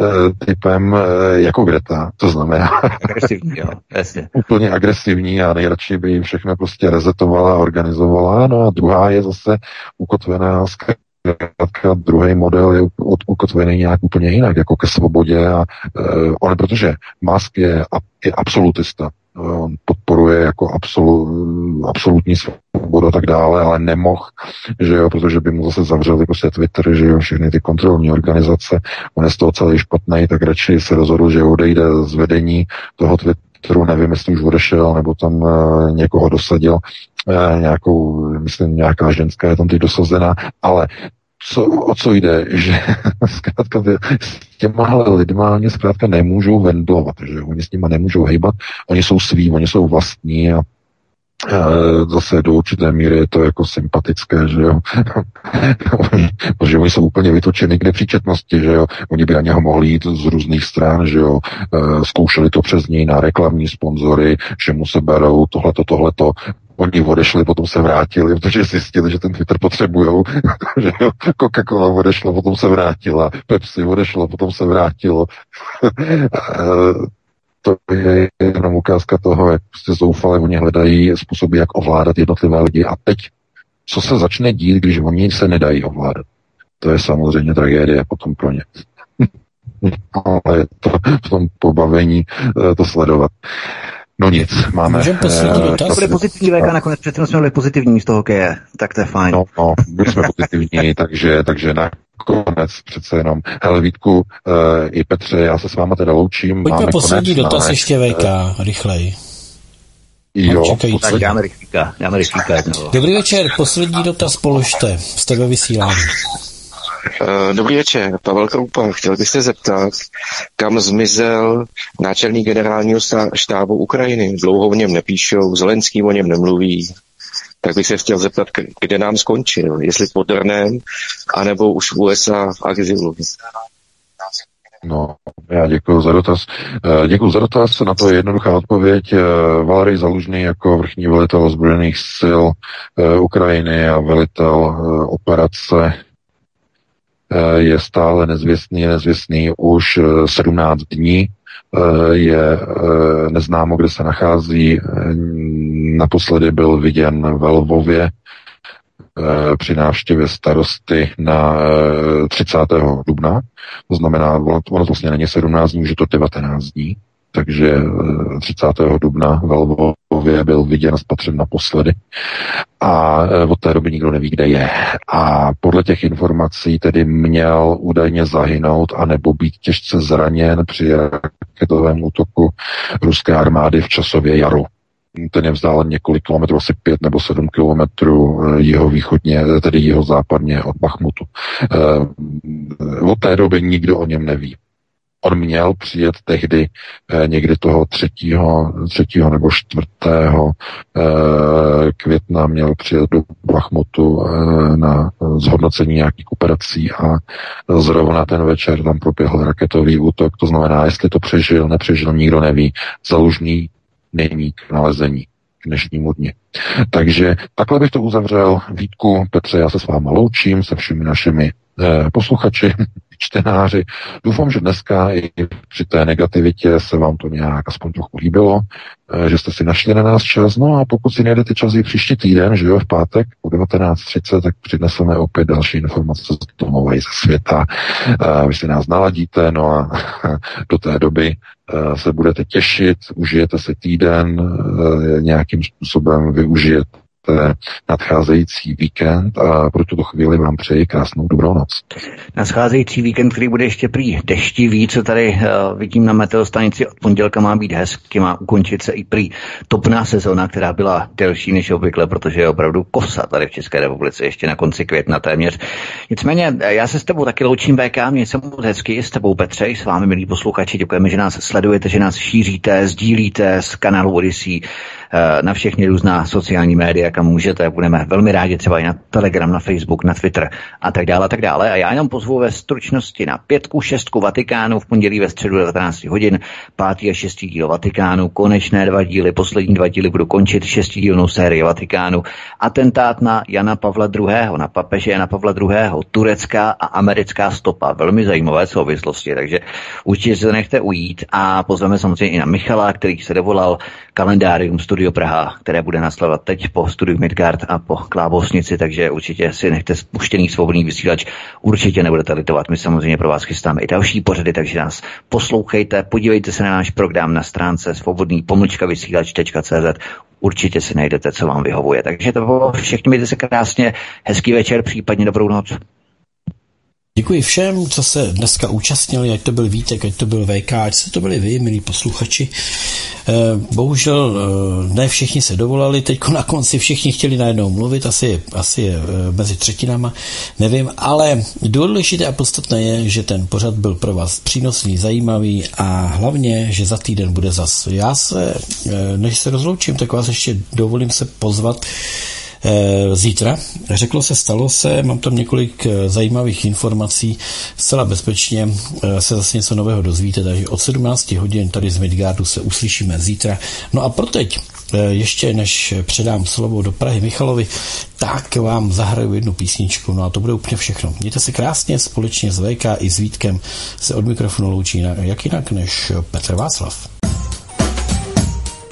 uh, typem uh, jako Greta, to znamená agresivní, jo, jasně. úplně agresivní a nejradši by všechno prostě rezetovala, organizovala, no a druhá je zase ukotvená zkrátka druhý model je od, ukotvený nějak úplně jinak, jako ke svobodě a uh, on, protože Musk je, je absolutista, on podporuje jako absolu, absolutní svobodu a tak dále, ale nemohl, že jo, protože by mu zase zavřeli prostě Twitter, že jo, všechny ty kontrolní organizace, on je z toho celý špatný, tak radši se rozhodl, že odejde z vedení toho Twitteru, nevím, jestli už odešel, nebo tam uh, někoho dosadil, nějakou, myslím, nějaká ženská je tam teď dosazena, ale co, o co jde, že zkrátka s těma lidma oni zkrátka nemůžou vendlovat, že oni s nima nemůžou hejbat, oni jsou svý, oni jsou vlastní a zase do určité míry je to jako sympatické, že jo. Protože oni jsou úplně vytočeni k nepříčetnosti, že jo. Oni by na něho mohli jít z různých stran, že jo. Zkoušeli to přes něj na reklamní sponzory, že mu se berou tohleto, tohleto. Oni odešli, potom se vrátili, protože zjistili, že ten Twitter potřebujou. že Coca-Cola odešla, potom se vrátila, Pepsi odešla, potom se vrátilo. to je jenom ukázka toho, jak prostě zoufale oni hledají způsoby, jak ovládat jednotlivé lidi. A teď, co se začne dít, když oni se nedají ovládat? To je samozřejmě tragédie potom pro ně. Ale to v tom pobavení eh, to sledovat. No nic, máme... Můžeme poslední uh, dotaz? To byly pozitivní léka, nakonec přece jsme byli pozitivní z toho hokeje, tak to je fajn. No, no byli jsme pozitivní, takže, takže nakonec přece jenom. Hele Vítku, uh, i Petře, já se s váma teda loučím. Pojďme máme poslední konec, dotaz máme, ještě VK, uh, rychleji. Jo, tak dáme rychlíka, dáme rychlíka. Dobrý večer, poslední dotaz položte, jste ve vysílání. Eh, dobrý večer, Pavel Kroupa. Chtěl bych se zeptat, kam zmizel náčelník generálního štábu Ukrajiny. Dlouho o něm nepíšou, Zelenský o něm nemluví. Tak bych se chtěl zeptat, kde nám skončil. Jestli pod Drnem, anebo už v USA v exilu. No, já děkuji za dotaz. Eh, děkuji za dotaz, na to je jednoduchá odpověď. Eh, Valery Zalužný jako vrchní velitel ozbrojených sil Ukrajiny a velitel operace je stále nezvěstný, nezvěstný už 17 eh, dní, eh, je neznámo, kde se nachází. Naposledy byl viděn ve Lvově při návštěvě starosty na 30. dubna. To znamená, ono vlastně není 17 dní, už je to 19 dní takže 30. Eh, dubna ve Lvově byl viděn spatřen naposledy a eh, od té doby nikdo neví, kde je. A podle těch informací tedy měl údajně zahynout a nebo být těžce zraněn při raketovém útoku ruské armády v časově jaru ten je vzdálen několik kilometrů, asi pět nebo sedm kilometrů eh, jeho východně, tedy jeho západně od Bachmutu. Od té doby nikdo o něm neví. On měl přijet tehdy eh, někdy toho třetího, třetího nebo čtvrtého eh, května měl přijet do Bachmutu eh, na zhodnocení nějakých operací a zrovna ten večer tam proběhl raketový útok. To znamená, jestli to přežil, nepřežil, nikdo neví. Zalužný není k nalezení dnešnímu dni. Takže takhle bych to uzavřel. Vítku, Petře, já se s váma loučím, se všemi našimi posluchači, čtenáři. Doufám, že dneska i při té negativitě se vám to nějak aspoň trochu líbilo, eh, že jste si našli na nás čas. No a pokud si najdete čas i příští týden, že jo, v pátek po 19.30, tak přineseme opět další informace z domova i ze světa. Eh, vy si nás naladíte, no a do té doby eh, se budete těšit, užijete si týden, nějakým způsobem využijete nadcházející víkend a pro tuto chvíli vám přeji krásnou dobrou noc. Nadcházející víkend, který bude ještě prý deštivý, co tady uh, vidím na meteostanici od pondělka má být hezky, má ukončit se i prý topná sezona, která byla delší než obvykle, protože je opravdu kosa tady v České republice ještě na konci května téměř. Nicméně eh, já se s tebou taky loučím VK, mě se moc hezky, s tebou Petře, s vámi milí posluchači, děkujeme, že nás sledujete, že nás šíříte, sdílíte z kanálu Odyssey Eh, na všechny různá sociální média, kam můžete. Budeme velmi rádi třeba i na Telegram, na Facebook, na Twitter a tak dále a tak dále. A já jenom pozvu ve stručnosti na pětku, šestku Vatikánu v pondělí ve středu 19 hodin, pátý a šestý díl Vatikánu, konečné dva díly, poslední dva díly budu končit šestidílnou sérii Vatikánu, atentát na Jana Pavla II., na papeže Jana Pavla II., turecká a americká stopa. Velmi zajímavé souvislosti, takže určitě se nechte ujít a pozveme samozřejmě i na Michala, který se dovolal kalendárium Studio Praha, které bude nasledovat teď po studiu Midgard a po Klábosnici, takže určitě si nechte spuštěný svobodný vysílač, určitě nebudete litovat. My samozřejmě pro vás chystáme i další pořady, takže nás poslouchejte, podívejte se na náš program na stránce svobodný pomlčka vysílač.cz určitě si najdete, co vám vyhovuje. Takže to bylo všechno, mějte se krásně, hezký večer, případně dobrou noc. Děkuji všem, co se dneska účastnili, ať to byl Vítek, ať to byl VK, ať se to byli vy, milí posluchači. Eh, bohužel eh, ne všichni se dovolali, teď na konci všichni chtěli najednou mluvit, asi, asi je eh, mezi třetinama, nevím, ale důležité a podstatné je, že ten pořad byl pro vás přínosný, zajímavý a hlavně, že za týden bude zas. Já se, než se rozloučím, tak vás ještě dovolím se pozvat zítra. Řeklo se, stalo se, mám tam několik eh, zajímavých informací, zcela bezpečně eh, se zase něco nového dozvíte, takže od 17 hodin tady z Midgardu se uslyšíme zítra. No a pro teď, ještě než předám slovo do Prahy Michalovi, tak vám zahraju jednu písničku, no a to bude úplně všechno. Mějte se krásně, společně s VK i s Vítkem se od mikrofonu loučí jak jinak než Petr Václav.